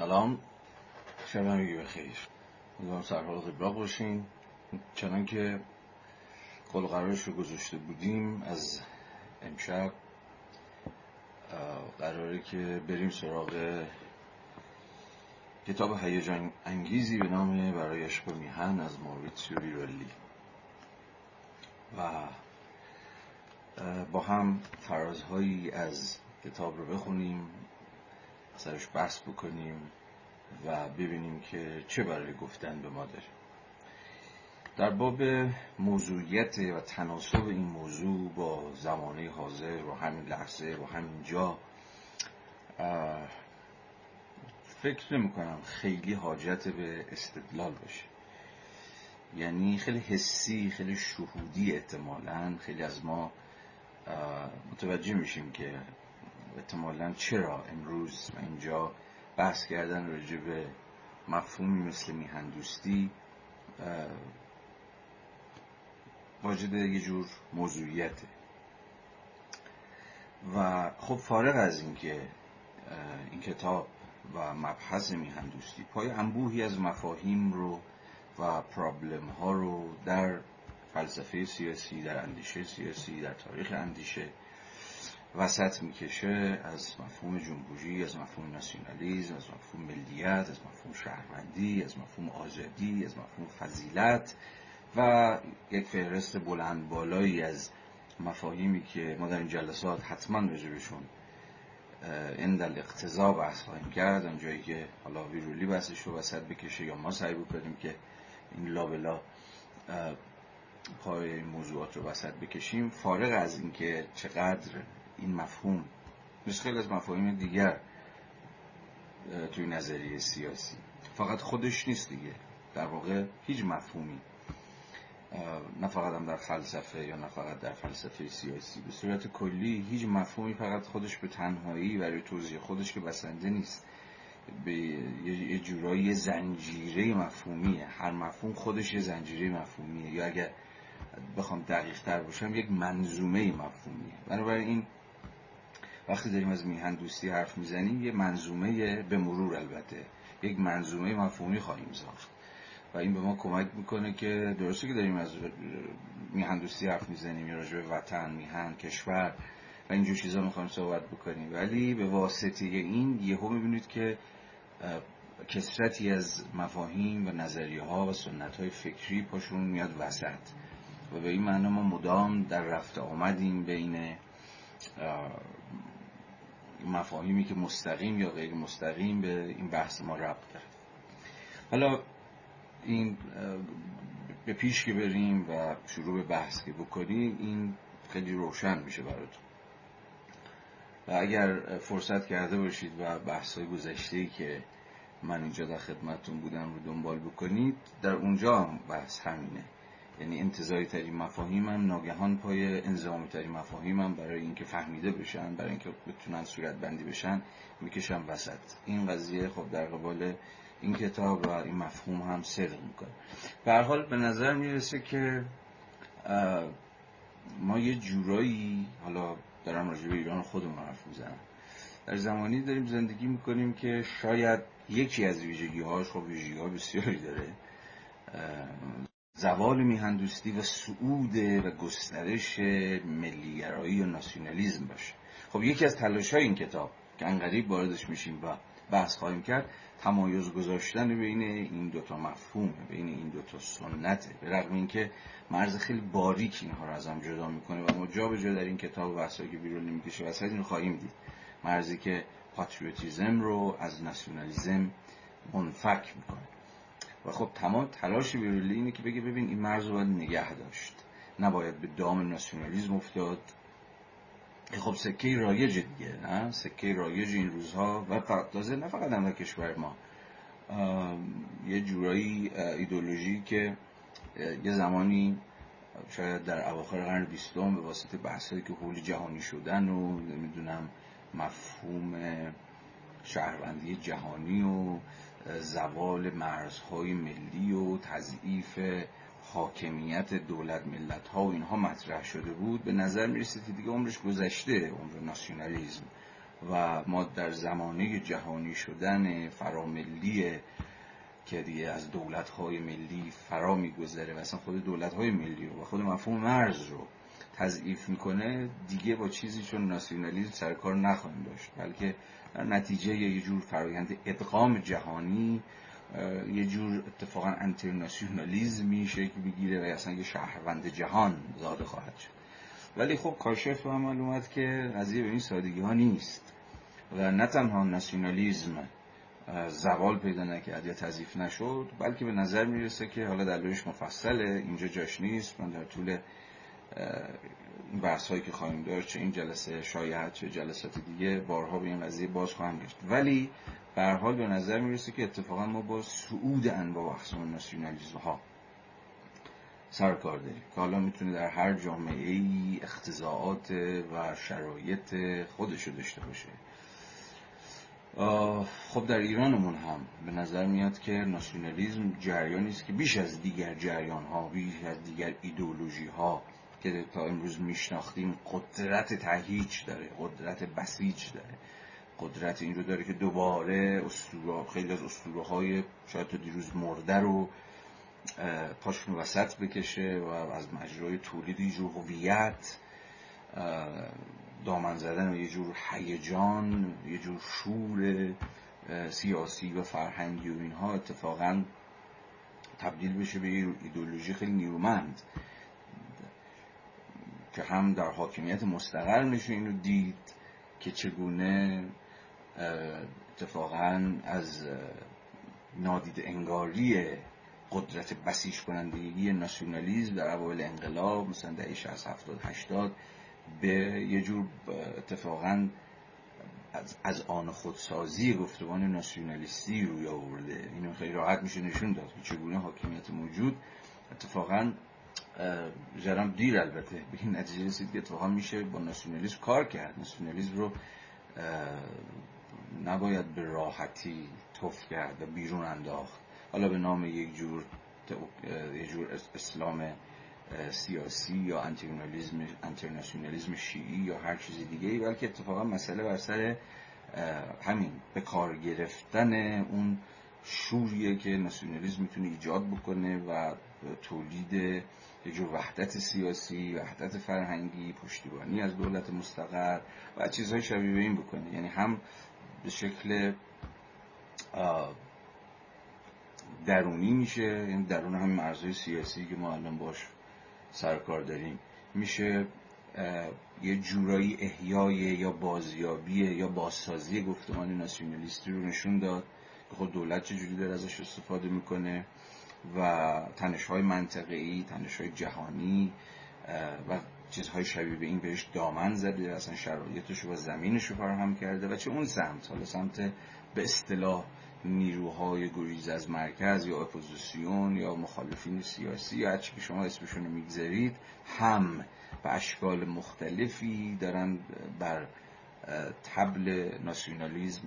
سلام. شب همگی بخیر. امیدوارم سرحال قبراق باشین. چنان که قول قرارش رو گذاشته بودیم از امشب قراره که بریم سراغ کتاب هیجان انگیزی به نام برای عشق میهن از ماریتسیو ویرولی و با هم فرازهایی از کتاب رو بخونیم. سرش بحث بکنیم و ببینیم که چه برای گفتن به ما داره. در باب موضوعیت و تناسب این موضوع با زمانه حاضر و همین لحظه و همین جا فکر نمی کنم خیلی حاجت به استدلال باشه. یعنی خیلی حسی خیلی شهودی احتمالا خیلی از ما متوجه میشیم که احتمالا چرا امروز اینجا بحث کردن راجع به مفهومی مثل میهندوستی واجد یه جور موضوعیته. و خب فارغ از اینکه این کتاب و مبحث میهندوستی پای انبوهی از مفاهیم رو و پرابلم ها رو در فلسفه سیاسی در اندیشه سیاسی در تاریخ اندیشه وسط می‌کشه از مفهوم جمهوری از مفهوم ناسیونالیزم از مفهوم ملیت از مفهوم شهروندی از مفهوم آزادی از مفهوم فضیلت و یک فهرست بلند بالایی از مفاهیمی که ما در این جلسات حتما راجبشون این در اقتضا بحث خواهیم کرد. اونجایی که حالا ویرولی بحثش رو وسط بکشه یا ما سعی بکنیم که این لابلا پای موضوعات رو وسط بکشیم. فارغ از اینکه چقدر این مفهوم مثل خیلی از مفاهیم دیگر توی نظریه سیاسی. فقط خودش نیست دیگه. در واقع هیچ مفهومی. نه فقط هم در فلسفه یا نه فقط در فلسفه سیاسی. به صورت کلی هیچ مفهومی فقط خودش به تنهایی برای توضیح خودش که بسنده نیست. به یه جورایی زنجیره مفهومیه. هر مفهوم خودش یه زنجیره مفهومیه. یا اگر بخوام دقیق تر باشم یک منظومه مفهومیه. بنابراین این وقتی داریم از میهن دوستی حرف می‌زنیم یه منظومه به مرور البته. یک منظومه مفهومی خواهیم ساخت. و این به ما کمک می‌کنه که درسته که داریم از میهن دوستی حرف می‌زنیم یا راجع به وطن میهن کشور و اینجور چیزا می‌خوایم صحبت بکنیم. ولی به واسطه این یهو می‌بینید که کسرتی از مفاهیم و نظریه ها و سنت های فکری پاشون میاد وسط. و به این معنی ما مدام در رفت آمدیم بین مفاهیمی که مستقیم یا غیر مستقیم به این بحث ما ربط داره. حالا این به پیش که بریم و شروع به بحث که بکنیم این خیلی روشن میشه براتون. و اگر فرصت کرده باشید و بحث های گذشته که من اینجا در خدمتتون بودم رو دنبال بکنید در اونجا هم بحث همینه. یعنی انتظاری ترین مفاهیمم ناگهان پای انزامی ترین مفاهیمم برای اینکه فهمیده بشن برای اینکه بتونن صورت بندی بشن می‌کشم وسط. این قضیه خب در قبال این کتاب و این مفهوم هم صدق می‌کنه. به حال به نظر می‌رسه که ما یه جورایی حالا دارم راجع به ایران خودمون حرف می‌زنم. در زمانی داریم زندگی می‌کنیم که شاید یکی از ویژگی هاش خب ویژگی ها بسیاری داره. زوال میهندوستی و سعود و گسترش ملیگرایی و ناسیونالیزم باشه. خب یکی از تلاش های این کتاب که انقریب واردش میشیم و بحث خواهیم کرد تمایز گذاشتن بین این دوتا مفهوم بین این دوتا سنته به رغم اینکه مرز خیلی باریک اینها رو از هم جدا می‌کنه و ما جا به جا در این کتاب بحثایی که بیرون نمی‌کشه وسط این خواهیم دید. مرزی که پاتریوتیزم رو از ناسیونالیزم منفک می‌کنه. و خب تمام تلاش ویرولی اینه که بگه ببین این مرز رو باید نگه داشت. نباید به دام ناسیونالیزم افتاد. خب سکه رایج دیگه نه؟ سکه رایج این روزها و تازه نه فقط در کشور ما. یه جورایی ایدولوژی که یه زمانی شاید در اواخر قرن بیستم به واسطه بحثایی که حول جهانی شدن و نمی‌دونم مفهوم شهروندی جهانی و زوال مرزهای ملی و تضعیف حاکمیت دولت ملت ها و اینها مطرح شده بود به نظر می رسید که دیگه عمرش گذشته عمر ناسیونالیزم و ما در زمانه جهانی شدن فراملی که دیگه از دولت های ملی فرا میگذره و اصلا خود دولت های ملی و خود مفهوم مرز رو تضعیف می‌کنه دیگه با چیزی چون ناسیونالیزم سرکار نخواهیم داشت بلکه نتیجه یه جور فرایند ادغام جهانی یه جور اتفاقا انترناسیونالیزمی شکل بگیره و اصلا یه شهروند جهان زاده خواهد شد. ولی خب کاشف به عمل اومد که قضیه به این سادگی ها نیست و نه تنها ناسیونالیزم زوال پیدا نکرد یا تضیف نشد بلکه به نظر می‌رسه که حالا دلایلش مفصله اینجا جاش نیست من در طول بحث هایی که خواهیم داشت چه این جلسه شایعت چه جلسات دیگه بارها به این قضیه باز خواهم گشت. ولی به حال به نظر می‌رسه که اتفاقا ما با صعود انواع و اقسام ناسیونالیسم ها سر کار داریم. که حالا می‌تونه در هر جامعه ای اختزاعات و شرایط خودش رو داشته باشه. خب در ایرانمون هم به نظر میاد که ناسیونالیزم جریانی است که بیش از دیگر جریان ها بیش از دیگر ایدئولوژی ها که تا امروز میشناختیم قدرت تهیج داره قدرت بسیج داره. قدرت این رو داره که دوباره خیلی از اسطوره های شاید تا دیروز مرده رو پاشون وسط بکشه و از مجرای تولید یه جور هویت دامن زدن و یه جور هیجان یه جور شور سیاسی و فرهنگی و اینها اتفاقا تبدیل بشه به یه ایدولوژی خیلی نیرومند. که هم در حاکمیت مستقر میشه اینو دید که چگونه اتفاقا از نادید انگاری قدرت بسیج کنندگی ناسیونالیزم در اوایل انقلاب مثلا در 60 70 80 به یه جور اتفاقا از, از آن خودسازی گفتمان ناسیونالیستی روی آورده. اینو خیلی راحت میشه نشون داد که چگونه حاکمیت موجود اتفاقا جرام دیر البته. به این نتیجه رسید که اتفاقا میشه با ناسیونالیسم کار کرد. ناسیونالیسم رو نباید به راحتی توف کرد و بیرون انداخت. حالا به نام یک جور یک جور اسلام سیاسی یا انترنالیزم انترناسیونالیزم شیعی یا هر چیز دیگه ای بلکه اتفاقا مسئله بر سر همین به کار گرفتن اون شوریه که ناسیونالیزم می‌تونه ایجاد بکنه و تولید یه جور وحدت سیاسی وحدت فرهنگی پشتیبانی از دولت مستقر و چیزهای شبیه به این بکنه. یعنی هم به شکل درونی میشه یعنی درون همین مرزهای سیاسی که ما الان باش سرکار داریم. میشه یه جورایی احیای یا بازیابی یا بازسازی گفتمان ناسیونالیستی رو نشون داد که خود دولت چجوری داره ازش استفاده می‌کنه. و تنش های منطقه‌ای تنش های جهانی و چیزهای شبیه به این بهش دامن زده اصلا شرایطش و زمینش رو فراهم کرده و چه اون سمت حالا سمت به اصطلاح نیروهای گریز از مرکز یا اپوزیسیون یا مخالفین سیاسی یا هرچی که شما اسمشون رو می‌گذارید هم به اشکال مختلفی دارن بر طبل ناسیونالیزم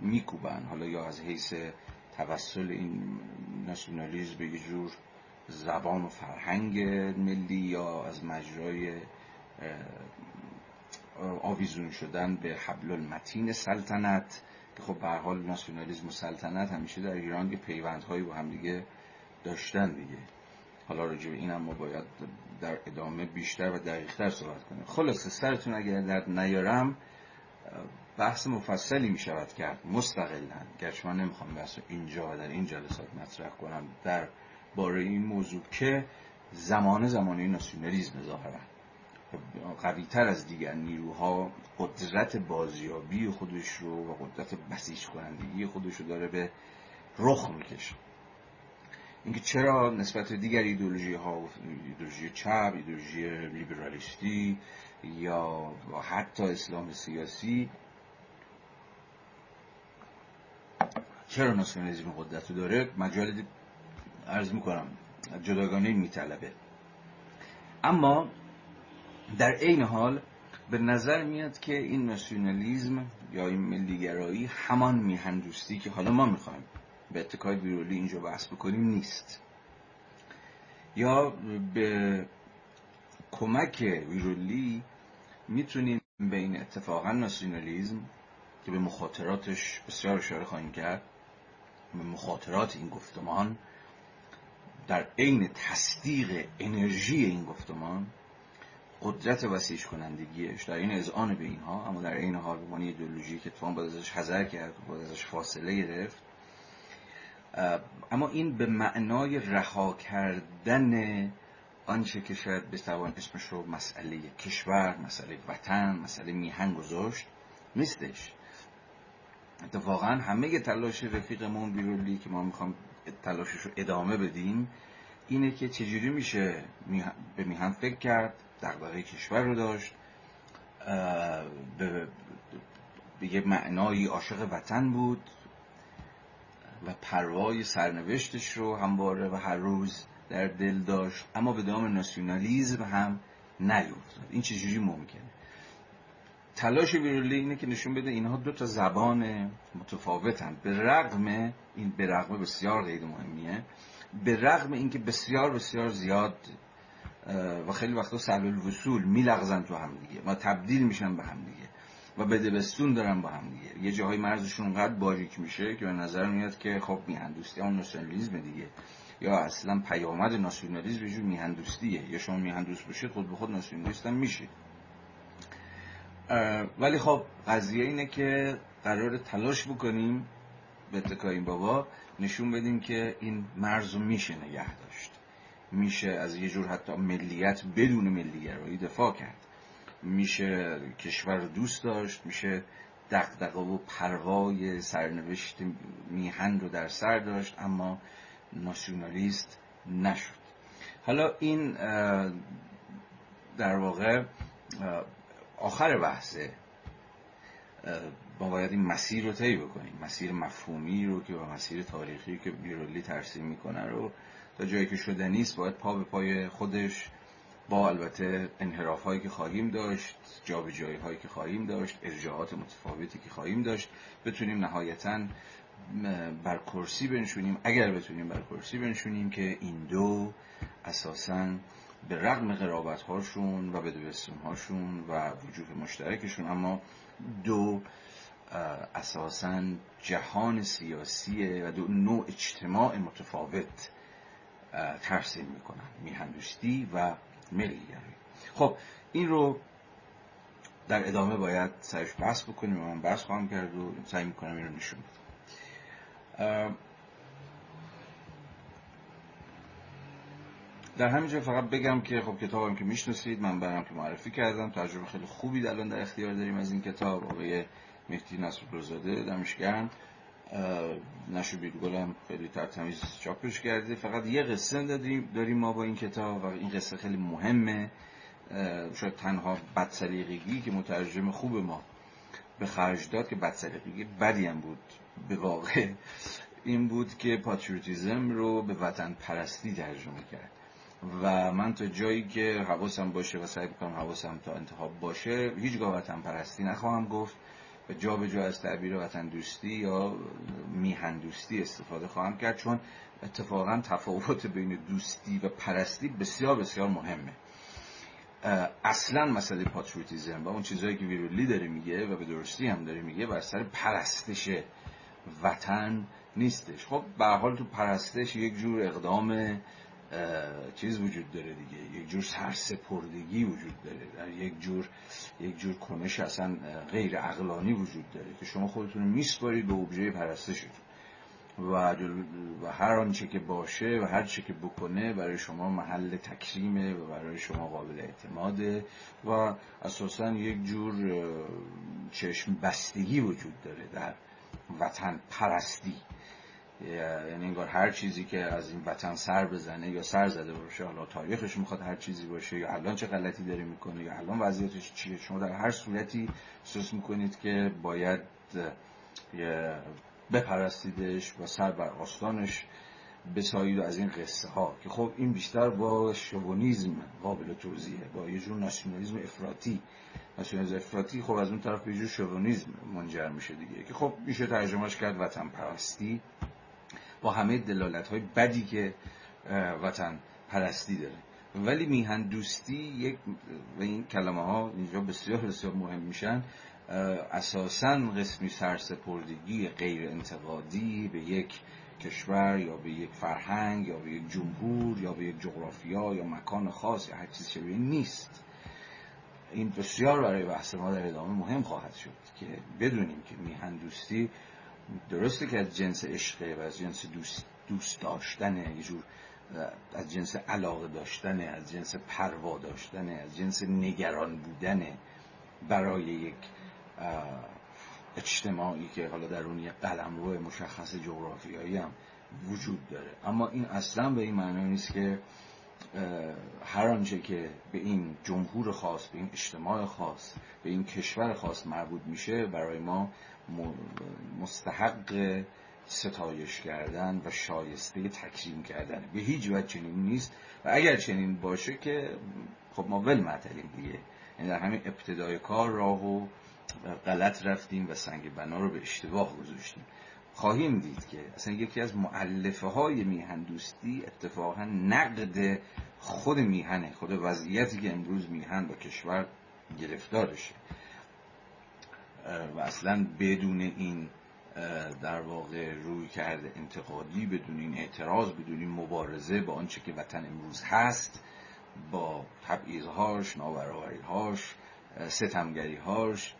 میکوبن. حالا یا از حیث توسل این ناسیونالیزم به یه جور زبان و فرهنگ ملی یا از مجرای آویزون شدن به حبل المتین سلطنت که خب به حال ناسیونالیسم و سلطنت همیشه در ایران یه پیوندهایی با هم دیگه داشتن دیگه. حالا راجع به اینم ما باید در ادامه بیشتر و دقیقتر صحبت کنیم. خلاصه سرتون اگر در نیارم بحث مفصلی می شود کرد. مستقلا. گرچه من نمی‌خوام بحث اینجا و در این جلسات مطرح کنم. در باره این موضوع که زمان زمانه ناسیونالیزم ظاهرا قوی تر از دیگر نیروها قدرت بازیابی خودش رو و قدرت بسیج کنندگی خودش رو داره به رخ می‌کشه. اینکه چرا نسبت به دیگر ایدولوژی ها ایدولوژی چپ ایدولوژی لیبرالیستی یا حتی اسلام سیاسی چرا ناسیونالیسم قدرت رو داره؟ مجال عرض می‌کنم جداگانه میطلبه. اما در عین حال به نظر میاد که این ناسیونالیزم یا این ملیگرایی همان میهندوستی که حالا ما می‌خوایم به اتکای ویرولی اینجا بحث بکنیم نیست. یا به کمک ویرولی می‌تونیم بین اتفاقا ناسیونالیزم که به مخاطراتش بسیار اشاره خواهیم کرد مخاطرات این گفتمان در عین تصدیق انرژی این گفتمان قدرت وسیعش کنندگیش در این اذعان به اینها اما در این حال به ایدئولوژی که اتفاقا باید ازش حذر کرد باید ازش فاصله گرفت. اما این به معنای رها کردن آنچه که شاید بتوان اسمش رو مسئله کشور مسئله وطن مسئله میهن گذاشت نیستش. اتفاقا همه تلاش رفیقمون بیرولی که ما می‌خوام تلاشش رو ادامه بدیم اینه که چجوری میشه به میهن فکر کرد دقدقه کشور رو داشت به, به یه معنایی عاشق وطن بود و پروای سرنوشتش رو همواره و هر روز در دل داشت اما به دام ناسیونالیزم هم نیفتاد. این چجوری ممکنه تلاش بیرولی اینه که نشون بده اینها دو تا زبان متفاوتن. به رغم این به رغم بسیار غیر مهمیه. به رغم اینکه بسیار بسیار زیاد و خیلی وقتا سلول الوصول میلغزن تو هم دیگه و تبدیل میشن به هم دیگه و بدبستون دارن با هم دیگه. یه جاهای مرزشون اونقدر باریک میشه که به نظر میاد که خب میهندوستی اون ناسیونالیسم دیگه. یا اصلا پیامد ناسیونالیسم به جور میهندوستیه. یا شما میهندوست باشید خود به خود ناسیونالیست هم میشید. ولی خب قضیه اینه که قرار تلاش بکنیم به اتکای بابا نشون بدیم که این مرز رو میشه نگه داشت. میشه از یه جور حتی ملیت بدون ملیگرایی دفاع کرد. میشه کشور دوست داشت میشه دقدقه و پروای سرنوشت میهن رو در سر داشت اما ناسیونالیست نشد. حالا این در واقع آخر بحثه. ما باید این مسیر رو طی بکنیم. مسیر مفهومی رو که با مسیر تاریخی که بیرولی ترسیم می‌کنه رو. تا جایی که شده نیست باید پا به پای خودش با البته انحراف هایی که خواهیم داشت جابجایی هایی که خواهیم داشت ارجاعات متفاوتی که خواهیم داشت بتونیم نهایتا بر کرسی بنشونیم. اگر بتونیم بر کرسی بنشونیم که این دو اساسا به رغم قرابت هاشون و بدبستون هاشون و وجود مشترکشون اما دو اساسا جهان سیاسیه و دو نوع اجتماع متفاوت ترسیم می‌کنن میهندوستی و ملیگری خب این رو در ادامه باید سرش بحث بکنیم و من بحث خواهم کرد و سعی می‌کنم این رو نشون بدم. در همینجا فقط بگم که خب کتابم که می‌شناسید من برم که معرفی کردم تجربه خیلی خوبی الان در اختیار داریم از این کتاب. آقای مهدی نصر روزاده دمشگرم نشو بیرگلم خیلی ترتمیز چاپش کرده. فقط یه قصه داریم, داریم ما با این کتاب و این قصه خیلی مهمه. شاید تنها بدسلیقگی که مترجم خوب ما به خرج داد که بدسلیقگی بدی هم بود به واقع این بود که پاتریوتیزم رو به وطن پرستی ترجمه کرد. و من تا جایی که حواسم باشه و سعی بکنم حواسم تا انتخاب باشه هیچگاه وطن پرستی نخواهم گفت. و جا به جا از تعبیر وطن دوستی یا میهن دوستی استفاده خواهم کرد چون اتفاقا تفاوت بین دوستی و پرستی بسیار بسیار مهمه. اصلا مسئله پاتریوتیزم و اون چیزهایی که ویرولی داره میگه و به درستی هم داره میگه بر سر پرستش وطن نیستش. خب به حال تو پرستش یک جور اقدام چیز وجود داره دیگه. یک جور سرسپردگی وجود داره در یک جور یک جور کنش اصلا غیر اقلانی وجود داره که شما خودتون میسپارید به ابژه پرستشتون. و, و هر آنچه که باشه و هر چه که بکنه برای شما محل تکریمه و برای شما قابل اعتماده و اساسا یک جور چشم بستگی وجود داره در وطن پرستی. یعنی انگار هر چیزی که از این وطن سر بزنه یا سر زده باشه حالا تاریخش می‌خواد هر چیزی باشه یا الان چه غلطی داره می‌کنه یا الان وضعیتش چیه شما در هر صورتی احساس می‌کنید که باید بپرستیدش و سر بر آستانش بسایید از این قصه ها که خب این بیشتر با شوونیزم قابل توضیحه با یه جور ناسیونالیسم افراطی. ناسیونالیسم افراطی خب از اون طرف به جور شوونیزم منجر میشه دیگه که خب میشه ترجمهش کرد وطن پرستی با همه دلالت های بدی که وطن پرستی داره. ولی میهن دوستی یک و این کلمه ها اینجا بسیار بسیار مهم میشن. اساسا قسمی سرسپردگی غیر انتقادی به یک کشور یا به یک فرهنگ یا به یک جمهور یا به یک جغرافیا یا مکان خاص یا هر چیز شبیه نیست. این بسیار برای بحث ما در ادامه مهم خواهد شد که بدونیم که میهن دوستی درسته که از جنس عشقه و از جنس دوست, دوست داشتن یه جور از جنس علاقه داشتن از جنس پروا داشتن از جنس نگران بودن برای یک اجتماعی که حالا در اون یک قلم روی مشخص جغرافیایی هم وجود داره. اما این اصلا به این معنی نیست که هر آنچه که به این جمهور خاص به این اجتماع خاص به این کشور خاص مربوط میشه برای ما مستحق ستایش کردن و شایسته تکریم کردن. به هیچ وجه چنین نیست. و اگر چنین باشه که خب ما ول معتلیم دیگه. یعنی در همین ابتدای کار راه و غلط رفتیم و سنگ بنا رو به اشتباه گذاشتیم. خواهیم دید که اصلا یکی از معلفه های میهن دوستی اتفاقا نقد خود میهنه خود وضعیتی که امروز میهن با کشور گرفتارشه. و اصلا بدون این در واقع روی کرده انتقادی بدون این اعتراض بدون این مبارزه با آنچه که وطن امروز هست با تبعیضهاش نابرابریهاش ستمگریهاش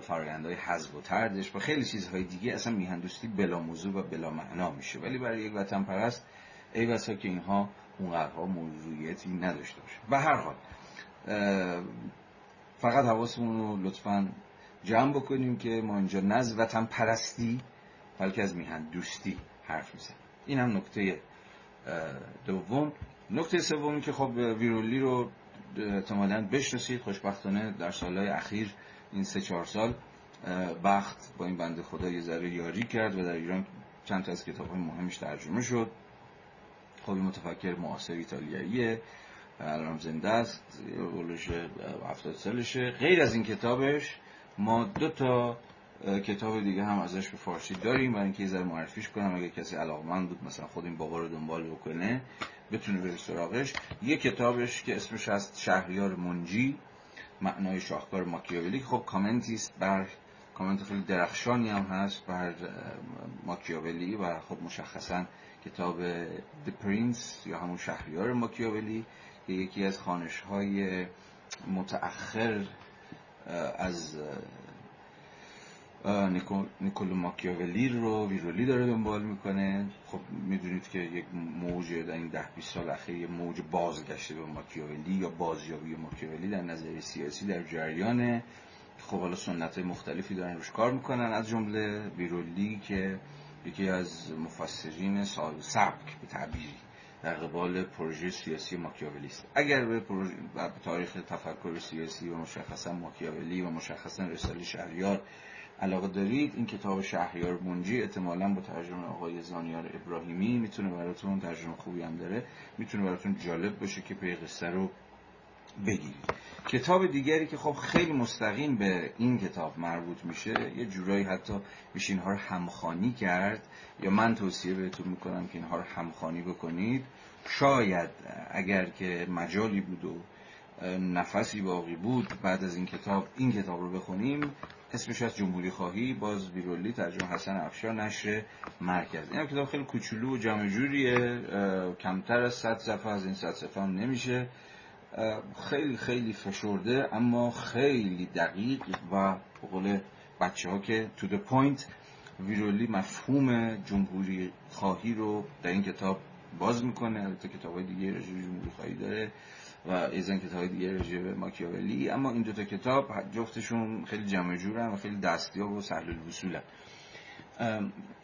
فرایندهای حذف و تردش و خیلی چیزهای دیگه اصلا میهندوستی بلا موضوع و بلا معنا میشه. ولی برای یک وطن پرست ای بسا که اینها اونقدرها موضوعیتی نداشته باشه. به هر حال فقط حواسمون رو لطفا جمع بکنیم که ما اینجا نز وطن پرستی بلکه از میهن دوستی حرف میزن این هم نکته دوم. نکته سومی که خب ویرولی رو احتمالا بشناسید خوشبختانه در سالهای اخیر این سه چهار سال بخت با این بنده خدا یه ذره یاری کرد و در ایران چند تا از کتاب های مهمش ترجمه شد. خب متفکر معاصر ایتالیاییه الان زنده است بولش هفتاد سالشه. غیر از این کتابش ما دو تا کتاب دیگه هم ازش به فارسی داریم برای اینکه یه ذره معرفیش کنم. اگه کسی علاقمند بود مثلا خود این بابا رو دنبال بکنه بتونه بره سراغش. یه کتابش که اسمش هست شهریار منجی معنای شاهکار ماکیاولی. خب کامنتی است بر کامنت خیلی درخشانی هم هست بر ماکیاولی و خب مشخصا کتاب The Prince یا همون شهریار ماکیاولی که یکی از خانش های متأخر از نیکولو ماکیاولی رو ویرولی داره دنبال می‌کنه. خب می‌دونید که یک موج در این ده 20 سال اخیر یه موج بازگشته به ماکیاولی یا بازیابی ماکیاولی در نظر سیاسی در جریانه. خب حالا سنت مختلفی دارن روش کار می‌کنن. از جمله ویرولی که یکی از مفسرین سبک به تعبیری در قبال پروژه سیاسی ماکیاولی است. اگر به, پروژه، به تاریخ تفکر سیاسی و مشخصا ماکیاولی و مشخصا رساله شهریار علاقه دارید این کتاب شهریار منجی احتمالا با ترجمه آقای زانیار ابراهیمی می‌تونه براتون ترجمه خوبی هم داره. می‌تونه براتون جالب باشه که پی قصه رو بگیرید کتاب دیگری که خب خیلی مستقیم به این کتاب مربوط میشه یه جورایی حتی میشه اینها رو همخانی کرد. یا من توصیه بهتون می‌کنم که اینها رو همخانی بکنید. شاید اگر که مجالی بود و نفسی باقی بود بعد از این کتاب این کتاب رو بخونیم. اسمش از جمهوری خواهی باز ویرولی ترجمه حسن افشار نشر مرکز. این کتاب خیلی کوچولو و جمع جوریه کمتر از 100 صفحه از این 100 صفحه نمیشه. خیلی خیلی فشرده اما خیلی دقیق و قول بچه ها که to the point ویرولی مفهوم جمهوری خواهی رو در این کتاب باز می‌کنه. البته کتاب های دیگه راجع جمهوری خواهی داره و ایزن کتاب های دیگه به ماکیاولی. اما این دوتا کتاب جفتشون خیلی جمع جورن و خیلی دستیاب و سهل الوصولن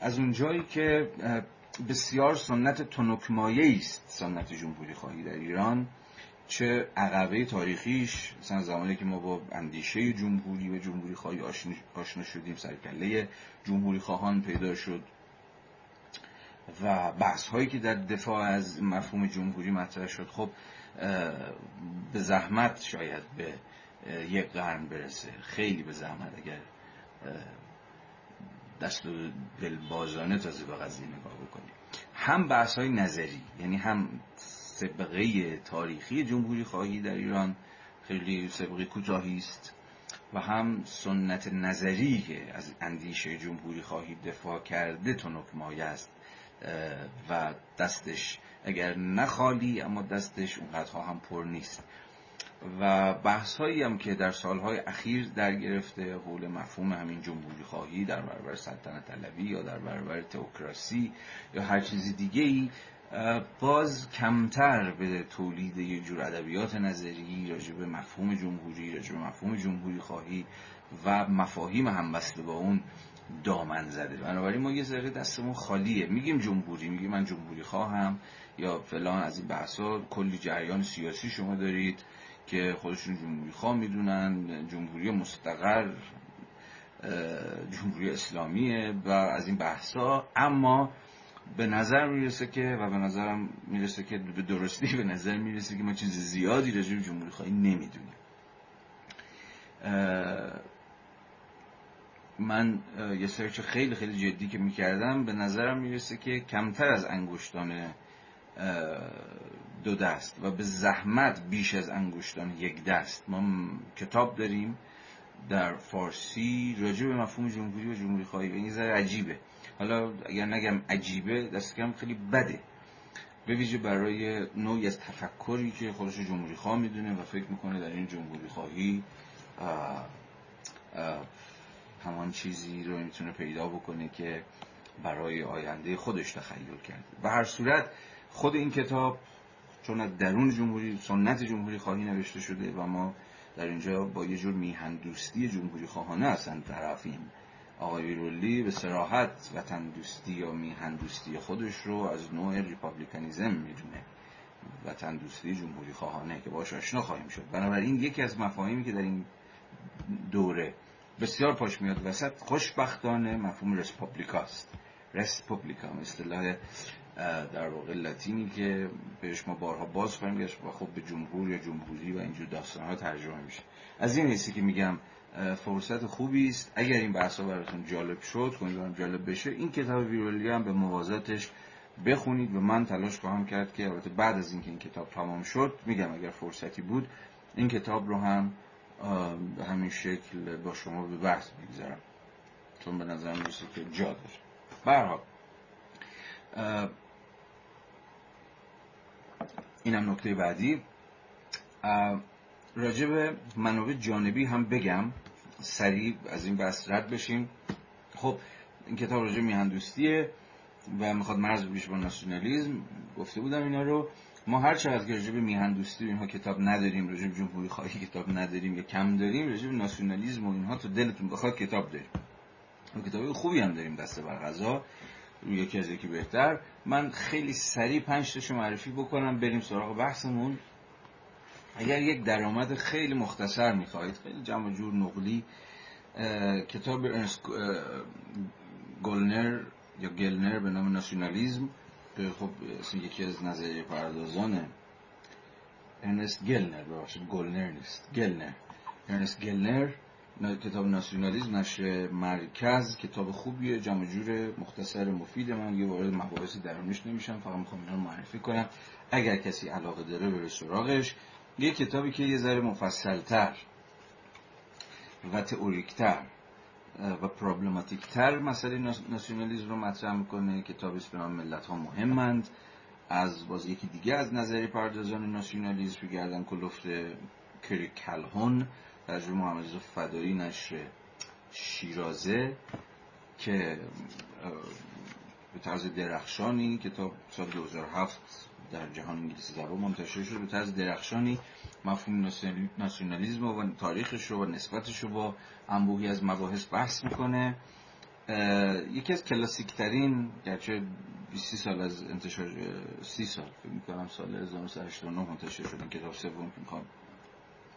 از اونجایی که بسیار سنت تنکمایه است سنت جمهوری خواهی در ایران. چه عقبه تاریخیش مثلا زمانی که ما با اندیشه جمهوری و جمهوری خواهی آشنا شدیم سرکله جمهوری خواهان پیدا شد و بحث هایی که در دفاع از مفهوم جمهوری مطرح شد خب به زحمت شاید به یک قرن برسه. خیلی به زحمت اگر دست و تازه به قضیه نگاه بکنیم. هم بحث های نظری یعنی هم سبقه تاریخی جمهوری خواهی در ایران خیلی سبقه کوتاهی است و هم سنت نظری که از اندیشه جمهوری خواهی دفاع کرده تنک مایه است و دستش اگر نخالی اما دستش اونقدرها هم پر نیست. و بحث هایی هم که در سالهای اخیر در گرفته حول مفهوم همین جمهوری خواهی در برابر سلطنت طلبی یا در برابر تئوکراسی یا هر چیزی دیگه ای باز کمتر به تولید یه جور ادبیات نظری راجع به مفهوم جمهوری راجع به مفهوم جمهوری خواهی و مفاهیم همبسته با اون دامن زده. بنابراین ما یه ذره دستمون خالیه. میگیم جمهوری میگیم من جمهوری خواهم یا فلان از این بحثا کلی جریان سیاسی شما دارید که خودشون جمهوری خواه می‌دونن. جمهوری مستقر جمهوری اسلامیه و از این بحثا. اما به نظر می‌رسه که و به نظرم می‌رسه که به درستی به نظر می‌رسه که ما چیز زیادی راجع به جمهوری خواهی نمی‌دونیم. من یه سرچ خیلی خیلی جدی که می‌کردم به نظرم می‌رسه که کمتر از انگشتان دو دست و به زحمت بیش از انگشتان یک دست. ما کتاب داریم در فارسی راجع به مفهوم جمهوری و جمهوری خواهی. این عجیبه. حالا اگر نگم عجیبه دست کم خیلی بده. به ویژه برای نوعی از تفکری که خودش جمهوری خواه می‌دونه و فکر می‌کنه در این جمهوری خواهی همان چیزی رو می‌تونه پیدا بکنه که برای آینده خودش تخیل کرده. به هر صورت خود این کتاب چون از درون جمهوری سنت جمهوری خواهی نوشته شده و ما در اینجا با یه جور میهن دوستی جمهوری خواهانه هستن طرفیم. آقای ویرولی به سراحت وطن دوستی یا میهن دوستی خودش رو از نوع ریپابلیکانیزم می‌دونه. وطن دوستی جمهوری خواهانه که باش آشنا خواهیم شد. بنابراین یکی از مفاهیمی که در این دوره بسیار پاش میاد وسط خوشبختانه مفهوم رسپوبلیکاست رسپوبلیکا اصطلاح در واقع لاتینی که بهش ما بارها باز خواهیم گشت و خب به جمهور یا جمهوری و اینجور داستان ها ترجمه میشه. از این حیثی که میگم فرصت خوبی است اگر این بحث براتون جالب شد کنید جالب بشه این کتاب ویرولی هم به موازاتش بخونید. و من تلاش خواهم کرد که البته بعد از اینکه این کتاب تمام شد میگم اگر فرصتی بود این کتاب رو هم به همین شکل با شما به بحث بگذارم چون به نظر می‌رسه که جا داره برحال اینم نکته بعدی. راجع به منابع جانبی هم بگم. سریع از این بحث رد بشیم. خب این کتاب راجع میهندوستیه و می‌خواد مرز بشه با ناسیونالیزم گفته بودم اینا رو. ما هر چقدر که راجع به میهندوستی اینها کتاب نداریم راجع به جمهوری خواهی کتاب نداریم یا کم داریم راجع به ناسیونالیسم و اینها تو دلتون بخواد کتاب داریم. و کتاب خوبی هم داریم دست بر قضا. یکی از یکی بهتر. من خیلی سریع پنج تاشو معرفی بکنم بریم سراغ بحثمون. اگر یک درآمد خیلی مختصر می‌خواهید خیلی جمع جور نقلی کتاب گلنر یا گلنر به نام ناسیونالیزم که خب یکی از نظریه پردازان ارنست گلنر ببخشید گلنر نیست گلنر. ارنست گلنر کتاب ناسیونالیزم نشر مرکز کتاب خوبیه جمع جور مختصر مفید من. یه وارد مباحثی درونش نمیشم فقط می‌خوام اینا معرفی کنم. اگر کسی علاقه داره بره سراغش. یه کتابی که یه ذره مفصلتر و تئوریکتر و پرابلماتیکتر مسئله ناسیونالیزم رو مطرح می‌کنه. کتابی به نام ملت ها مهمند از باز یکی دیگه از نظری پردازان ناسیونالیزم گردن کلفت کری کلهون ترجمه محمد فدایی نشر شیرازه که به طرز درخشانی کتاب سال 2007 در جهان انگلیسی زبان منتشر شد به طرز درخشانی مفهوم ناسیونالیزم و تاریخش و نسبتش رو با انبوهی از مباحث بحث می‌کنه. یکی از کلاسیک ترین گرچه 20 سال از انتشار 30 سال فکر می‌کنم سال 1989 منتشر شد این کتاب. سوم که می‌خوام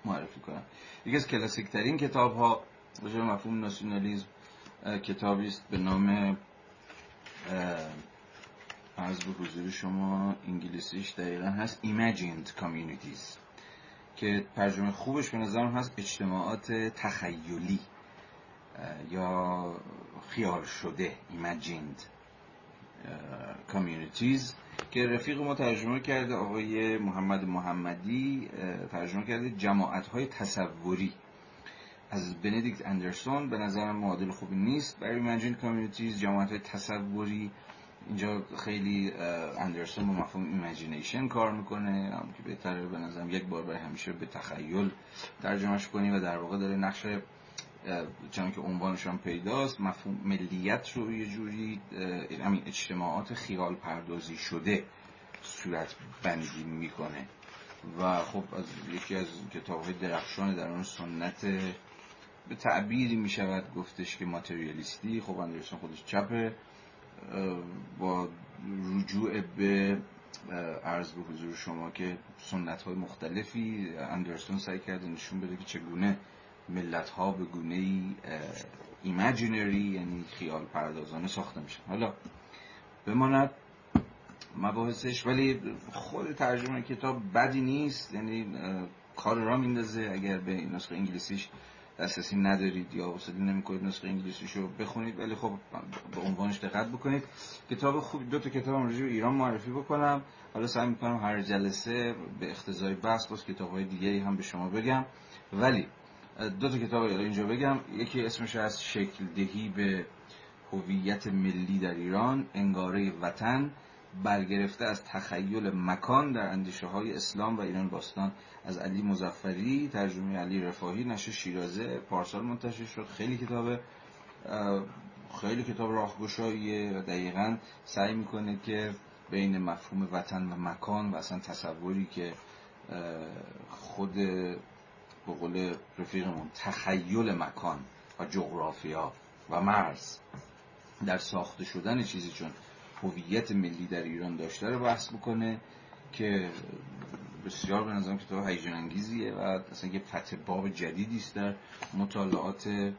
معرفی کنم. یکی از کلاسیک ترین کتاب ها مفهوم ناسیونالیزم کتابی است به نام از به حضور شما انگلیسیش دقیقا هست Imagined Communities که ترجمه خوبش به نظرم هست اجتماعات تخیلی یا خیال شده Imagined Communities که رفیق ما ترجمه کرده آقای محمد محمدی ترجمه کرده جماعت های تصوری. از بندیکت اندرسون به نظر معادل خوبی نیست. برای imagined communities جماعت های تصوری اینجا خیلی اندرسون با مفهوم imagination کار می‌کنه. هم که بهتره به نظرم یک بار برای همیشه به تخیل ترجمهش کنیم و در واقع داره نقش چون که عنوانش هم پیداست مفهوم ملیت رو یه جوری همین اجتماعات خیال پردازی شده صورت بندی می‌کنه. و خب از یکی از کتاب های درخشان در اون سنت به تعبیری می‌شود گفتش که ماتریالیستی. خب اندرسون خودش چپه. با رجوع به عرض به حضور شما که سنت های مختلفی اندرسون سعی کرده نشون بده که چگونه ملت ها به گونه ای imaginary یعنی خیال پردازانه ساخته میشن. حالا بماند مباحثش ولی خود ترجمه کتاب بدی نیست یعنی کار را میندازه اگر به نسخه انگلیسیش دسترسی ندارید یا حوصله نمی‌کنید نسخه انگلیسیشو بخونید ولی خب به عنوانش دقت بکنید. کتاب خوب دو تا کتاب راجع به ایران معرفی بکنم. حالا سعی می‌کنم هر جلسه به اختزای بحث باز کتاب های دیگه هم به شما بگم. ولی دو تا کتاب اینجا بگم. یکی اسمش از شکل دهی به هویت ملی در ایران انگاره وطن. برگرفته از تخیل مکان در اندیشه های اسلام و ایران باستان. از علی مزفری ترجمه علی رفاهی نشه شیرازه پارسال منتشر شد. خیلی کتاب خیلی کتاب راهگشاییه و دقیقا سعی می‌کنه که بین مفهوم وطن و مکان و اصلا تصوری که خود به قول رفیقمون تخیل مکان و جغرافیا و مرز در ساخته شدن چیزی چون هویت ملی در ایران داشته رو بحث بکنه که بسیار به نظرم کتاب هیجان انگیزیه و اصلا یه فتح باب جدیدی است در مطالعات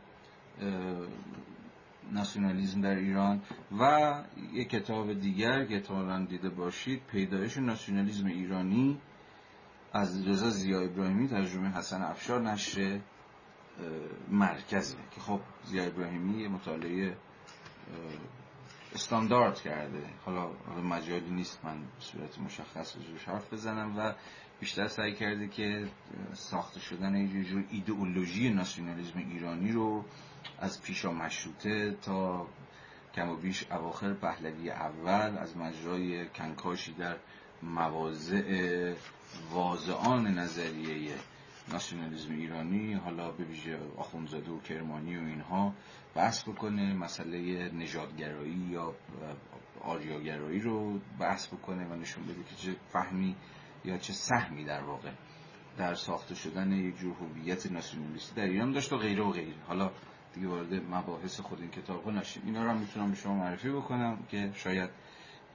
ناسیونالیزم در ایران و یک کتاب دیگر که احتمالا دیده باشید پیدایش ناسیونالیزم ایرانی از رضا زیا ابراهیمی ترجمه حسن افشار نشر مرکزه که خب زیا ابراهیمی مطالعه استاندارد کرده. حالا مجالی نیست من به صورت مشخص روش حرف بزنم و بیشتر سعی کرده که ساخته شدن یه جور ایدئولوژی ناسیونالیسم ایرانی رو از پیشا مشروطه تا کم و بیش اواخر پهلوی اول از مجرای کنکاشی در مواضع واضعان نظریه ناسیونالیسم ایرانی حالا به ویژه آخونزاده و کرمانی و اینها بحث بکنه مسئله نژادگرایی یا آریاگرایی رو بحث بکنه و نشون بده که چه فهمی یا چه سهمی در واقع در ساخته شدن یک جور هویت ناسیونالیستی در ایران داشت و غیره و غیره. حالا دیگه وارد مباحث خود این کتاب نشیم. اینا رو هم می‌تونم به شما معرفی بکنم که شاید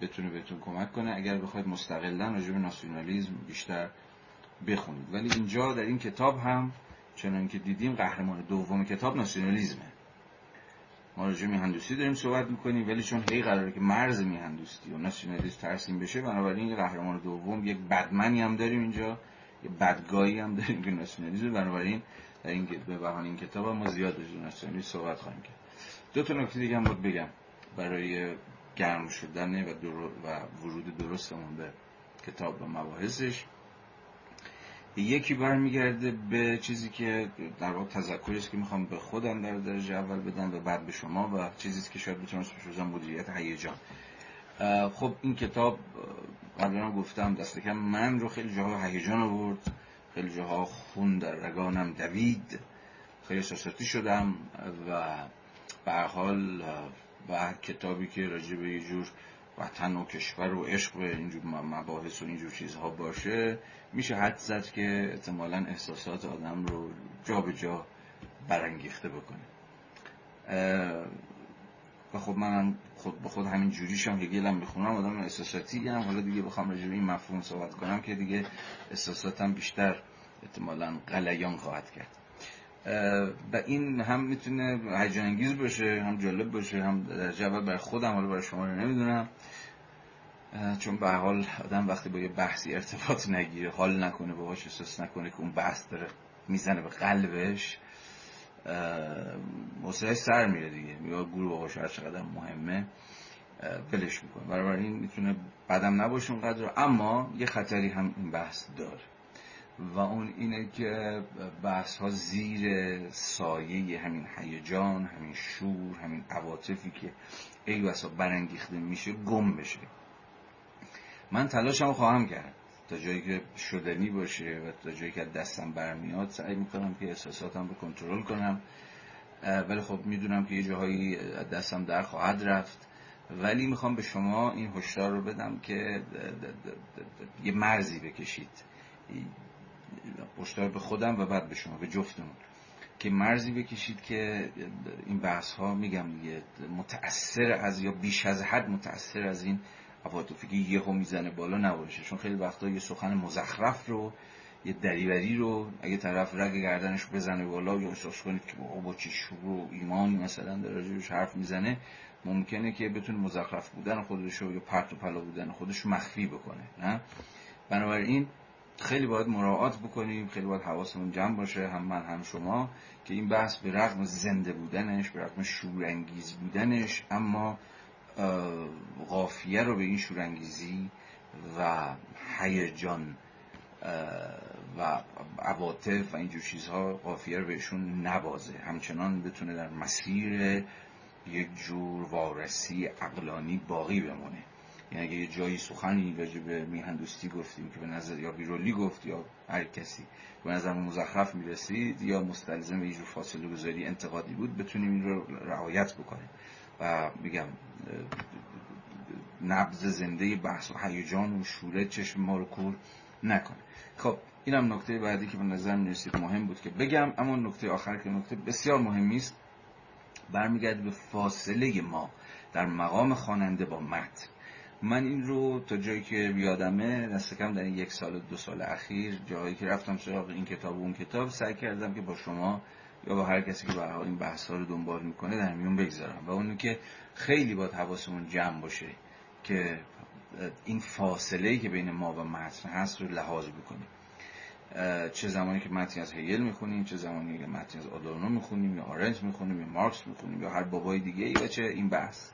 بتونه بهتون کمک کنه. اگر بخواید مستقلا راجع به ناسیونالیسم بیشتر بخونید. ولی اینجا در این کتاب هم چنان که دیدیم قهرمان دوم کتاب ناسیونالیزمه. ما راجع میهندوستی داریم صحبت می‌کنیم ولی چون هی قراره که مرز میهندوستی و ناسیونالیسم ترسیم بشه بنابراین یه قهرمان دوم یک بدمنی هم داریم اینجا یه بدگاهی هم داریم که ناسیونالیسم بنابراین در این به بهانه این کتاب هم ما زیاد راجع ناسیونالیسم صحبت خواهیم کرد. دو تا نکته دیگه هم بگم برای گرم شدن و, و ورود درستمون به کتاب و مباحثش. یکی برمیگرده به چیزی که در واقع تذکری است که می‌خوام به خودم در درجه اول بدم و بعد به شما و چیزی که شاید بتونم اسمش بزنم مدیریت هیجان. خب این کتاب قبلا گفتم دست کم من رو خیلی جاها هیجان آورد خیلی جاها خون در رگانم دوید خیلی احساساتی شدم و به حال و کتابی که راجع به یه جور وطن و کشور و عشق و اینجور مباحث و اینجور چیزها باشه میشه حد زد که احتمالا احساسات آدم رو جا به جا برانگیخته بکنه. و خب منم خود به خود همین جوریشم هگلم می‌خونم آدم احساساتی هم حالا دیگه بخوام راجع این مفهوم صحبت کنم که دیگه احساساتم بیشتر احتمالا غلیان خواهد کرد. و این هم می‌تونه هیجان انگیز باشه هم جالب باشه هم در جواب بر خودم حالا برای شما نمی‌دونم. چون به حال آدم وقتی با یه بحثی ارتباط نگیره حال نکنه باهاش احساس نکنه که اون بحث داره می‌زنه به قلبش حوصله‌اش سر میره دیگه. یا گروه باهاش هر چقدر مهمه بلش می‌کنه. برای این می‌تونه بدم نباشه اونقدر اما یه خطری هم این بحث داره. و اون اینه که بحث ها زیر سایه همین هیجان همین شور همین عواطفی که ای وسا برانگیخته میشه گم بشه. من تلاشم خواهم کرد. تا جایی که شدنی باشه و تا جایی که دستم برمیاد سعی می‌کنم که احساساتم رو کنترل کنم. ولی خب می‌دونم که یه جاهایی دستم در خواهد رفت. ولی می‌خوام به شما این هشدار رو بدم که یه مرزی بکشید. هشدار به خودم و بعد به شما به جفتمون. که مرزی بکشید که این بحث ها میگم دیگه متأثر از یا بیش از حد متأثر از این عواطفی که یهو می‌زنه بالا نباشه چون خیلی وقتا یه سخن مزخرف رو یه دریوری رو اگه طرف رگ گردنش بزنه بالا یا احساس کنید که با چی شور و ایمانی مثلا در راجبش حرف می‌زنه ممکنه که بتونه مزخرف بودن خودش رو یا پرت و پلا بودن خودش مخفی بکنه نه؟ بنابراین خیلی باید مراعات بکنیم خیلی باید حواسمون جمع باشه هم من هم شما که این بحث به رغم زنده بودنش به رغم شورانگیز بودنش اما قافیه رو به این شورانگیزی و هیجان و عواطف و اینجور چیزها قافیه رو بهشون نبازه. همچنان بتونه در مسیر یک جور وارسی اقلانی باقی بمونه. یعنی اگه یه جایی سخنی راجع به میهندوستی گفتیم که به نظر یا بیرولی گفت یا هر کسی به نظر مزخرف می‌رسید یا مستلزم یه جور فاصله گذاری انتقادی بود بتونیم این رو رعایت بکنیم. و میگم نبض زنده بحث و هیجان و شوره چشم ما رو کور نکنه. خب اینم نکته بعدی که به نظر می‌رسید مهم بود که بگم اما نکته آخر که نکته بسیار مهمی است. برمیگرده به فاصله ما در مقام خواننده با متن. من این رو تا جایی که یادمه دست کم در این یک سال دو سال اخیر جایی که رفتم سراغ این کتاب و اون کتاب سعی کردم که با شما یا با هر کسی که به این بحث رو دنبال می‌کنه در میون بگذارم. و اونو که خیلی باید حواسمون جمع باشه که این فاصله که بین ما و متن هست رو لحاظ بکنیم. چه زمانی که متنی از هیل می‌خونیم چه زمانی که متنی از آدورنو می‌خونیم یا آرنج می‌خونیم یا مارکس می‌خونیم یا هر بابای دیگه یا چه این بحث.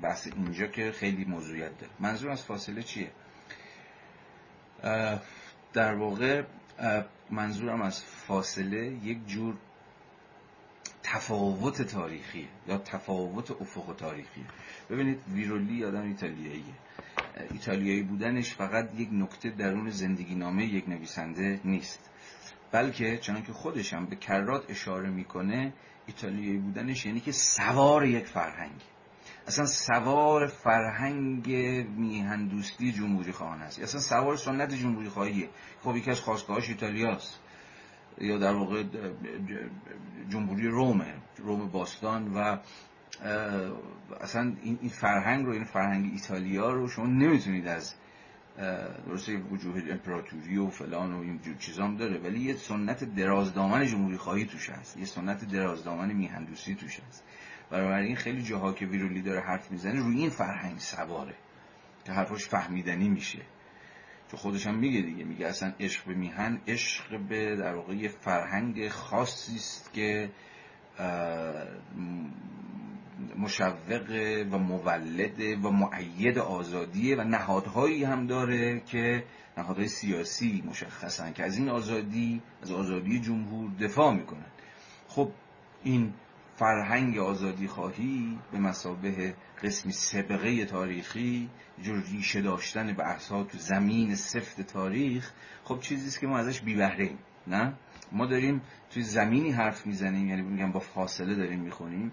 بحث اینجا که خیلی موضوعیت داره. منظور از فاصله چیه؟ در واقع منظورم از فاصله یک جور تفاوت تاریخی یا تفاوت افق تاریخی ببینید ویرولی آدم ایتالیاییه. ایتالیایی بودنش فقط یک نکته درون زندگی نامه یک نویسنده نیست. بلکه چنانکه خودش هم به کرات اشاره می‌کنه ایتالیایی بودنش یعنی که سوار یک فرهنگ اصلا سوار فرهنگ میهندوستی جمهوری خواهان است اصلا سوار سنت جمهوری خواهیه. خب یکی از خواستگاهاش ایتالیاست. یا در واقع جمهوری رومه روم باستان و اصلا این فرهنگ رو این فرهنگ ایتالیا رو شما نمی‌تونید از درسته وجوه امپراتوری و فلان و این جور چیزام داره ولی یه سنت درازدامن جمهوری خواهی توش هست. یه سنت درازدامن میهندوسی توش هست. این خیلی جاها که ویرولی داره حرف می‌زنه روی این فرهنگ سواره که حرفش فهمیدنی میشه. چون خودش هم میگه دیگه میگه اصلا عشق به میهن عشق به در واقع یه فرهنگ خاصی است که مشوق و مولد و معید آزادیه و نهادهایی هم داره که نهادهای سیاسی مشخصن که از این آزادی از آزادی جمهور دفاع می‌کنن. خب این فرهنگ آزادی خواهی به مسابه قسمی سبقه تاریخی جور ریشه داشتن به تو زمین سفت تاریخ خب چیزیست که ما ازش بی نه؟ ما داریم توی زمینی حرف می‌زنیم یعنی میگم با فاصله داریم می‌خونیم.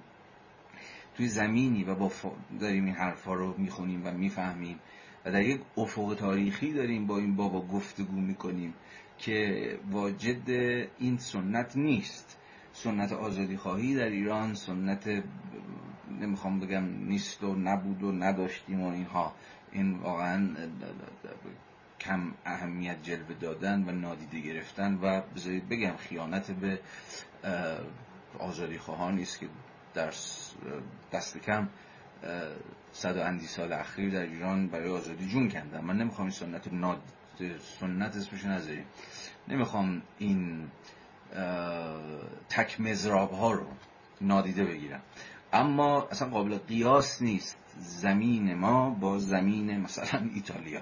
توی زمینی و با داریم این حرفا رو می‌خونیم و می‌فهمیم. و در یک افق تاریخی داریم با این بابا گفتگو می‌کنیم که واجد این سنت نیست. سنت آزادی خواهی در ایران سنت نمی‌خوام بگم نیست و نبود و نداشتیم و اینها. این واقعا کم اهمیت جلوه دادن و نادیده گرفتن و بذارید بگم خیانت به آزادی خواهان نیست که در دست کم صد و اندی سال اخیر در ایران برای آزادی جون کندن. من نمی‌خوام این سنت ناد سنت اسمش نذاریم. نمی‌خوام این تک مضراب ها رو نادیده بگیرم. اما اصلا قابل قیاس نیست. زمین ما با زمین مثلا ایتالیا.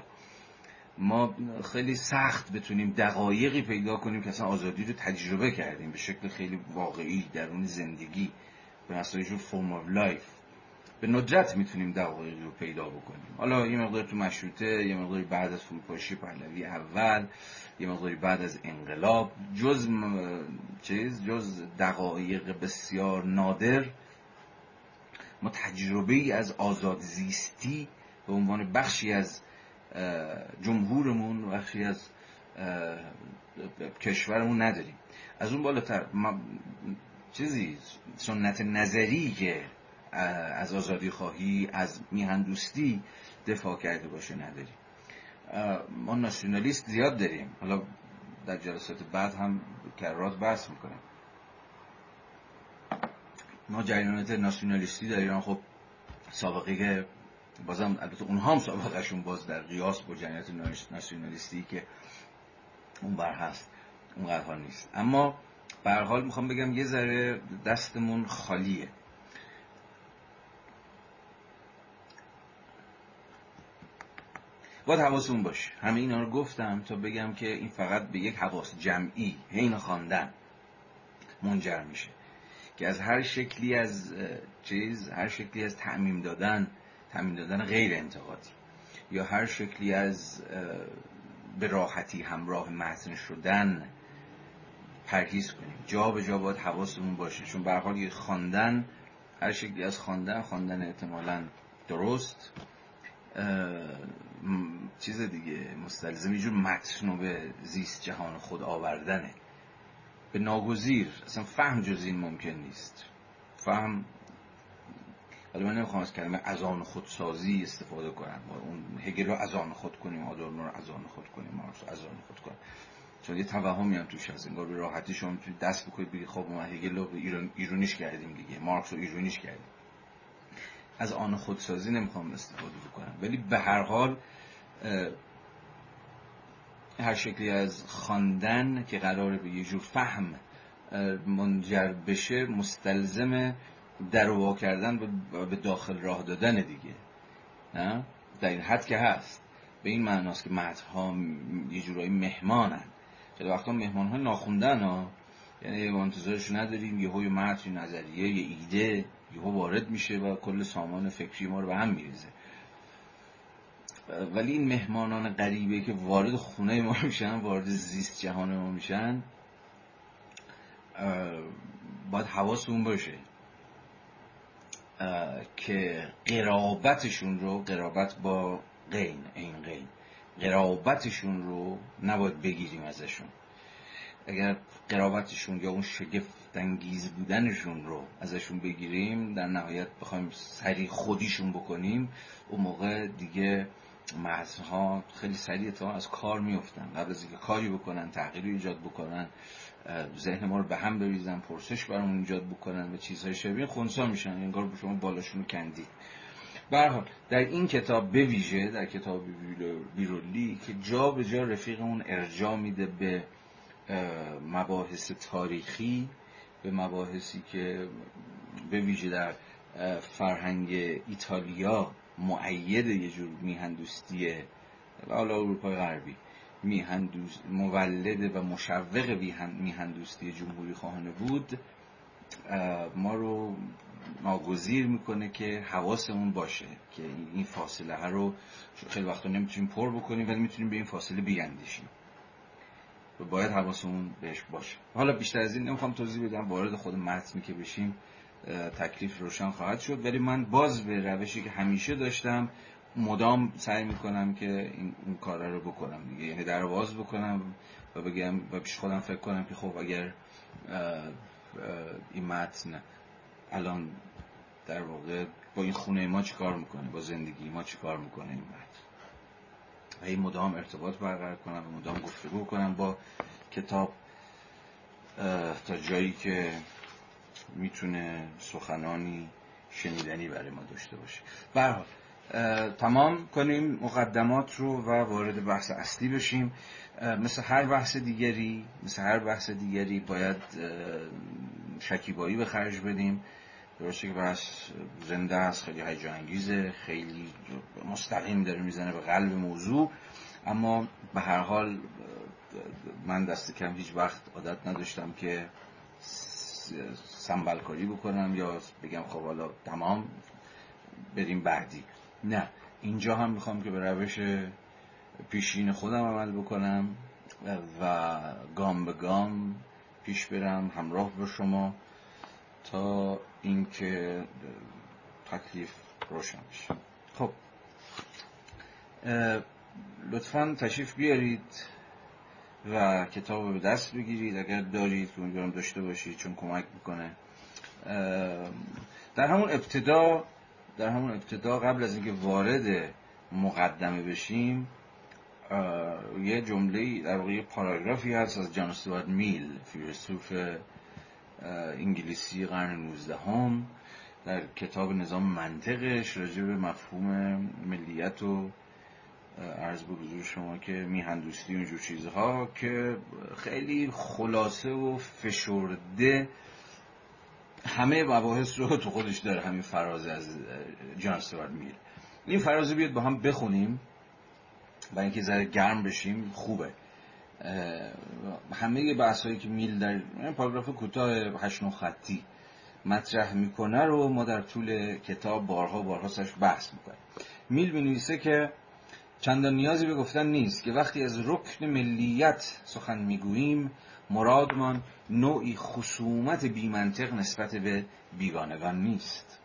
ما خیلی سخت بتونیم دقایقی پیدا کنیم که اصلا آزادی رو تجربه کردیم. به شکل خیلی واقعی درون زندگی. به مثابه form of life به ندرت می‌تونیم دقایقی رو پیدا بکنیم. حالا یه مقدار تو مشروطه یه مقداری بعد از فروپاشی پهلوی اول. یه مقداری بعد از انقلاب جز چیز جز دقایق بسیار نادر ما تجربه ای از آزاد زیستی به عنوان بخشی از جمهورمون بخشی از کشورمون نداریم. از اون بالاتر ما چیزی سنت نظری که از آزادی خواهی از میهن دوستی دفاع کرده باشه نداریم. ما ناسیونالیست زیاد داریم. حالا در جلسات بعد هم کرات بحث می‌کنم ما جریانات ناسیونالیستی در ایران خب سابقه که بازم البته اونها هم سابقهشون باز در قیاس با جریانات ناسیونالیستی که اون بر هست اون نیست. اما به حال می‌خوام بگم یه ذره دستمون خالیه. باید حواسمون باشه. همه اینا رو گفتم تا بگم که این فقط به یک حواس جمعی حین خواندن منجر میشه. که از هر شکلی از چیز هر شکلی از تعمیم دادن تعمیم دادن غیر انتقادی. یا هر شکلی از به راحتی همراه متن شدن پرهیز کنیم. جا به جا باید حواسمون باشه. چون به حال خواندن هر شکلی از خواندن خواندن احتمالا درست. چیز دیگه مستلزم یه جور متن به زیست جهان خود آوردنه. به ناگزیر اصلا فهم جز این ممکن نیست. فهم حالا من نمی‌خوام از کلمه از آن خودسازی استفاده کنم. اون هگل رو از آن خود کنیم آدورنو رو از آن خود کنیم مارکس رو از آن خود کنیم. چون یه توهمی هم توش هست. انگار به راحتی شما می‌تونید دست بکنید بگید خب ما هگل رو به ایران ایرونیش کردیم دیگه. مارکس رو ایرونیش کردیم. از آن خودسازی نمی‌خوام استفاده بکنم. ولی به هر حال هر شکلی از خواندن که قراره به یه جور فهم منجر بشه مستلزم در وا کردن به داخل راه دادن دیگه. در این حد که هست. به این معناست که متنها یه جورایی مهمانن. خیلی وقتا مهمان ها ناخوندن ها. یعنی انتظارش نداریم یه های متن نظریه یه ایده. یه وارد میشه و کل سامان فکری ما رو به هم میریزه. ولی این مهمانان غریبه که وارد خونه ما میشن وارد زیست جهان ما میشن باید حواسمون باشه که قرابتشون رو قرابت با غین این غین قرابتشون رو نباید بگیریم ازشون. اگر قرابتشون یا اون شگفت انگیز بودنشون رو ازشون بگیریم در نهایت بخوایم سریع خودیشون بکنیم اون موقع دیگه مغزها خیلی سریع تا از کار میفتن قبل از اینکه کاری بکنن تغییری ایجاد بکنن ذهن ما رو به هم بریزن پرسش برامون ایجاد بکنن و چیزهای شبیه خونسا میشن. انگار به شما بالاشون رو کندید برحال در این کتاب به ویژه در کتاب بیرولی که جا به جا رفیقمون ارجا میده به مباحث تاریخی به مباحثی که به ویژه در فرهنگ ایتالیا معید یه جور میهندوستی حالا اروپای غربی میهندوست مولد و مشوق میهندوستی جمهوری خواهانه بود ما رو ناگزیر می‌کنه که حواسمون باشه که این فاصله ها رو خیلی وقتا نمی‌تونیم پر بکنیم ولی می‌تونیم به این فاصله بیاندیشیم. و باید حواسمون بهش باشه. حالا بیشتر از این نمی‌خوام توضیح بدم. وارد خود متنی که بشیم تکلیف روشن خواهد شد. ولی من باز به روشی که همیشه داشتم مدام سعی می‌کنم که این, این کار رو بکنم. دیگه یعنی در باز بکنم و بگم و پیش خودم فکر کنم که خب اگر این متن الان در واقع با این خونه ما چیکار می‌کنه؟ با زندگی ما چیکار می‌کنه این متن؟ این مدام ارتباط برقرار کنم و مدام گفتگو کنم با کتاب تا جایی که می‌تونه سخنانی شنیدنی برای ما داشته باشه. برحال تمام کنیم مقدمات رو و وارد بحث اصلی بشیم. مثل هر بحث دیگری مثل هر بحث دیگری باید شکیبایی به خرج بدیم. درسته که بحث زنده است خیلی هیجان انگیزه خیلی مستقیم داره می‌زنه به قلب موضوع. اما به هر حال من دست کم هیچ وقت عادت نداشتم که سنبلکاری بکنم یا بگم خب حالا تمام بریم بعدی. نه اینجا هم می‌خوام که به روش پیشین خودم عمل بکنم و گام به گام پیش برم همراه با شما تا اینکه تکلیف روشن بشه. خب. لطفا تشریف بیارید و کتاب به دست بگیرید. اگر دارید که امیدوارم داشته باشید چون کمک می‌کنه. در همون ابتدا در همون ابتدا قبل از اینکه وارد مقدمه بشیم یه جمله در واقع یه پاراگرافی هست از جان استوارت میل فیلسوف انگلیسی قرن 19 هم در کتاب نظام منطقش راجع به مفهوم ملیت و عرض به حضور شما که میهندوستی و اینجور چیزها که خیلی خلاصه و فشرده همه مباحث رو تو خودش داره همین فراز از جان استوارت میل این فرازه بیاد با هم بخونیم و اینکه ذره گرم بشیم خوبه. همه بحث هایی که میل در پاراگراف کوتاه هشت خطی مطرح می‌کنه رو ما در طول کتاب بارها بارها سرش بحث می‌کنیم. میل می که چندان نیازی به گفتن نیست که وقتی از رکن ملیت سخن می‌گوییم مرادمان نوعی خصومت بیمنطق نسبت به بیگانگان نیست.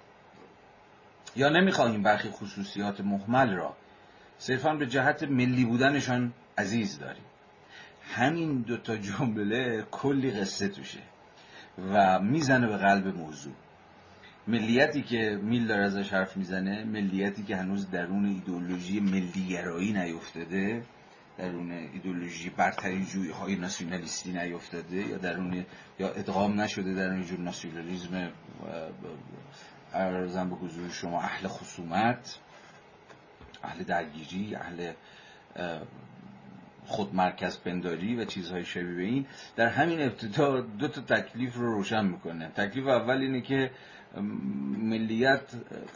یا نمی‌خواهیم برخی خصوصیات محمل را صرفا به جهت ملی بودنشان عزیز داریم. همین دوتا جمله کلی قصه توشه و می‌زنه به قلب موضوع. ملیتی که میل داره ازش حرف می‌زنه ملیتی که هنوز درون ایدولوژی ملیگرایی نیفتاده درون ایدولوژی برتری جوی های ناسیونالیستی نیفتاده یا درون یا ادغام نشده در اینجور ناسیونالیزم ارزم به حضور شما اهل خصومت اهل درگیری اهل خودمرکز پنداری و چیزهای شبیه به این در همین ابتدا دو تا تکلیف رو روشن می‌کنه. تکلیف اول اینه که ملیت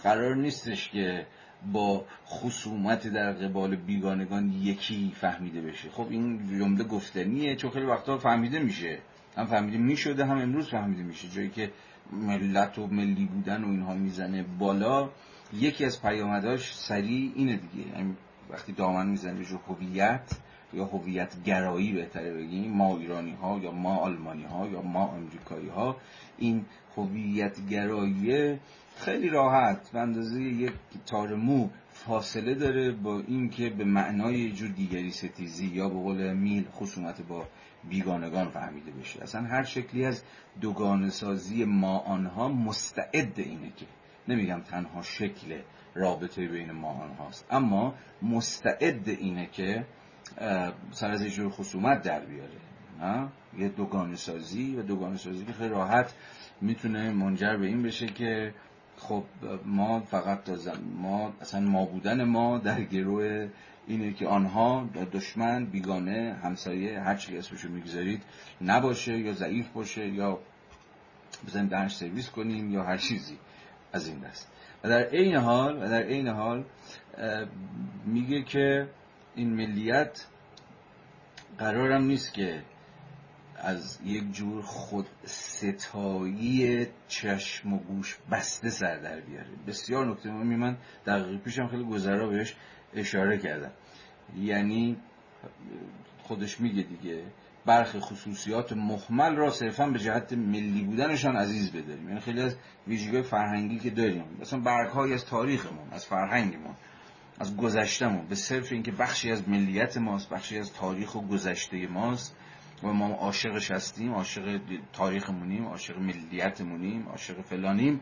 قرار نیستش که با خصومت در قبال بیگانگان یکی فهمیده بشه. خب این جمله گفتنیه چون خیلی وقتا فهمیده میشه. هم فهمیده می‌شده هم امروز فهمیده میشه. جایی که ملت و ملی بودن و اینها می‌زنه بالا یکی از پیامداش سریع اینه دیگه. یعنی وقتی دامن می‌زنه به هویت یا هویت گرایی بهتره بگیم ما ایرانی ها یا ما آلمانی ها یا ما امریکایی ها این هویت گرایی خیلی راحت به اندازه یک تار مو فاصله داره با اینکه به معنای یه جور دیگری ستیزی یا به قول میل خصومت با بیگانگان فهمیده بشه. اصلا هر شکلی از دوگانه سازی ما آنها مستعد اینه که نمیگم تنها شکل رابطه بین ما آنهاست اما مستعد اینه که سر از جور خصومت در بیاره یه دوگانه سازی و دوگانه سازی که خیلی راحت می‌تونه منجر به این بشه که خب ما فقط ما اصلا ما بودن ما در گروه اینه که آنها دشمن بیگانه همسایه هر چی اسمشو می‌گذارید نباشه یا ضعیف باشه یا بزنیم درش سرویس کنیم یا هر چیزی از این دست. و در عین حال و در عین حال میگه که این ملیت قرارم نیست که از یک جور خود ستایی چشم و گوش بسته سر در بیاره. بسیار نکته مهمی من دقیقی پیشم خیلی گذرا بهش اشاره کردم. یعنی خودش میگه دیگه برخی خصوصیات محمل را صرفا به جهت ملی بودنشان عزیز بداریم. یعنی خیلی از ویژگی فرهنگی که داریم. مثلا برگهایی از تاریخمون از فرهنگمون. از گذشتمون به صرف اینکه بخشی از ملیت ماست بخشی از تاریخ و گذشته ماست. و ما عاشقش هستیم عاشق تاریخمونیم عاشق ملیتمونیم عاشق فلانیم.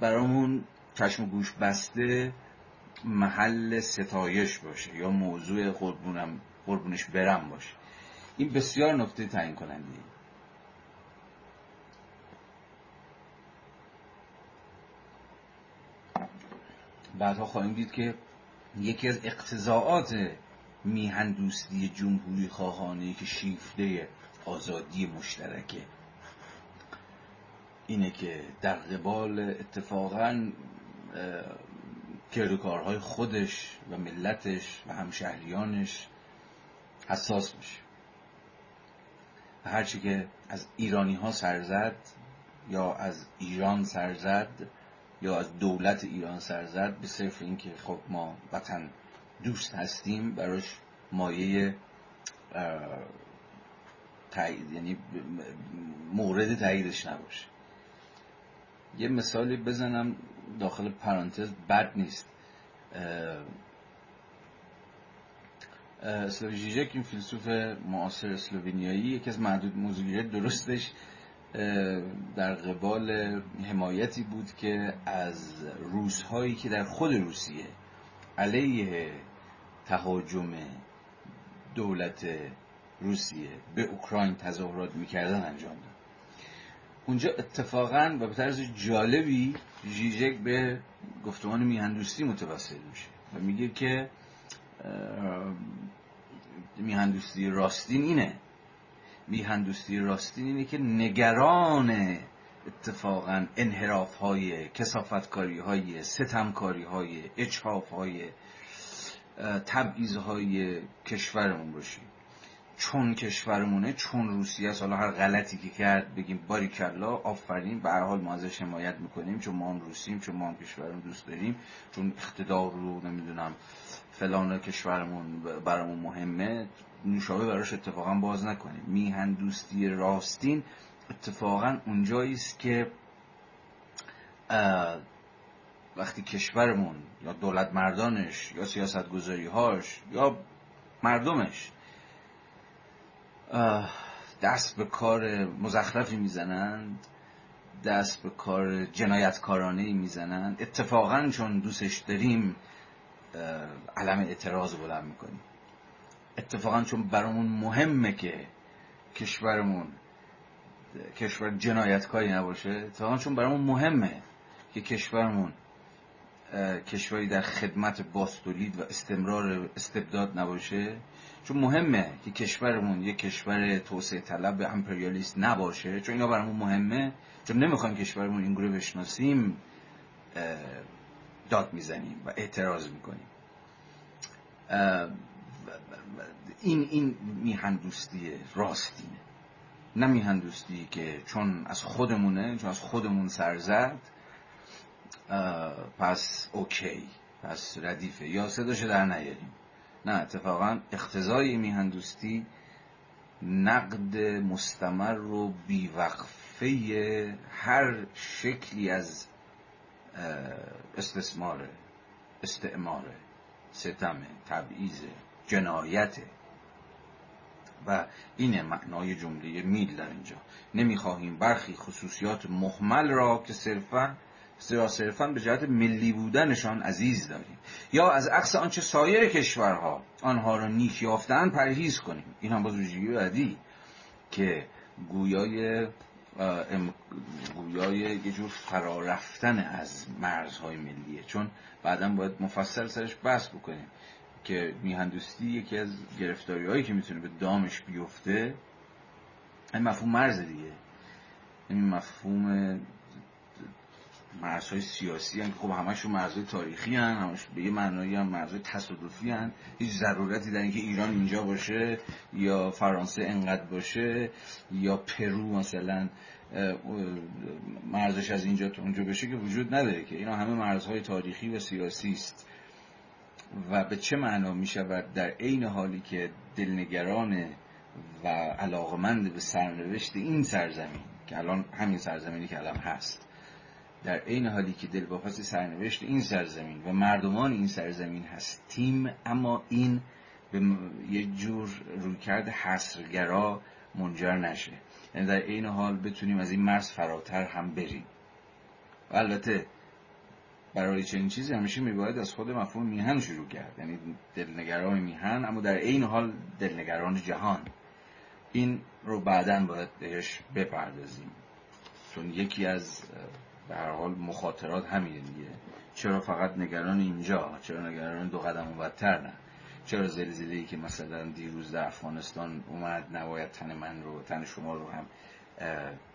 برامون چشم گوش بسته محل ستایش باشه یا موضوع قربونم قربونش برم باشه. این بسیار نکته تعیین کننده بعدها خواهیم دید که یکی از اقتضاعات میهن دوستی جمهوری خواهانه که شیفته آزادی مشترکه. اینه که در قبال اتفاقا کردوکارهای خودش و ملتش و همشهریانش حساس میشه. و هرچی که از ایرانی ها سرزد یا از ایران سرزد یا از دولت ایران سرزد به صرف اینکه خب ما وطن دوست هستیم براش مایه تایید یعنی مورد تاییدش نباشه. یه مثالی بزنم داخل پرانتز بد نیست. اسلوژیژک این فیلسوف معاصر اسلوونیایی یکی از معدود موضوعیت درستش در قبال حمایتی بود که از روسهایی که در خود روسیه علیه تهاجم دولت روسیه به اوکراین تظاهرات می‌کردن انجام داد. اونجا اتفاقا و به طرز جالبی ژیژک به گفتمان میهندوستی متوسل میشه و میگه که میهندوستی راستین اینه میهندوستی راستین اینه که نگران اتفاقا انحراف های کسافتکاری های ستمکاری های اچهاف های تبعیض های کشورمون باشیم. چون کشورمونه چون روسیه است. حالا هر غلطی که کرد بگیم باریکلا آفرین. به هر حال ما ازش حمایت می‌کنیم چون ما هم روسیم چون ما هم کشورمون دوست داریم چون اقتدار رو نمی‌دونم فلان کشورمون برامون مهمه نوشابه براش اتفاقا باز نکنیم. میهن دوستی راستین اتفاقا اونجایی است که وقتی کشورمون یا دولت مردانش یا سیاست هاش یا مردمش دست به کار مزخرفی می‌زنند دست به کار جنایتکارانه می‌زنند اتفاقا چون دوستش داریم علم اعتراض بلند می‌کنیم. اتفاقا چون برامون مهمه که کشورمون کشور جنایتکاری نباشه اتفاقا چون برامون مهمه که کشورمون کشوری در خدمت باستولید و استمرار استبداد نباشه. چون مهمه که کشورمون یک کشور توسعه طلب امپریالیست نباشه. چون اینا برامون مهمه. چون نمی‌خوایم کشورمون این گروه بشناسیم داد می‌زنیم و اعتراض می‌کنیم. این این میهندوستی راستینه. نه میهندوستی که چون از خودمونه چون از خودمون سرزد پس اوکی پس ردیفه. یا صداش در نیاریم. نه اتفاقا اختزای میهندوستی نقد مستمر رو بیوقفه هر شکلی از استثماره استعماره ستمه تبعیزه جنایته و این معنای جمله میل در اینجا. نمی‌خواهیم برخی خصوصیات محمل را که صرفا صرفا به جهت ملی بودنشان عزیز داریم یا از عکس آنچه سایر کشورها آنها را نیک یافتن پرهیز کنیم. این هم باز ویژگی بعدی که گویای گویای یه جور فرارفتن از مرزهای ملیه. چون بعدا باید مفصل سرش بحث بکنیم که میهندوستی یکی از گرفتاری هایی که می‌تونه به دامش بیفته این مفهوم مرز دیگه. این مفهوم مرزهای سیاسی هن. خب همشون مرزهای تاریخی هن همش به یه معنایی هم مرزهای تصادفی هن. هیچ ضرورتی در اینکه ایران اینجا باشه یا فرانسه انقدر باشه یا پرو مثلا مرزش از اینجا تا اونجا بشه که وجود نداره که اینا همه مرزهای تاریخی و سیاسی است. و به چه معنا می شود در عین حالی که دلنگران و علاقمند به سرنوشت این سرزمین که الان همین سرزمینی که الان هست در عین حالی که دلواپس سرنوشت این سرزمین و مردمان این سرزمین هستیم اما این به یه جور رویکرد حسرگرا منجر نشه. یعنی در این حال بتونیم از این مرز فراتر هم بریم. و البته برای چنین چیزی همیشه میباید از خود مفهوم میهن شروع کرد. یعنی دلنگران میهن اما در این حال دلنگران جهان. این رو بعدا باید بهش بپردازیم. چون یکی از هر حال مخاطرات همینه دیگه. چرا فقط نگران اینجا؟ چرا نگران دو قدم بدتر نه؟ چرا زلزله ای که مثلا دیروز در افغانستان اومد نباید تن من رو تن شما رو هم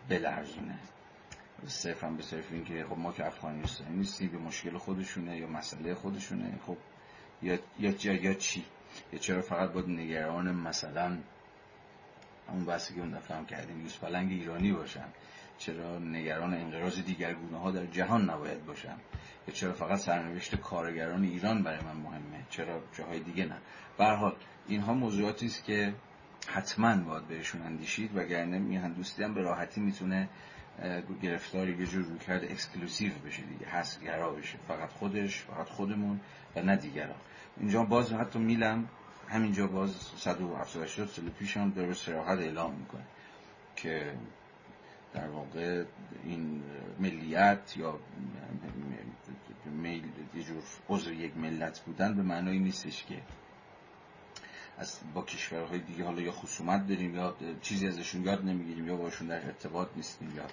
بلرزونه؟ صرفا به صرف این که خب ما که افغانستانی نیستیم به مشکل خودشونه یا مسئله خودشونه خب یا یا, یا چی؟ یا چرا فقط باید نگران مثلا اون بحثی که اون دفعه هم کردیم یوز پلنگ ایرانی باشن؟ چرا نگران انقراض دیگر گونه ها در جهان نباید باشن یا چرا فقط سرنوشت کارگران ایران برای من مهمه؟ چرا جاهای دیگه نه؟ به حال اینها موضوعاتی است که حتما باید بهشون اندیشید وگرنه میهن دوستی هم به راحتی می‌تونه گرفتار یه جور رویکرد exclusive بشه دیگه گرا بشه. فقط خودش فقط خودمون و نه دیگران. اینجا باز حتی میلم همینجا باز 178 سال پیش هم به صراحت اعلام می‌کنه که در واقع این ملیت یا میل یه جور عضو یک ملت بودن به معنای نیستش که از با کشورهای دیگه حالا یا خصومت داریم یا چیزی ازشون یاد نمی‌گیریم یا باشون در ارتباط نیستیم یا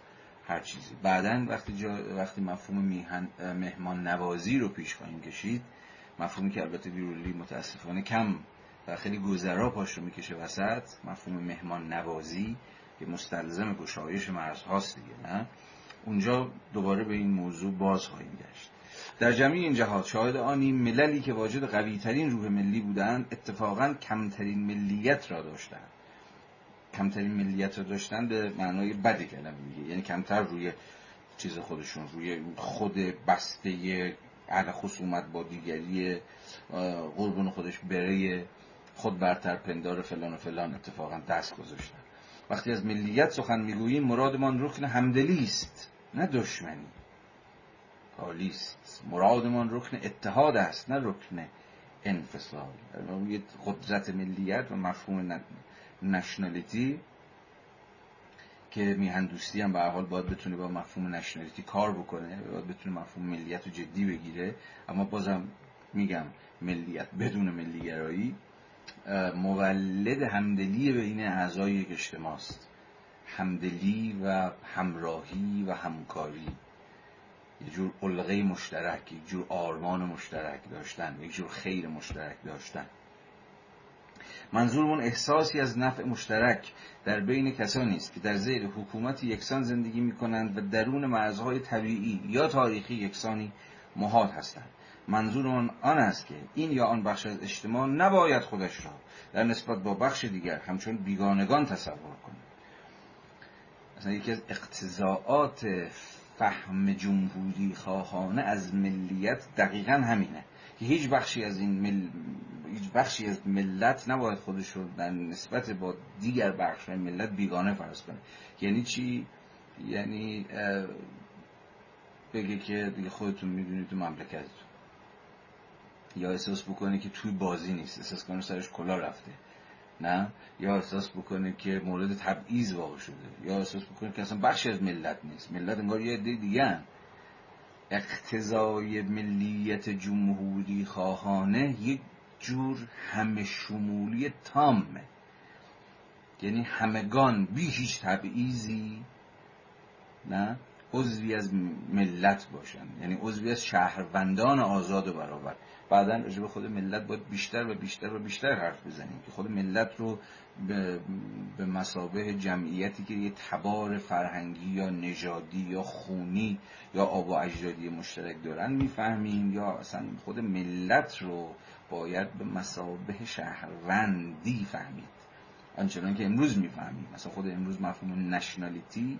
هر چیزی. بعدا وقتی جا وقتی مفهوم میهن مهمان نوازی رو پیش خواهیم کشید مفهومی که البته بیرولی متاسفانه کم و خیلی گذرا پاش رو می‌کشه وسط مفهوم مهمان نوازی که مستلزم گشایش مرز هاست دیگه نه؟ اونجا دوباره به این موضوع باز خواهیم گشت. در جمعی این جهات شاهد آنیم مللی که واجد قوی ترین روح ملی بودند اتفاقا کمترین ملیت را داشتند. کمترین ملیت را داشتن به معنای بد کلمه میگه. یعنی کمتر روی چیز خودشون روی خود بسته اهل خصومت با دیگری قربون خودش برای خود برتر پندار فلان و فلان اتفاقا دست گذاشتن. وقتی از ملیت سخن می‌گوییم مرادمان رکن همدلی است نه دشمنی. است. مرادمان رکن اتحاد است نه رکن انفصال. قدرت ملیت و مفهوم نشنالیتی که میهن دوستی هم به حال باید بتونه با مفهوم نشنالیتی کار بکنه باید بتونه مفهوم ملیت رو جدی بگیره. اما بازم میگم ملیت بدون ملیگرایی مولد همدلی بین اعضای یک اجتماع است همدلی و همراهی و همکاری. یه جور علقه مشترک یک جور آرمان مشترک داشتن یک جور خیر مشترک داشتن. منظورمون احساسی از نفع مشترک در بین کسانی است که در زیر حکومت یکسان زندگی می کنند و درون مرزهای طبیعی یا تاریخی یکسانی محال هستند. منظور آن آن است که این یا آن بخش از اجتماع نباید خودش را در نسبت با بخش دیگر همچون بیگانگان تصور کند مثلا یکی از اقتضاعات فهم جمهوری خواهانه از ملیت دقیقا همینه که هیچ بخشی از این مل... هیچ بخشی از ملت نباید خودش رو در نسبت با دیگر بخش ملت بیگانه فرض کنه. یعنی چی؟ یعنی بگه که دیگه خودتون می‌دونید تو مملکتتون یا احساس بکنه که توی بازی نیست احساس کنه سرش کلا رفته. نه؟ یا احساس بکنه که مورد تبعیض واقع شده. یا احساس بکنه که اصلا بخشی از ملت نیست. ملت انگار یه عده دیگه اقتضای ملیت جمهوری خواهانه یک جور همه شمولی تامه. یعنی همگان بی هیچ تبعیضی. نه؟ عضوی از ملت باشن. یعنی عضوی از شهروندان آزاد و برابر. بعدا راجع خود ملت باید بیشتر و بیشتر و بیشتر حرف بزنیم که خود ملت رو به, به مسابه جمعیتی که یه تبار فرهنگی یا نژادی یا خونی یا آب و اجدادی مشترک دارن می‌فهمیم یا اصلا خود ملت رو باید به مسابه شهروندی فهمید. آنچنان که امروز می‌فهمیم. مثلا خود امروز مفهوم نشنالیتی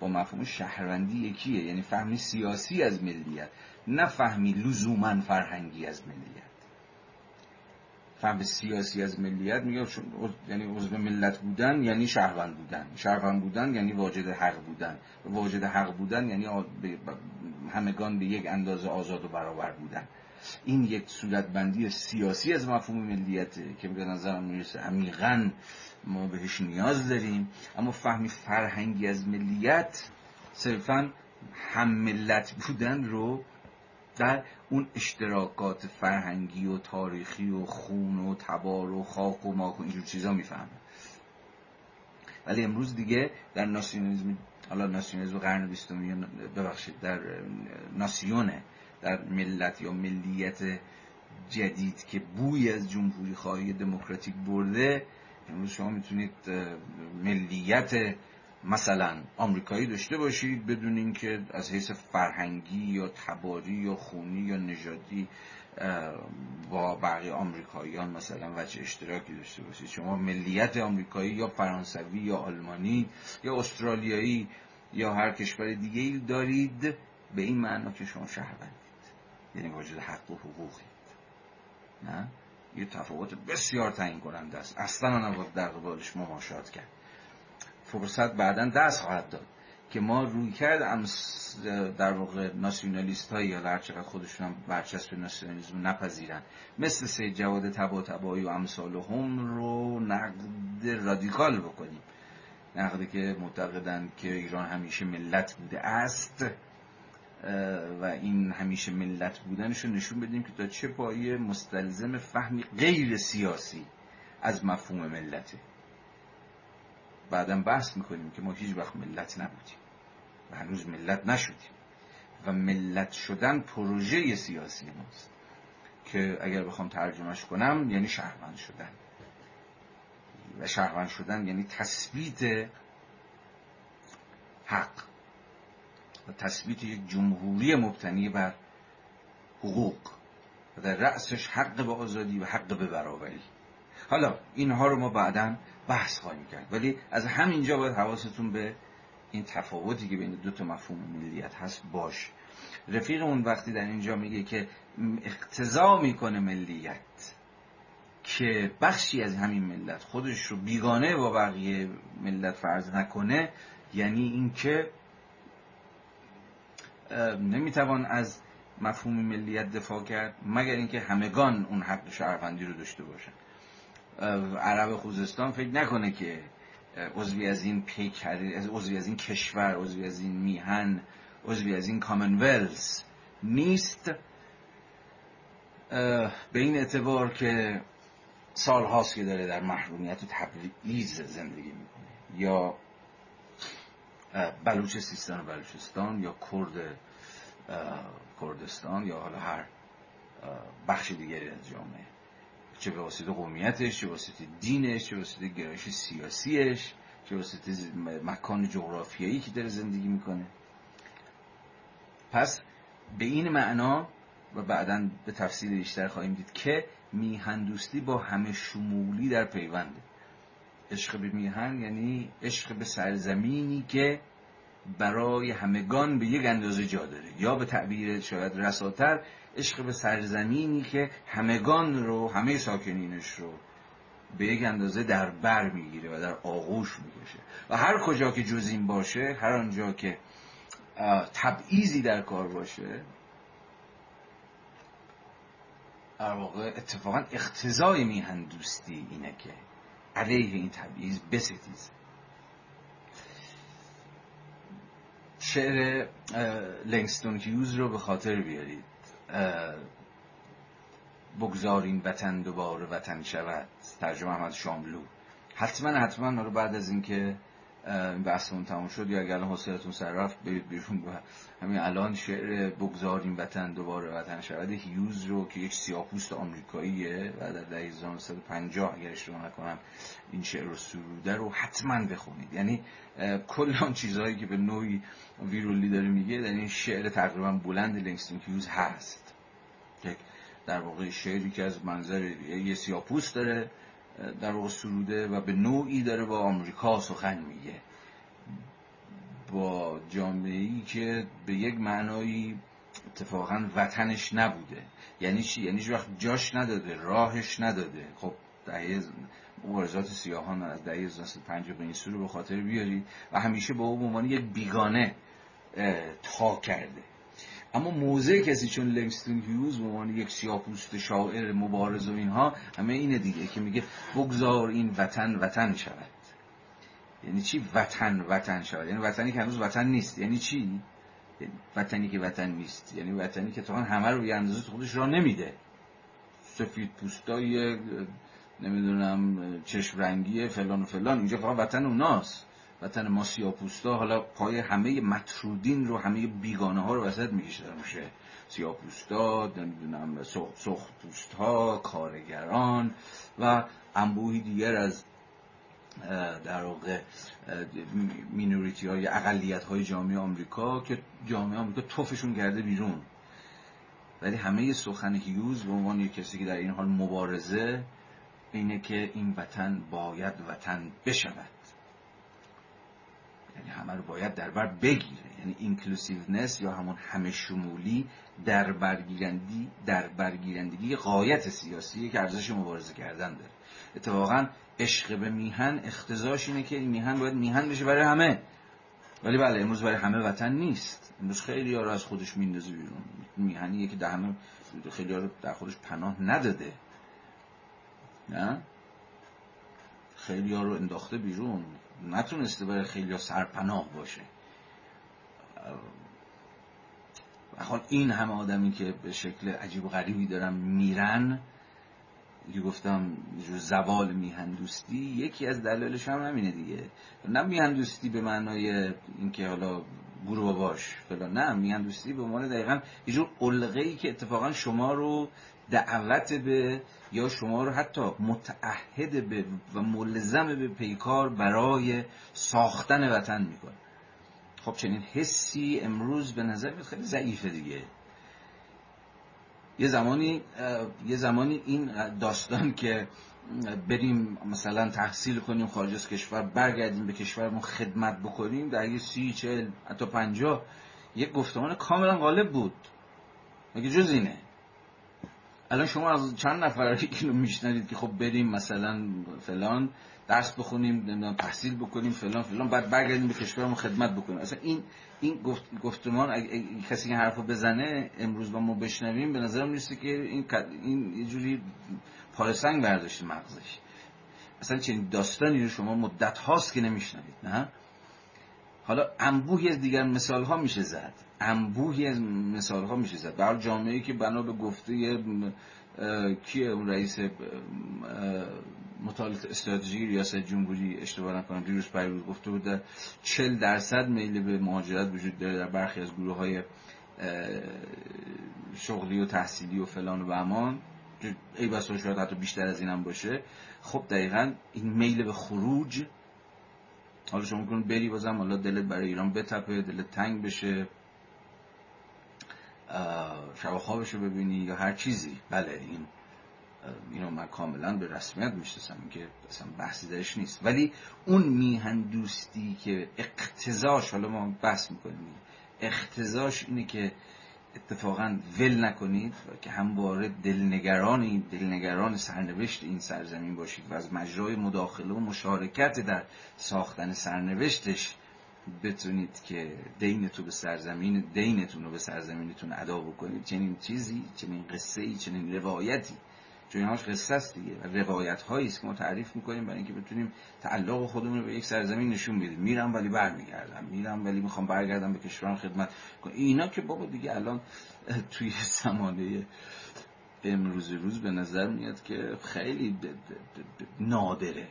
با مفهوم شهروندی یکیه. یعنی فهمی سیاسی از ملیت نه فهمی لزوما فرهنگی از ملیت. فهم سیاسی از ملیت میگه یعنی عضو ملت بودن یعنی شهروند بودن. شهروند بودن یعنی واجد حق بودن. واجد حق بودن یعنی همگان به یک اندازه آزاد و برابر بودن. این یک صورتبندی سیاسی از مفهوم ملیته که به نظرم می‌رسه عمیقا ما بهش نیاز داریم. اما فهمی فرهنگی از ملیت صرفا هم ملت بودن رو در اون اشتراکات فرهنگی و تاریخی و خون و تبار و خاک و ماک و اینجور چیزا می‌فهمه ولی امروز دیگه در ناسیونالیسم حالا ناسیونالیسم قرن بیستمی ببخشید در ناسیونه در ملت یا ملیت جدید که بوی از جمهوری خواهی دموکراتیک برده امروز شما می‌تونید ملیت مثلا آمریکایی داشته باشید بدون اینکه از حیث فرهنگی یا تباری یا خونی یا نژادی با بقیه آمریکاییان مثلا وجه اشتراکی داشته باشید. شما ملیت آمریکایی یا فرانسوی یا آلمانی یا استرالیایی یا هر کشور دیگه ای دارید به این معنا که شما شهروندید. یعنی واجد حق و حقوقید. نه؟ یه تفاوت بسیار تعیین کننده است. اصلا نباید در قبالش مماشات کرد. فرصت بعدا دست خواهد داد که ما روی کرد در واقع ناسیونالیست هایی یا هر چقدر خودشون هم برچسب ناسیونالیسم نپذیرن. مثل سید جواد تبا تبایی و امثال هم رو نقد رادیکال بکنیم. نقدی که معتقدند که ایران همیشه ملت بوده است. و این همیشه ملت بودنش رو نشون بدیم که تا چه پایه مستلزم فهمی غیر سیاسی از مفهوم ملته. بعدا بحث می‌کنیم که ما هیچ وقت ملت نبودیم و هنوز ملت نشدیم و ملت شدن پروژه سیاسی ماست که اگر بخوام ترجمهش کنم یعنی شهروند شدن. و شهروند شدن یعنی تثبیت حق. تثبیت یک جمهوری مبتنی بر حقوق و در رأسش حق به آزادی و حق به برابری. حالا اینها رو ما بعدا بحث خواهیم کرد. ولی از همینجا باید حواستون به این تفاوتی که بین دو تا مفهوم ملیت هست باش رفیقمون وقتی در اینجا میگه که اقتضا می‌کنه ملیت که بخشی از همین ملت خودش رو بیگانه با بقیه ملت فرض نکنه یعنی اینکه نمی‌توان از مفهوم ملیت دفاع کرد مگر اینکه همگان اون حق شهروندی رو داشته باشن. عرب خوزستان فکر نکنه که عضوی از این پیکری عضوی از این کشور عضوی از این میهن عضوی از این کامنولز نیست. به این اعتبار که سال هاست که داره در محرومیت و تبعیض زندگی می‌کنه. یا بلوچ سیستان و بلوچستان یا کرد کردستان یا حالا هر بخش دیگری از جامعه. چه به واسطه قومیتش چه واسطه دینش چه واسطه گرایش سیاسیش چه واسطه مکان جغرافیایی که داره زندگی می‌کنه. پس به این معنا و بعدا به تفصیل بیشتر خواهیم دید که میهندوستی با همه شمولی در پیونده عشق به میهن یعنی عشق به سرزمینی که برای همگان به یک اندازه جا داره. یا به تعبیر شاید رساتر عشق به سرزمینی که همگان رو همه ساکنینش رو به یک اندازه در بر می‌گیره و در آغوش می‌کشه. و هر کجا که جزین باشه هر آنجا که تبعیزی در کار باشه در واقع اتفاقا اختزای میهن دوستی اینه که علیه این تبعیض بستیز. شعر لنگستون هیوز رو به خاطر بیارید. بگذارین وطن دوباره وطن شود. ترجمه احمد شاملو. حتما حتما رو بعد از اینکه این بحثمون تموم شد. یا اگر الان حوصلتون سر رفت برید بیرون با همین الان شعر بگذاریم وطن دوباره وطن شود. هیوز رو که یک سیاپوست آمریکاییه و در دهه 1950 اگر اشتباه نکنم این شعر رو سروده رو حتما بخونید. یعنی کل آن چیزهایی که به نوعی ویرولی داره میگه در این شعر تقریبا بلند لنگستون هیوز هست. در واقع شعری که از منظر یه سیاپوست داره در واقع سروده و به نوعی داره با آمریکا سخن میگه. با جامعه ای که به یک معنایی اتفاقا وطنش نبوده. یعنی چی؟ یعنی وقت جاش نداده راهش نداده. خب دهه مبارزات سیاهان از دهه 1950 به این سو به خاطر بیارید و همیشه با او عنوان یک بیگانه تا کرده. اما موضع کسی چون لنگستون هیوز به عنوان یک سیاپوست شاعر مبارز و اینها همه اینه دیگه که میگه بگذار این وطن وطن شود. یعنی چی وطن وطن شود؟ یعنی وطنی که هنوز وطن نیست. یعنی چی؟ یعنی وطنی که وطن نیست. یعنی وطنی که تا همه رو یه اندازه خودش را نمیده. سفید پوستای نمی‌دونم چشم رنگی فلان و فلان. اینجا فقط وطن اوناست. وطن ما سیاپوستا حالا پای همه مطرودین رو همه بیگانه ها رو وسط می‌کشه میشه سیاپوستا نمی‌دونم سخت ها کارگران و انبوهی دیگر از در واقع مینوریتی های اقلیت های جامعه آمریکا که جامعه آمریکا توفشون کرده بیرون. ولی همه سخن هیوز به عنوان یک کسی که در این حال مبارزه اینه که این وطن باید وطن بشود. یعنی همه رو باید در بر بگیره. یعنی اینکلوسیونس یا همون همه شمولی در برگیرندی در برگیرندگی قایت سیاسی که ارزش مبارزه کردن داره. اتفاقا عشق به میهن اختزاش اینه که میهن باید میهن بشه برای همه. ولی بله امروز برای همه وطن نیست. امروز خیلی ها رو از خودش میندازه بیرون. میهنیه که در همه خیلی ها رو در خودش پناه نداده. نه؟ خیلی ها رو انداخته بیرون. نتونسته برای خیلی سرپناه باشه. حال این همه آدمی که به شکل عجیب و غریبی دارن میرن که گفتم زوال میهندوستی یکی از دلایلش هم همینه دیگه. نه میهندوستی به معنای اینکه حالا گروه باباش فلان نه میهندوستی به عنوان دقیقا یه جور ای که اتفاقا شما رو دعوت به یا شما رو حتی متعهد به و ملزم به پیکار برای ساختن وطن می‌کنه. خب چنین حسی امروز به نظر خیلی ضعیفه دیگه. یه زمانی یه زمانی این داستان که بریم مثلا تحصیل کنیم خارج از کشور برگردیم به کشورمون خدمت بکنیم در یه سی چل حتی پنجاه یک گفتمان کاملا غالب بود. مگه جز اینه؟ الان شما از چند نفر اینو میشنوید که خب بریم مثلا فلان درس بخونیم نمی‌دونم تحصیل بکنیم فلان فلان بعد برگردیم به کشورمون خدمت بکنیم. اصلا این این گفت گفتمان اگه کسی این حرفو بزنه امروز با ما بشنویم به نظرم می‌رسه که این این یه جوری پارسنگ برداشته مغزش. اصلا چنین داستانی رو شما مدت هاست که نمیشنوید نه؟ حالا انبوهی از دیگر مثال ها میشه زد. انبوهی از مثال ها میشه زد. برای جامعه که بنا به گفته کیه اون رئیس مطالعات استراتژی ریاست جمهوری اشتباه نکنم دیروز پیروز گفته بود 40 درصد میل به مهاجرت وجود داره در برخی از گروه های شغلی و تحصیلی و فلان و امان. ای بسا شاید حتی بیشتر از اینم باشه. خب دقیقا این میل به خروج حالا شما کنید بری بازم حالا دلت برای ایران بتپه دلت تنگ بشه شب خوابشو ببینی یا هر چیزی. بله این اینو من کاملا به رسمیت می‌شناسم که اصلا بحثی درش نیست. ولی اون میهن دوستی که اقتضاش حالا ما بحث می‌کنیم اقتضاش اینه که اتفاقا ول نکنید و که همواره دلنگران دلنگران سرنوشت این سرزمین باشید و از مجرای مداخله و مشارکت در ساختن سرنوشتش بتونید که دینتون به سرزمین دینتون رو به سرزمینتون ادا بکنید. چنین چیزی چنین قصه ای چنین روایتی چون اینهاش قصه است دیگه و روایت هایی است که ما تعریف می‌کنیم برای اینکه بتونیم تعلق خودمون رو به یک سرزمین نشون بدیم. میرم ولی برمیگردم. میرم ولی می‌خوام برگردم به کشورم خدمت کنم. اینا که بابا دیگه الان توی زمانه امروز روز به نظر میاد که خیلی نادره.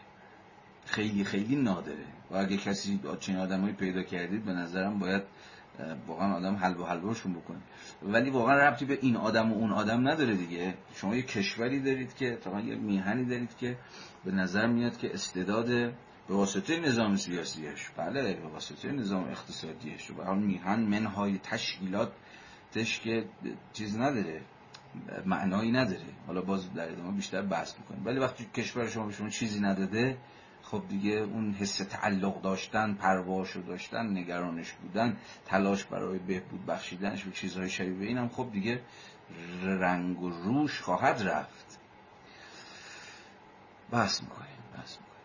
خیلی خیلی نادره. و اگه کسی چنین آدمایی پیدا کردید به نظرم باید واقعا آدم حلب و حلبشون بکنه. ولی واقعا ربطی به این آدم و اون آدم نداره دیگه. شما یه کشوری دارید که اتفاقا یه میهنی دارید که به نظر میاد که استعداد به واسطه نظام سیاسیش بله به واسطه نظام اقتصادیش و به میهن منهای تشکیلاتش که چیز نداره معنایی نداره. حالا باز در ادامه بیشتر بحث می‌کنیم. ولی وقتی کشور شما به شما چیزی نداده خب دیگه اون حس تعلق داشتن پرواش رو داشتن نگرانش بودن تلاش برای بهبود بخشیدنش و چیزهای شبیه اینم خب دیگه رنگ و روش خواهد رفت. بحث می‌کنیم بحث می‌کنیم.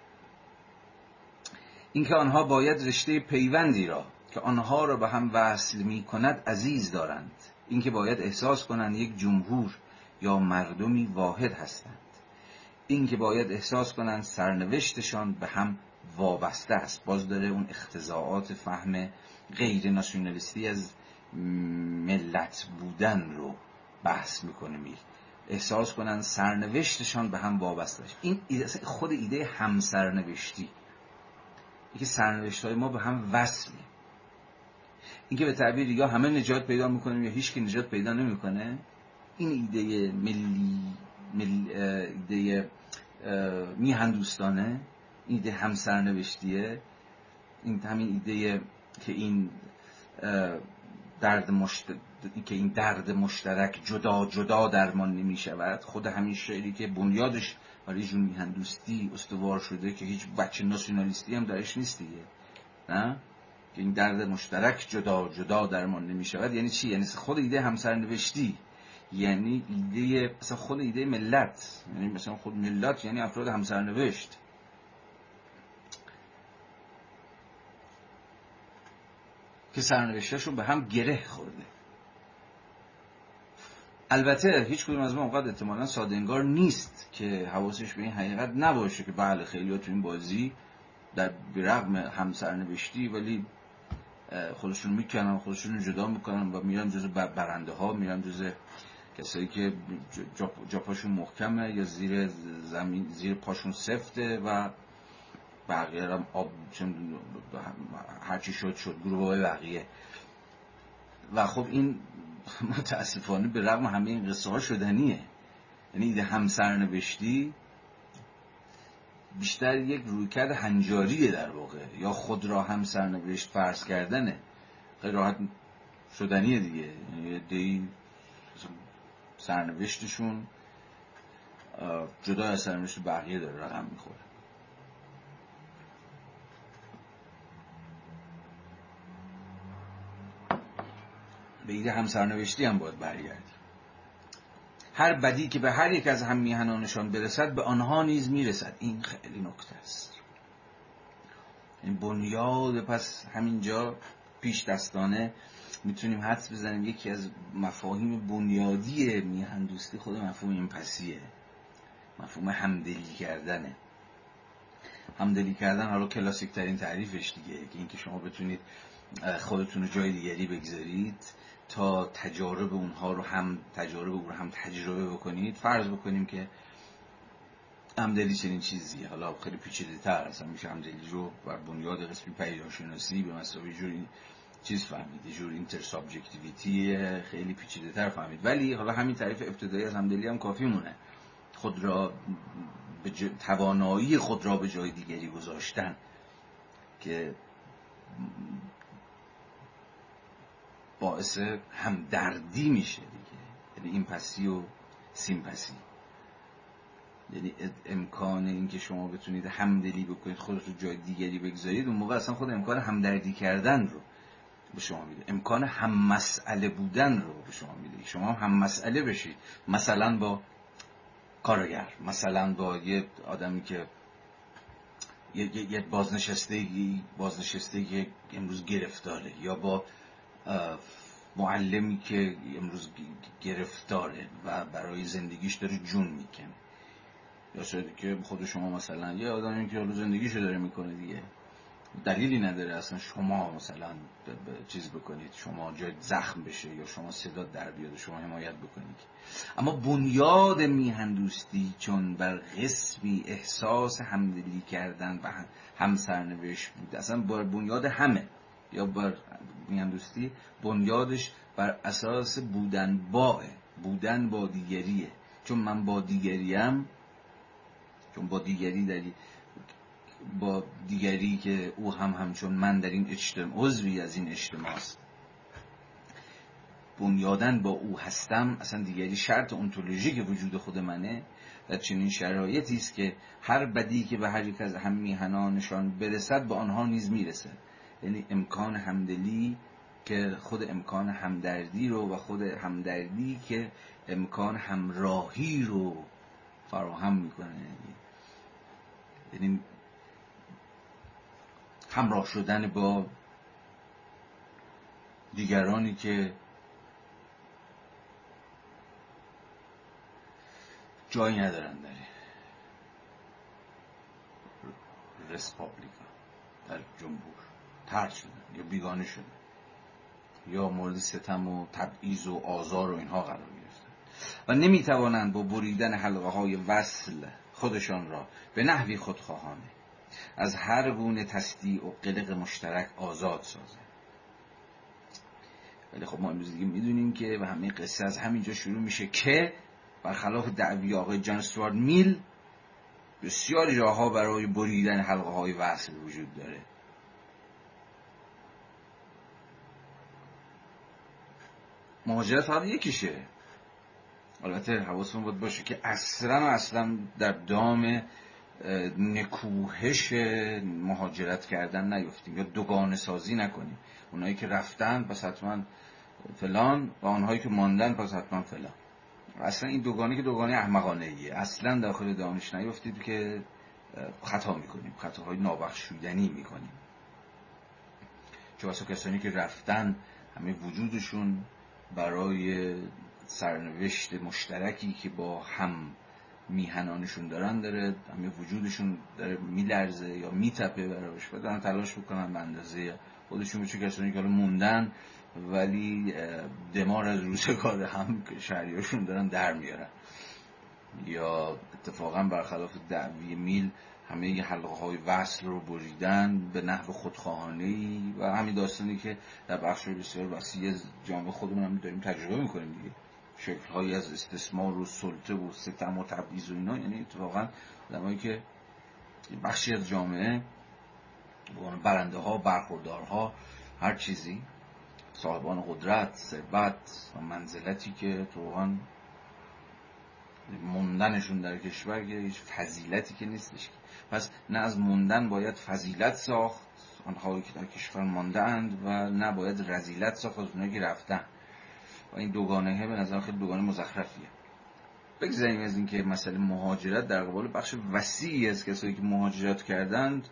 اینکه آنها باید رشته پیوندی را که آنها را به هم وصل می کند عزیز دارند. اینکه باید احساس کنند یک جمهور یا مردمی واحد هستند. این که باید احساس کنند سرنوشتشان به هم وابسته است. باز داره اون اختزاعات فهم غیر ناسیونالیستی از ملت بودن رو بحث می‌کنه میر احساس کنند سرنوشتشان به هم وابسته است این خود ایده همسرنوشتی. اینکه سرنوشت های ما به هم وصله اینکه به تعبیر یا همه نجات پیدا می‌کنیم یا هیچ که نجات پیدا نمی‌کنه این ایده ملی ایده میهن دوستانه ایده همسرنوشتیه این همین ایده که این درد مشت... که این درد مشترک جدا جدا درمان نمی شود خود همین شعری که بنیادش برای جون میهندوستی استوار شده که هیچ بچه ناسیونالیستی هم درش نیست دیگه نه؟ که این درد مشترک جدا جدا درمان نمی شود یعنی چی؟ یعنی خود ایده همسرنوشتی. یعنی ایده مثلا خود ایده ملت. یعنی مثلا خود ملت یعنی افراد همسرنوشت. که سرنوشتشون به هم گره خورده. البته هیچ کدوم از ما اونقدر احتمالا ساده نیست که حواسش به این حقیقت نباشه که بله خیلی تو این بازی در برغم همسرنوشتی ولی خودشون می‌کنن خودشون جدا می‌کنن و میرن جز برنده ها میرن جز کسایی که جاپاشون محکمه یا زیر زمین زیر پاشون سفته و بقیه هم آب هرچی شد شد. گروه بقیه. و خب این متاسفانه به رغم همه این قصه ها شدنیه. یعنی ایده همسرنوشتی بیشتر یک رویکرد هنجاریه در واقع. یا خود را هم سرنوشت فرض کردنه. خیلی راحت شدنیه دیگه. یعنی دی سرنوشتشون جدا از سرنوشت بقیه داره رقم می‌خوره. به ایده همسرنوشتی هم باید برگردیم. هر بدی که به هر یک از هم میهنانشان برسد به آنها نیز می‌رسد. این خیلی نکته است. این بنیاد پس همینجا پیش دستانه می‌تونیم حدس بزنیم یکی از مفاهیم بنیادی میهن دوستی خود مفهوم این پسیه مفهوم همدلی کردنه. همدلی کردن حالا کلاسیک ترین تعریفش دیگه که اینکه شما بتونید خودتون رو جای دیگری بگذارید تا تجارب اونها رو هم تجارب رو هم تجربه بکنید. فرض بکنیم که همدلی چنین چیزی حالا خیلی پیچیده تر اصلا میشه همدلی رو بر بنیاد قسمی پدیدارشناسی به مثابه جوری چیز فهمید جور intersubjectivity خیلی پیچیده تر فهمید. ولی حالا همین تعریف ابتدایی از همدلی هم کافیمونه. خود را به توانایی خود را به جای دیگری گذاشتن که باعث همدردی میشه دیگه. یعنی این پسی و سیمپسی یعنی امکان اینکه شما بتونید همدلی بکنید خودت رو جای دیگری بگذارید اون موقع اصلا خود امکان همدردی کردن رو به شما میده. امکان هم مسئله بودن رو به شما میده. شما هم مسئله بشید. مثلا با کارگر مثلا با یه آدمی که یه, یه بازنشستگی بازنشستگی امروز گرفتاره یا با معلمی که امروز گرفتاره و برای زندگیش داره جون می‌کنه. یا شاید که خود شما مثلا یه آدمی که حالا زندگیشو داره می‌کنه دیگه. دلیلی نداره اصلا شما مثلا چیز بکنید شما جای زخم بشه یا شما صدا در بیاد شما حمایت بکنید. اما بنیاد میهندوستی چون بر قسمی احساس همدلی کردن و همسرنوشت بود اصلا بر بنیاد همه یا بر میهندوستی بنیادش بر اساس بودن با بودن با دیگریه. چون من با دیگریم چون با دیگری داری با دیگری که او هم همچون من در این اجتماع عضوی از این اجتماع است بنیادن با او هستم اصلا دیگری شرط که وجود خود منه در چنین شرایطی است که هر بدی که به هر یک از هم میهنانشان برسد به آنها نیز می‌رسه. یعنی امکان همدلی که خود امکان همدردی رو و خود همدردی که امکان همراهی رو فراهم می‌کنه. یعنی همراه شدن با دیگرانی که جایی ندارن در رسپابلیکا در جمهور ترد شدن یا بیگانه شدن یا مورد ستم و تبعیض و آزار و اینها قرار گرفتن. و نمی‌توانند با بریدن حلقه های وصل خودشان را به نحوی خودخواهانه از هر گونه تصدیع و قلق مشترک آزاد سازه. ولی خب ما امروز دیگه می‌دونیم که و همه قصه از همینجا شروع میشه که برخلاف دعوی آقای جان استوارد میل بسیاری راهها برای بریدن حلقه های وصل وجود داره. مهاجرت فقط یکیشه. البته حواسمون باید باشه که اصلا و اصلا در دام نکوهش مهاجرت کردن نیفتیم یا دوگانه سازی نکنیم. اونایی که رفتن پس حتما فلان و آنهایی که ماندن پس حتما فلان. اصلا این دوگانه که دوگانه احمقانه ایه اصلا داخل دانش نیفتید که خطا می‌کنیم. خطاهای نابخشودنی می‌کنیم. چه واسه کسانی که رفتن همه وجودشون برای سرنوشت مشترکی که با هم میهنانشون دارن داره همه وجودشون داره میلرزه یا میتپه براش. و دارن تلاش می‌کنن به اندازه خودشون چه کسانی که موندن ولی دمار از روزگار هم شهریاشون دارن در میارن. یا اتفاقا برخلاف دعوی میل همه ی حلقه های وصل رو بریدن به نحو خودخواهانه و همین داستانی که در بخش بسیار وسیع جامعه خودمون هم داریم تجربه می‌کنیم دیگه. شکل هایی از استثمار و سلطه و ستم و تبعیض و اینا یعنی اتفاقا آدمایی که بخشی از جامعه برنده ها برخوردارها هر چیزی صاحبان قدرت ثروت و منزلتی که اتفاقا موندنشون در کشور که هیچ فضیلتی که نیستش. پس نه از موندن باید فضیلت ساخت آنهایی که در کشور مانده اند و نه باید رزیلت ساخت از اونهایی که رفتن. و این دوگانه به نظر خیلی دوگانه مزخرفیه. بگذاریم از اینکه مسئله مهاجرت در قبال بخش وسیعی از کسایی که مهاجرت کردند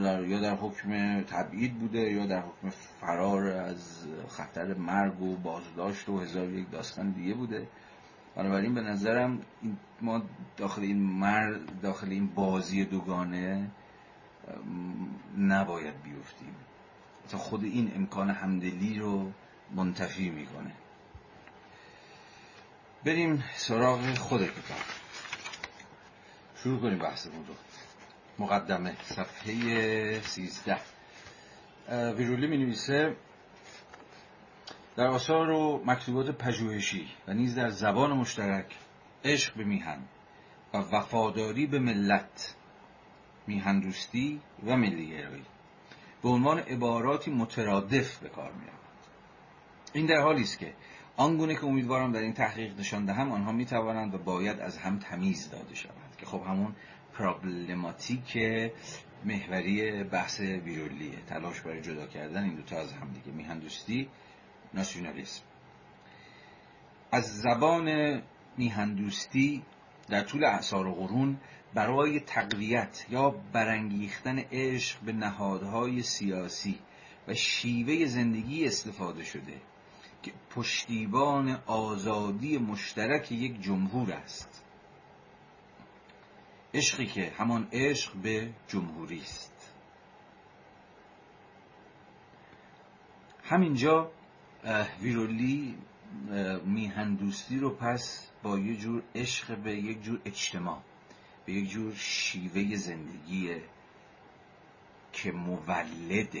یا در حکم تبعید بوده یا در حکم فرار از خطر مرگ و بازداشت و هزار یک داستان دیگه بوده. بنابراین به نظرم ما داخل این مر داخل این بازی دوگانه نباید بیفتیم. تا خود این امکان همدلی رو منتفی می‌کنه. بریم سراغ خود کتاب شروع کنیم بحثمون رو مقدمه صفحه سیزده. ویرولی می نویسه در آثار و مکتوبات پژوهشی و نیز در زبان مشترک عشق به میهن و وفاداری به ملت میهن دوستی و ملیگرایی به عنوان عباراتی مترادف به کار می این در حالی است که آنگونه که امیدوارم در این تحقیق نشان دهم آنها می توانند و باید از هم تمیز داده شوند. که خب همون پرابلماتیک محوری بحث ویرولیه تلاش برای جدا کردن این دوتا از هم دیگه میهندوستی ناسیونالیسم. از زبان میهندوستی در طول اعثار و قرون برای تقویت یا برانگیختن عشق به نهادهای سیاسی و شیوه زندگی استفاده شده. پشتیبان آزادی مشترک یک جمهور است. عشقی که همان عشق به جمهوری است. همینجا ویرولی میهندوستی رو پس با یه جور عشق به یک جور اجتماع به یک جور شیوه زندگی که مولد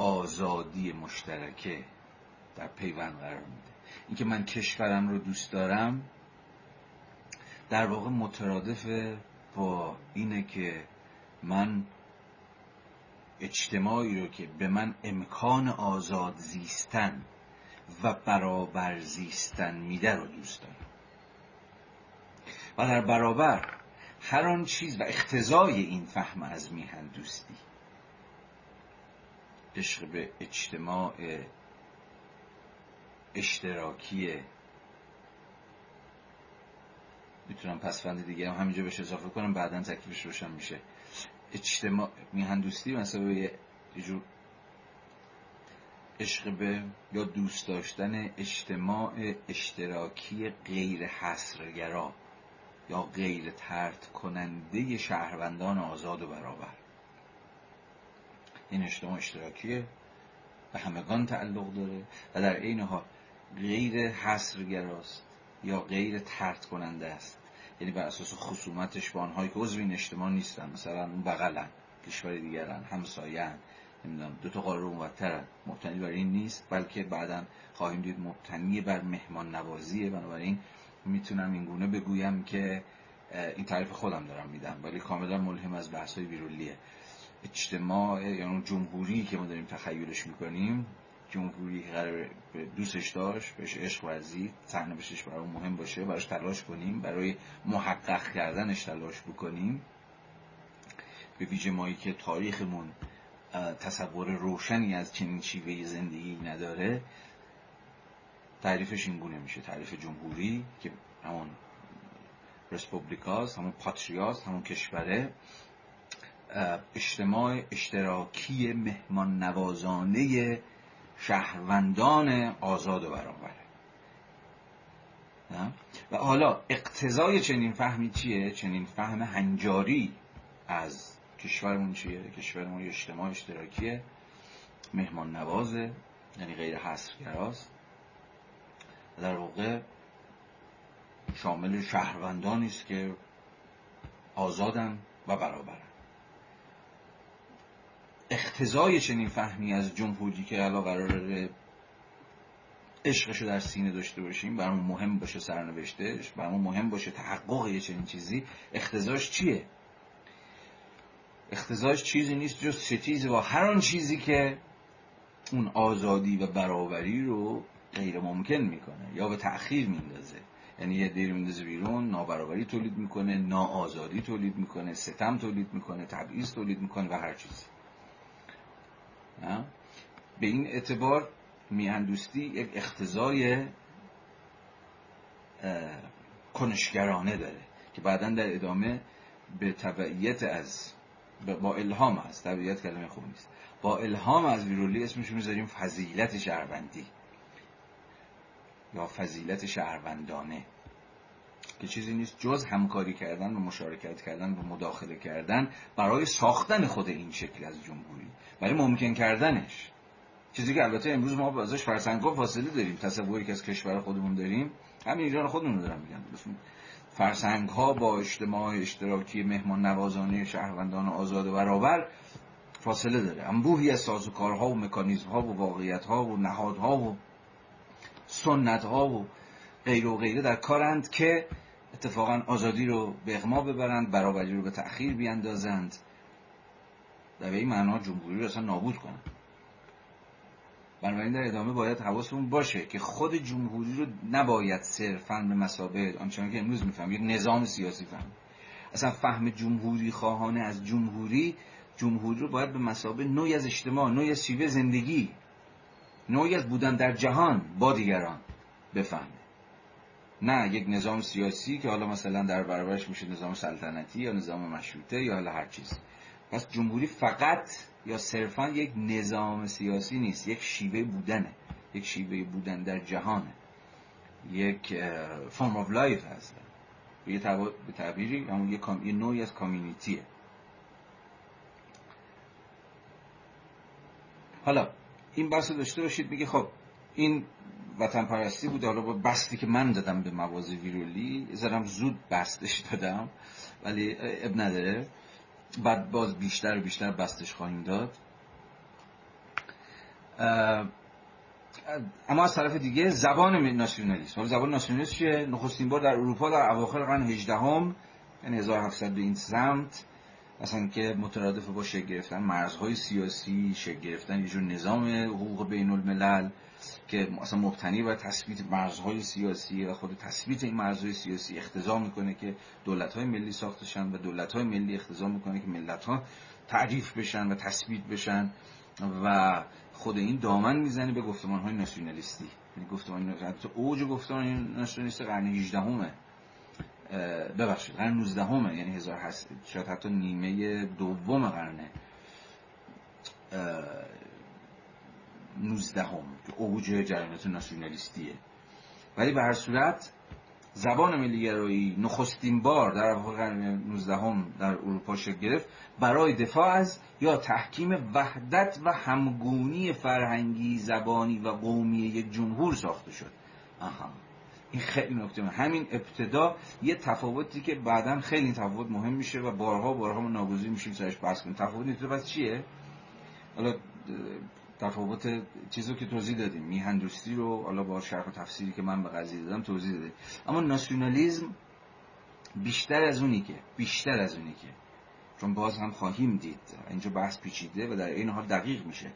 آزادی مشترکه در پیوند قرار میده. اینکه من کشورم رو دوست دارم در واقع مترادف با اینه که من اجتماعی رو که به من امکان آزاد زیستن و برابر زیستن میده رو دوست دارم. و در برابر هر آن چیز و اختزای این فهم از میهن دوستی. عشق به اجتماع اشتراکی. می‌تونم پسفند دیگه هم همینجا بهش اضافه کنم بعدا تکلیفش روشن میشه. اجتماع میهندوستی مثلا یه جور عشق به یا دوست داشتن اجتماع اشتراکی غیر حسرگرا یا غیر ترد کننده شهروندان آزاد و برابر. این اجتماع اشتراکیه به همگان تعلق داره و در عین حال غیر حسرگراست یا غیر ترد کننده است. یعنی بر اساس خصومتش با آنهایی که عضو این اجتماع نیستن مثلا اون بغلن کشور دیگرن همساین نمی‌دونم دو تا قاره اونورترن مبتنی بر این نیست بلکه بعدا خواهیم دید مبتنی بر مهمان نوازیه بنابراین می‌تونم اینگونه بگویم که این تعریف خودم دارم میدم ولی کاملا ملهم از بحث های بیرولیه اجتماع یعنی جمهوری که ما داریم تخیلش می‌کنیم جمهوری قرار دوستش داشت بهش عشق ورزید صحنه بشش برای مهم باشه براش تلاش کنیم برای محقق کردنش تلاش بکنیم. به ویژه مایی که تاریخمون تصور روشنی از چنین شیوه زندگی نداره تعریفش این گونه میشه. تعریف جمهوری که همون رسپوبلیکاست همون پاتریاست همون کشوره. اجتماع اشتراکی مهمان نوازانه شهروندان آزاد و برابره و حالا اقتضای چنین فهمی چیه؟ چنین فهم هنجاری از کشورمون چیه؟ کشورمون اجتماع اشتراکیه مهمان نوازه یعنی غیر حصرگراست در واقع شامل شهروندانی است که آزادن و برابرن اختزای چنین فهمی از جمهوری که الان قرار عشقشو در سینه داشته باشیم برامون مهم باشه سرنوشتش برامون مهم باشه تحقق یه چنین چیزی اختزاش چیه؟ اختزاش چیزی نیست جز ستیز با هر آن چیزی که اون آزادی و برابری رو غیر ممکن می‌کنه یا به تأخیر میندازه. یعنی یه دیر میندازه بیرون نابرابری تولید می‌کنه ناآزادی تولید می‌کنه ستم تولید می‌کنه تبعیض تولید می‌کنه و هر چیزی. به این اعتبار میهندوستی یک اختزای کنشگرانه داره که بعدا در ادامه به تبعیت از با الهام هست تبعیت کلمه خوب نیست. با الهام از ویرولی اسمش می‌ذاریم فضیلت شهروندی یا فضیلت شهروندانه. که چیزی نیست جز همکاری کردن و مشارکت کردن و مداخله کردن برای ساختن خود این شکل از جمهوری. برای ممکن کردنش. چیزی که البته امروز ما ازش فرسنگ فاصله داریم. تصوری که از کشور خودمون داریم همین ایران خودمون رو دارم میگم فرسنگ ها با اجتماع اشتراکی مهمان نوازانه شهروندان آزاد و برابر فاصله داره. انبوهی از سازوکارها و مکانیزم ها و واقعیت ها و نهادها و سنت ها و غیر و غیره در کارند که اتفاقا آزادی رو به اغما ببرند برابری رو به تأخیر بیاندازند و به این معنا جمهوری رو اصلا نابود کنند. بنابراین در ادامه باید حواسمون باشه که خود جمهوری رو نباید صرفا به مسابه آنچنان که امروز میفهم یک نظام سیاسی فهم اصلا فهم جمهوری خواهانه از جمهوری جمهوری رو باید به مسابه نوعی از اجتماع نوعی از شیوه زندگی نوعی از بودن در جهان با دیگران بفهمه. نه یک نظام سیاسی که حالا مثلا در برابرش میشه نظام سلطنتی یا نظام مشروطه یا حالا هر چیز. پس جمهوری فقط یا صرفا یک نظام سیاسی نیست یک شیوه بودنه یک شیوه بودن در جهانه. یک form of life هست. به تعبیری همون یه نوعی از community ه حالا این بحث داشته باشید میگه خب این وطن پرستی بود. حالا با بستی که من دادم به موازی ویرولی زدم زود بستش دادم ولی اب نداره. بعد باز بیشتر و بیشتر بستش خواهیم داد. اما از طرف دیگه زبان ناسیونالیسم. زبان ناسیونالیسم چیه؟ نخستین بار در اروپا در اواخر قرن 18 هم یعنی 1700 به این سمت اصلا که مترادف با شکل گرفتن مرزهای سیاسی شکل گرفتن یه جور نظام حقوق بین الملل که اصلا مبتنی بر تثبیت مرزهای سیاسی و خود تثبیت این مرزهای سیاسی اختضا می‌کنه که دولت‌های ملی ساخته شن و دولت‌های ملی اختضا می‌کنه که ملت‌ها تعریف بشن و تثبیت بشن و خود این دامن می‌زنه به گفتمان‌های ناسیونالیستی. یعنی گفتمان اوج گفتمان ناسیونالیست قرن 18 همه ببخشید قرن 19 همه یعنی هزار هست شاید حتی نیمه دوم قرن 19 هم که اوج جریانات ناسیونالیستیه. ولی به هر صورت زبان ملیگرایی نخستین بار در قرن 19 هم در اروپا شکل گرفت برای دفاع از یا تحکیم وحدت و همگونی فرهنگی زبانی و قومی یک جمهور ساخته شد. آها. این خیلی نکته همین ابتدا یه تفاوتی که بعدا خیلی تفاوت مهم میشه و بارها بارها ما ناگزیر میشیم سرش بحث کنیم. تفاوت نیست پس چیه؟ حالا تفاوت چیزی که توضیح دادیم. میهندوستی رو حالا با شرح و تفسیری که من به قضیه دادم توضیح دادیم. اما ناسیونالیزم بیشتر از اونی که بیشتر از اونی که. چون باز هم خواهیم دید. اینجا بحث پیچیده و در این حال دقیق میشه.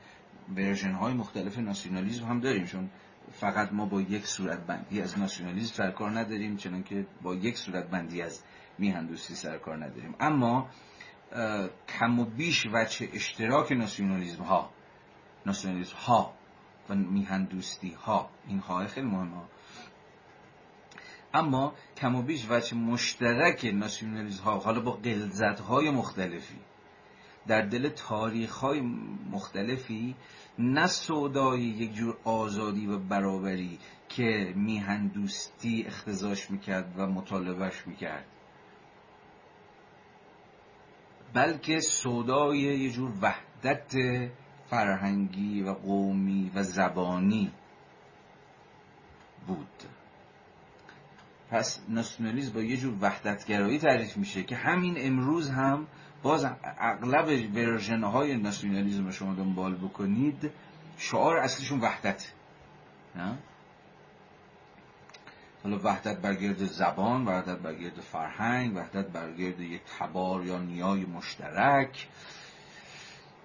ورژن های مختلف ناسیونالیزم هم داریم. چون فقط ما با یک صورت بندی از ناسیونالیزم سرکار نداریم چنان که با یک صورت بندی از میهندوستی سرکار نداریم. اما کم و بیش وچه اشتراک ناسیونالیزم ها ناسیونالیزم ها و میهندوستی ها این های خیلی مهمه اما کم و بیش وچه مشترک ناسیونالیزم ها حالا با قلزت های مختلفی در دل تاریخ های مختلفی نه سودای یک جور آزادی و برابری که میهندوستی اختزاش می‌کرد و مطالبهش می‌کرد. بلکه سودای یه جور وحدت فرهنگی و قومی و زبانی بود. پس ناسیونالیسم با یه جور وحدتگرایی تعریف میشه که همین امروز هم باز اغلب version های ناسیونالیسم رو شما دنبال بکنید شعار اصلیشون وحدت نه؟ حالا وحدت بر گرد زبان وحدت بر گرد فرهنگ وحدت بر گرد یک تبار یا نیای مشترک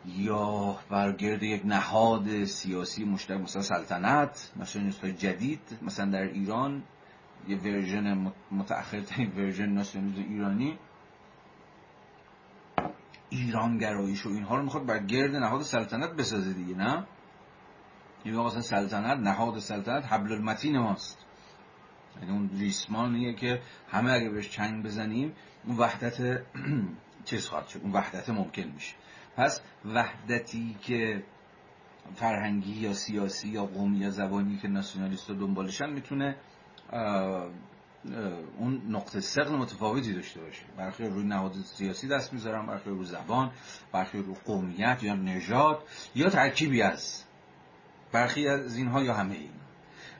یا بر گرد یک نهاد سیاسی مشترک مثلا سلطنت مثلا جدید مثلا در ایران یه version متأخر ترین version ناسیونالیسم ایرانی ایران گرایش و اینها رو می‌خواد بر گرد نهاد سلطنت بسازه دیگه نه؟ این مثلا سلطنت نهاد سلطنت حبل المتین ماست. یعنی اون ریسمانیه که همه اگه بهش چنگ بزنیم اون وحدت چیز خواهد شد اون وحدت ممکن میشه. پس وحدتی که فرهنگی یا سیاسی یا قومی یا زبانی که ناسیونالیست دنبالشن می‌تونه اون نقطه سقل متفاوتی داشته باشه. برخی روی نهاد سیاسی دست می‌ذارن برخی روی زبان برخی روی قومیت یا نژاد یا ترکیبی از برخی از اینها یا همه این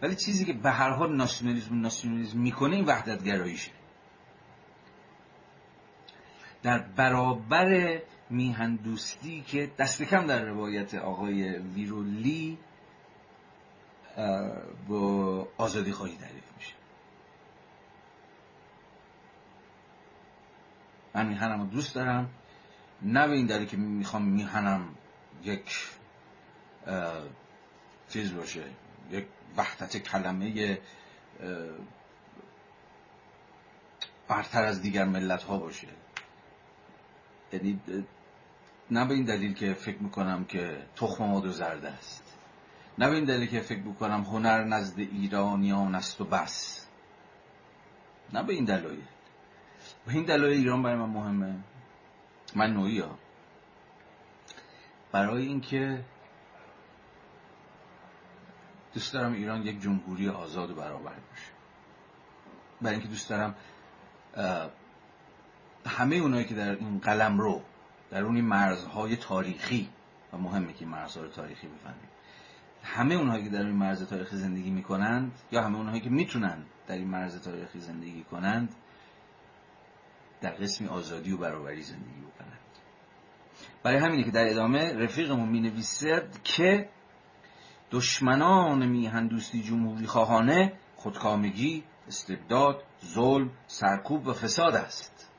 ولی چیزی که به هر حال ناسیونالیسم ناسیونالیسم می‌کنه این وحدت گراییشه در برابر میهندوستی که دست کم در روایت آقای ویرولی با آزادی خواهی تعریف میشه من میهنم رو دوست دارم. نه به این دلیل که می‌خوام میهنم یک چیز باشه یک وحدت کلمه برتر از دیگر ملت ها باشه. یعنی نه به این دلیل که فکر می‌کنم که تخم ماد زرد است. نه به این دلیل که فکر می‌کنم هنر نزد ایرانیان است و بس. نه به این دلایل. به این دلایل ایران برای من مهمه. من نوعی ها. برای اینکه دوست دارم ایران یک جمهوری آزاد و برابر باشه. برای اینکه دوست دارم همه اونایی که در این قلم رو در اون مرزهای تاریخی و مهمه که مرزهای تاریخی بفهمیم. همه اونهایی که در این مرز تاریخی زندگی می‌کنند یا همه اونهایی که می‌تونن در این مرز تاریخی زندگی کنند در قسمی آزادی و برابری زندگی بکنند. برای همینه که در ادامه رفیقمون می نویسد که دشمنان میهندوستی جمهوری خواهانه خودکامگی استبداد ظلم سرکوب و فساد است.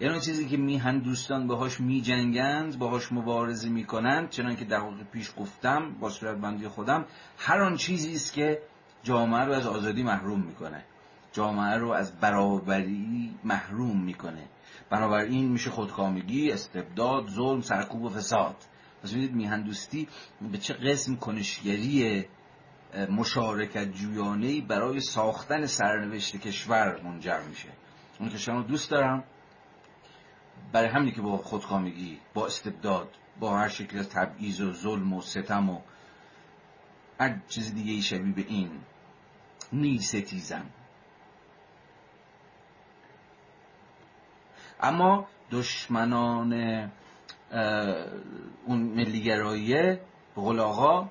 یعنی چیزی که میهن دوستان باهاش میجنگند باهاش مبارزه می‌کنند چنانکه دقیقه پیش گفتم با صورت بندی خودم هر آن چیزی است که جامعه رو از آزادی محروم می‌کنه. جامعه رو از برابری محروم می‌کنه. بنابراین میشه خودکامگی استبداد ظلم سرکوب و فساد. پس می‌دید میهندوستی به چه قسم کنشگری مشارکت جویانه برای ساختن سرنوشت کشور منجر میشه. اون کشور رو دوست دارم. برای همینی که با خودکامگی با استبداد با هر شکل از تبعیض و ظلم و ستم و هر چیز دیگه شبیه به این نیل ستیزم اما دشمنان اون ملیگراییه به قول آقا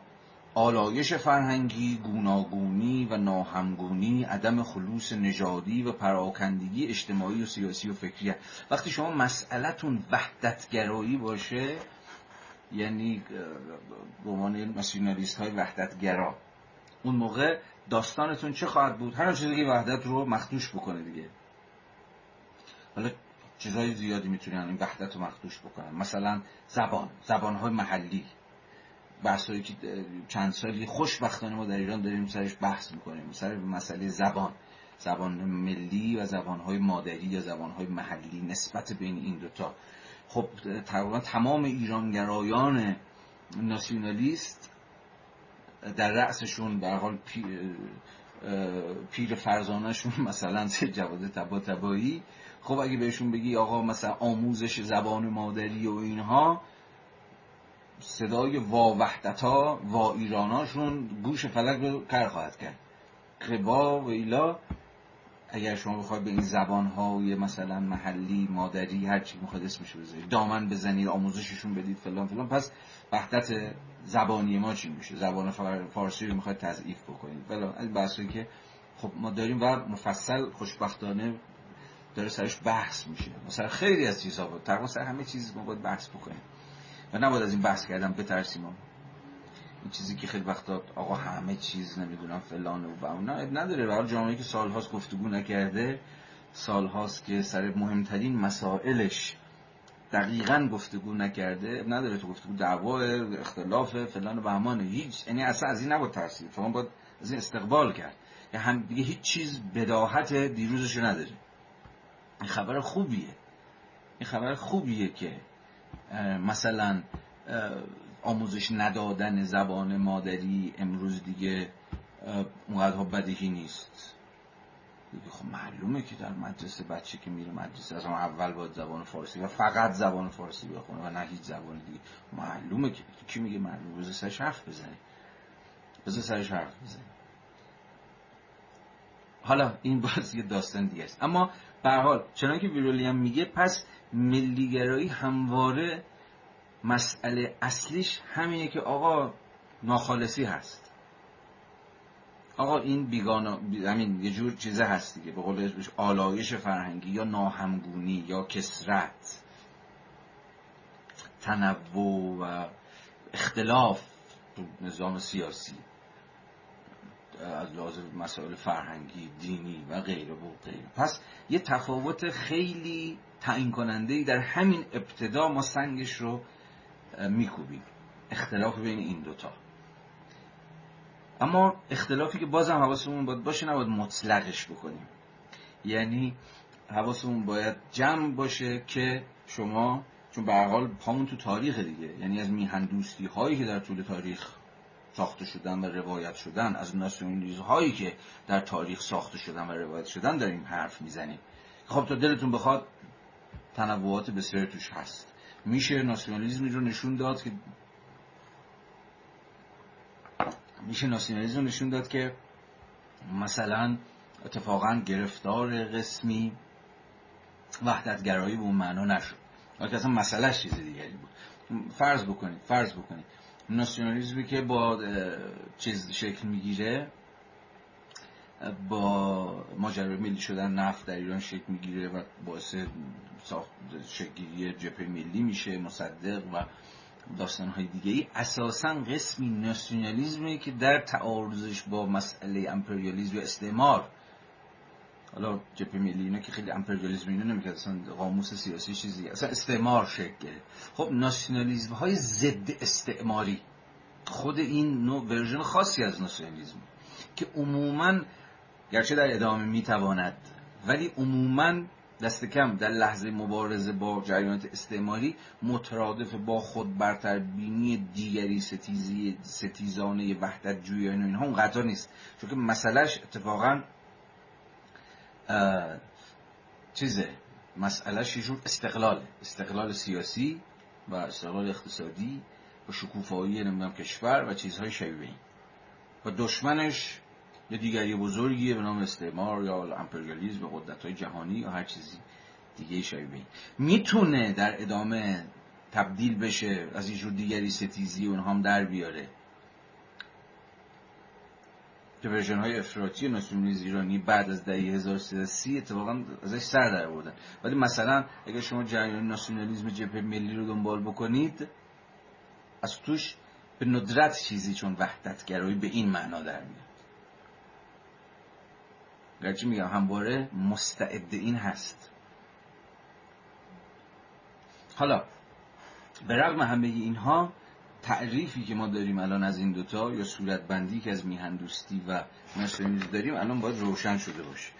آلایش فرهنگی، گوناگونی و ناهمگونی، عدم خلوص نژادی و پراکندگی اجتماعی و سیاسی و فکری وقتی شما مسئلتون وحدتگرایی باشه یعنی به عنوان ناسیونالیست های وحدتگرا اون موقع داستانتون چه خواهد بود؟ هر چیزی که وحدت رو مخدوش بکنه دیگه. حالا چیزهای زیادی می‌تونن این وحدت رو مخدوش بکنن. مثلا زبان زبان های محلی. بحثایی که چند سالی خوشبختانه ما در ایران داریم سرش بحث می‌کنیم سر مسئله زبان. زبان ملی و زبان های مادری یا زبان های محلی نسبت بین این دوتا خب تقریبا تمام ایرانگرایان ناسیونالیست در رأسشون به حال پیر فرزانشون مثلا جواد تبا تبایی خب اگه بهشون بگی آقا مثلا آموزش زبان مادری و اینها صدای وا وحدتا وا ایراناشون گوش فلک رو کر خواهد کرد. قبا و ایلا اگر شما بخواید به این زبان های مثلا محلی مادری هر چی می‌خواد اسمش بذارید دامن بزنید آموزششون بدید فلان فلان پس وحدت زبانی ما چی میشه؟ زبان فارسی رو می‌خواد تضعیف بکنید. فلان این بحثی که خب ما داریم و مفصل خوشبختانه داره سرش بحث میشه. مثلا خیلی از چیزها بود تقریبا سر همه چیز ما باید بحث بکنیم. و نباید از این بحث کردم بترسیم. این چیزی که خیلی وقتا آقا همه چیز نمی‌دونم فلان و اون نداره. برای جامعه که سالهاست گفتگو نکرده سالهاست که سر مهمترین مسائلش دقیقا گفتگو نکرده نداره تو گفتگو دعوا اختلاف فلان و بهمان هیچ. یعنی اصلا از این نباید ترسید شما باید از این استقبال کرد. یا هم دیگه هیچ چیز بداهت دیروزش نداره این خبر خوبیه. این خبر خوبیه که مثلا آموزش ندادن زبان مادری امروز دیگه اونقدر بدیهی نیست. دیگه خب معلومه که در مدرسه بچه که میره مدرسه از اول باید زبان فارسی و فقط زبان فارسی بخونه و نه هیچ زبان دیگه. معلومه که. کی میگه معلومه؟ بذار سرش حرف بزنه بذار سرش حرف بزنه حالا این باز یه داستان دیگه است. اما به حال چنانکه که ویرولی میگه پس ملیگرایی همواره مسئله اصلیش همینه که آقا ناخالصی هست. آقا این بیگانا همین یه جور چیزه هست دیگه به قول آلایش فرهنگی یا ناهمگونی یا کسرت تنوع و اختلاف نظام سیاسی. از لحاظ مسائل فرهنگی دینی و غیره و غیره. پس یه تفاوت خیلی تعیین کننده در همین ابتدا ما سنگش رو میکوبیم. اختلاف بین این دوتا اما اختلافی که بازم حواسمون باید باشه نباید مطلقش بکنیم. یعنی حواسمون باید جمع باشه که شما چون به حال پامون تو تاریخ دیگه. یعنی از میهندوستی هایی که در طول تاریخ ساخته شدن و روایت شدن از ناسیونالیسم هایی که در تاریخ ساخته شدن و روایت شدن داریم حرف می‌زنیم. خب تا دلتون بخواد تنوعات بسیاری توش هست. میشه ناسیونالیزمی رو نشون داد که میشه ناسیونالیزم نشون داد که مثلا اتفاقا گرفتار قسمی وحدتگرایی به اون معنا نشد. که اصلا مسئلهش چیز دیگری بود. فرض بکنید فرض بکنید. ناسیونالیزمی که با چیز شکل می‌گیره با ماجرای ملی شدن نفت در ایران شکل می‌گیره و باعث ساخت شکلی جبهه ملی میشه مصدق و داستانهای دیگه ای اساسا قسمی ناسیونالیزمی که در تعارضش با مسئله امپریالیزم و استعمار حالا جبهه ملی اینا که خیلی امپریالیسم اینا نمی‌کرد اصلا قاموس سیاسی چیزی اصلا استعمار شکل. گرفت خب ناسیونالیسم های ضد استعماری. خود این نوع ورژن خاصی از ناسیونالیسم که عموما گرچه در ادامه می‌تواند ولی عموما دست کم در لحظه مبارزه با جریانات استعماری مترادف با خود برتربینی دیگری ستیزی ستیزانه وحدت جویان و اینها اون نیست. چون که مسئلهش اتفاقا چیزه مسئلهش یه جور استقلال استقلال سیاسی و استقلال اقتصادی و شکوفایی نمی‌دونم کشور و چیزهای شبیه این. و دشمنش یه دیگری بزرگیه به نام استعمار یا امپریالیزم و قدرت جهانی یا هر چیزی دیگه شبیه می‌تونه در ادامه تبدیل بشه از این جور دیگری ستیزی اونها هم در بیاره. که های افراطی ناسیونالیسم ایرانی بعد از دهه 1330 اتفاقا ازش سر در بردن ولی مثلا اگر شما جریان ناسیونالیسم جبهه ملی رو دنبال بکنید از توش به ندرت چیزی چون وحدتگرایی به این معنا در میاد. گرچه میگم همواره مستعد این هست. حالا به رغم همه اینها تعریفی که ما داریم الان از این دوتا یا صورت بندی که از میهن دوستی و نشریمیز داریم الان باید روشن شده باشه.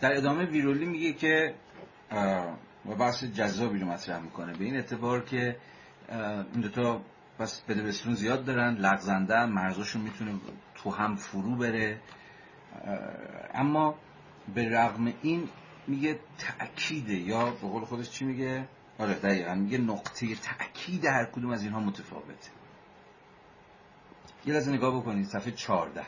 در ادامه ویرولی میگه که و بحث جذابی رو مطرح می‌کنه. به این اعتبار که این دوتا بس بده زیاد دارن لغزنده مرزاشون می‌تونه تو هم فرو بره. اما به رغم این میگه تأکیده یا به قول خودش چی میگه؟ آره دقیقا. میگه نقطه تأکید هر کدوم از اینها متفاوته. یه لحظه نگاه بکنید صفحه 14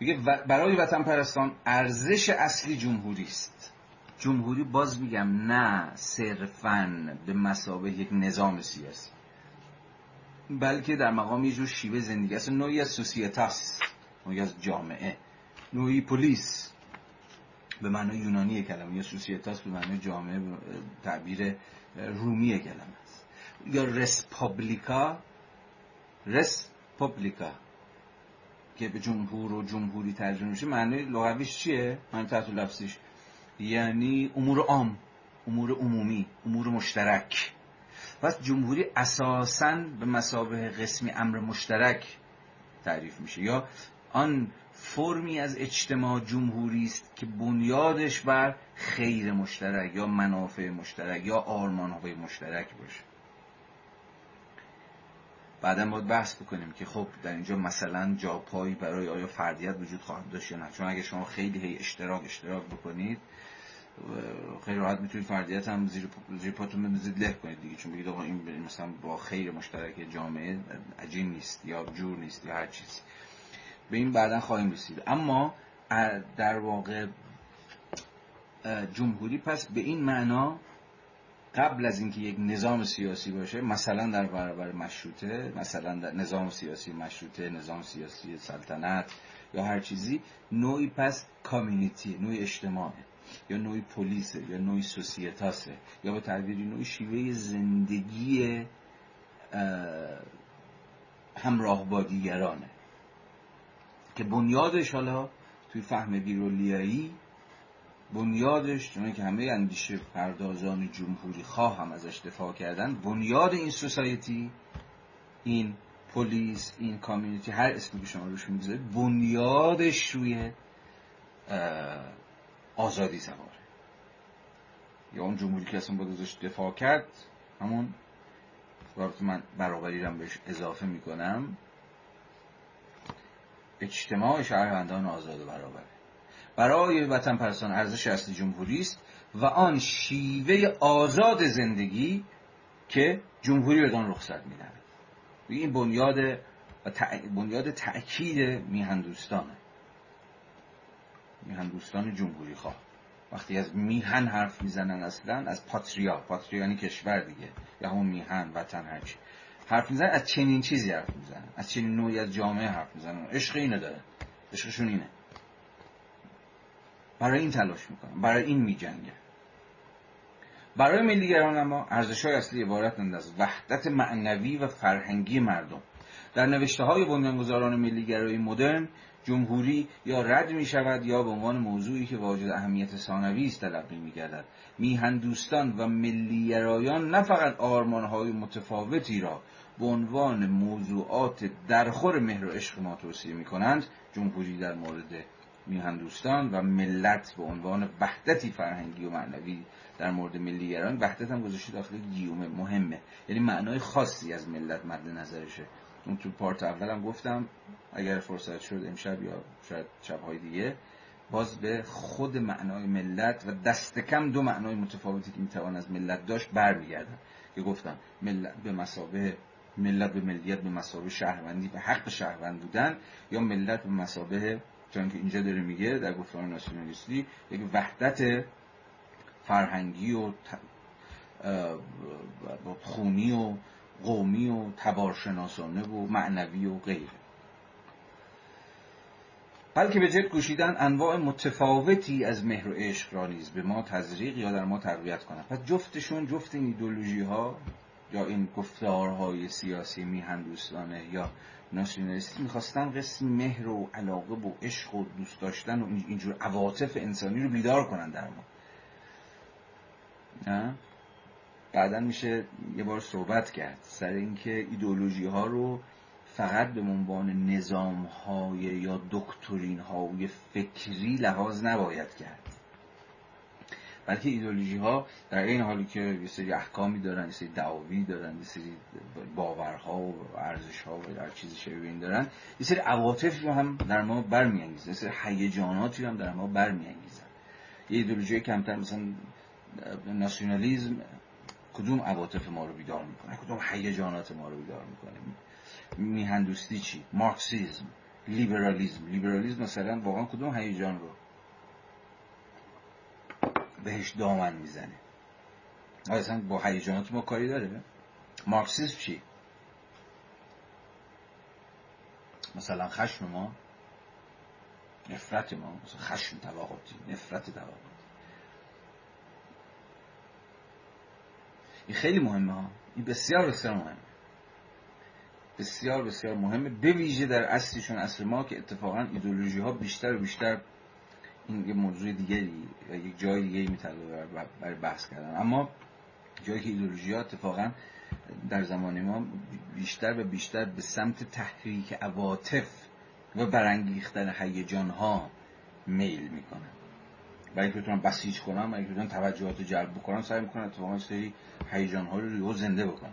میگه برای وطن پرستان ارزش اصلی جمهوری است. جمهوری باز میگم نه صرفا به مسابه یک نظام سیاسی بلکه در مقام یه جور شیوه زندگی است. نوعی از سوسیتاس نوعی از جامعه نوعی پلیس. به معنای یونانی کلمه یا سوسیتاس به معنای جامعه تعبیر رومی کلمه است. یا رسپابلیکا رسپابلیکا که به جمهور و جمهوری ترجمه میشه معنی لغویش چیه؟ معنی تحت لفظیش. یعنی امور عام امور عمومی امور مشترک. پس جمهوری اساسا به مسابه قسمی امر مشترک تعریف میشه. یا آن فرمی از اجتماع جمهوری است که بنیادش بر خیر مشترک یا منافع مشترک یا آرمان های مشترک باشه. بعدا باید بحث بکنیم که خب در اینجا مثلا جاپایی برای آیا فردیت وجود خواهد داشت یا نه. چون اگه شما خیلی هی اشتراک اشتراک بکنید خیلی راحت می‌تونید فردیت هم زیر, زیر پاتون بندازید له کنید دیگه. چون بگید آقا این مثلا با خیر مشترک جامعه عجین نیست یا جور نیست یا هر چیزی. به این بعدا خواهیم رسید. اما در واقع جمهوری پس به این معنا قبل از اینکه یک نظام سیاسی باشه مثلا در برابر مشروطه مثلا در نظام سیاسی مشروطه نظام سیاسی سلطنت یا هر چیزی نوعی پس کامیونیتی نوعی اجتماعه یا نوعی پلیسه یا نوعی سوسیتاسه یا به تعبیری نوعی شیوه زندگی همراه با دیگرانه که بنیادش حالا توی فهم بیرولیایی بنیادش چون که همه اندیشه پردازان جمهوری خواه هم ازش دفاع کردن بنیاد این سوسایتی این پلیس این کامیونیتی هر اسمی که شما روش می‌گذارید بنیادش روی آزادی سواره. یا اون جمهوری که اصلا باید ازش دفاع کرد همون وقتی من برابری رو بهش اضافه می‌کنم. اجتماع شهروندان آزاد و برابره برای وطن پرستان ارزش اصلی جمهوری است و آن شیوه آزاد زندگی که جمهوری بدان رخصت می‌دهد. این بنیاد بنیاد تأکید میهن دوستانه میهن دوستان جمهوری خواه. وقتی از میهن حرف می‌زنن اصلا از پاتریا پاتریا یعنی کشور دیگه یا همون میهن وطن هرچی. حرف می‌زنن از چنین چیزی حرف می‌زنن از چنین نوعی از جامعه حرف می‌زنن عشق اینه داره. عشقشون اینه. برای این تلاش می‌کنن برای این میجنگن برای ملیگران اما ارزش های اصلی عبارتند از وحدت معنوی و فرهنگی مردم. در نوشته های بنیانگذاران ملیگرایی مدرن جمهوری یا رد می شود یا به عنوان موضوعی که واجد اهمیت ثانوی است تلقی می گردد میهن دوستان و ملیگرایان نه فقط آرمانهای متفاوتی را به عنوان موضوعات درخور مهر و عشق ما توصیه می کنند جمهوری در مورد میهن دوستان و ملت به عنوان وحدتی فرهنگی و معنوی در مورد ملیگران وحدت هم گذاشته داخل گیومه مهمه. یعنی معنای خاصی از ملت مد نظرشه. اون تو پارت اولم گفتم اگر فرصت شد امشب یا شاید شبهای دیگه باز به خود معنای ملت و دست کم دو معنای متفاوتی که می‌توان از ملت داشت برمیگردم. که گفتم ملت به مسابه ملت به ملیت به مسابه شهروندی و حق شهروند بودن یا ملت به مسابه چون که اینجا داره میگه در گفتمان ناسیونالیستی یک وحدت فرهنگی و خونی و قومی و تبارشناسانه و معنوی و غیره. بلکه به جد گوشیدن انواع متفاوتی از مهر و عشق را نیز به ما تزریق یا در ما تقویت کنند. پس جفتشون جفت این ایدولوژی ها یا این گفتارهای سیاسی میهندوستانه یا ناسیونالیستی می‌خواستن قسم مهر و علاقه و عشق و دوست داشتن و اینجور عواطف انسانی رو بیدار کنن در ما. بعدا میشه یه بار صحبت کرد سر اینکه ایدولوژی ها رو فقط به عنوان نظام های یا دکترین های فکری لحاظ نباید کرد. بلکه ایدولوژی ها در این حالی که یه سری احکامی دارن یه سری دعاوی دارن یه سری باورها و ارزش ها و هر چیزی شبیه این دارن یه سری عواطفی رو هم در ما برمیانگیزن یه سری هیجاناتی هم در ما برمیانگیزن یه ایدولوژی کمتر مثلا ناسیونالیزم کدوم عواطف ما رو بیدار می‌کنه؟ کدوم هیجانات ما رو بیدار می‌کنه؟ میهندوستی چی؟ مارکسیزم لیبرالیزم. لیبرالیزم مثلا واقعا کدوم هیجان رو بهش دامن می‌زنه. اصلا با هیجانات ما کاری داره. مارکسیسم چی؟ مثلا خشم ما نفرت ما مثلا خشم طبقاتی نفرت طبقاتی. این خیلی مهمه ها. این بسیار بسیار مهمه. بسیار بسیار مهمه. به ویژه در اصلیشون اصل ما که اتفاقا ایدولوژی ها بیشتر و بیشتر این یه موضوع دیگری یک جای دیگری می‌تونه برای بحث کردن. اما جایی که ایدولوژی ها اتفاقا در زمان ما بیشتر و بیشتر به سمت تحریک عواطف و برانگیختن هیجان ها میل می‌کنن برای اینکه بتونن بسیج کنن برای اینکه توجهات جلب بکنن سعی می‌کنن اتفاقا سری هیجان ها رو زنده بکنن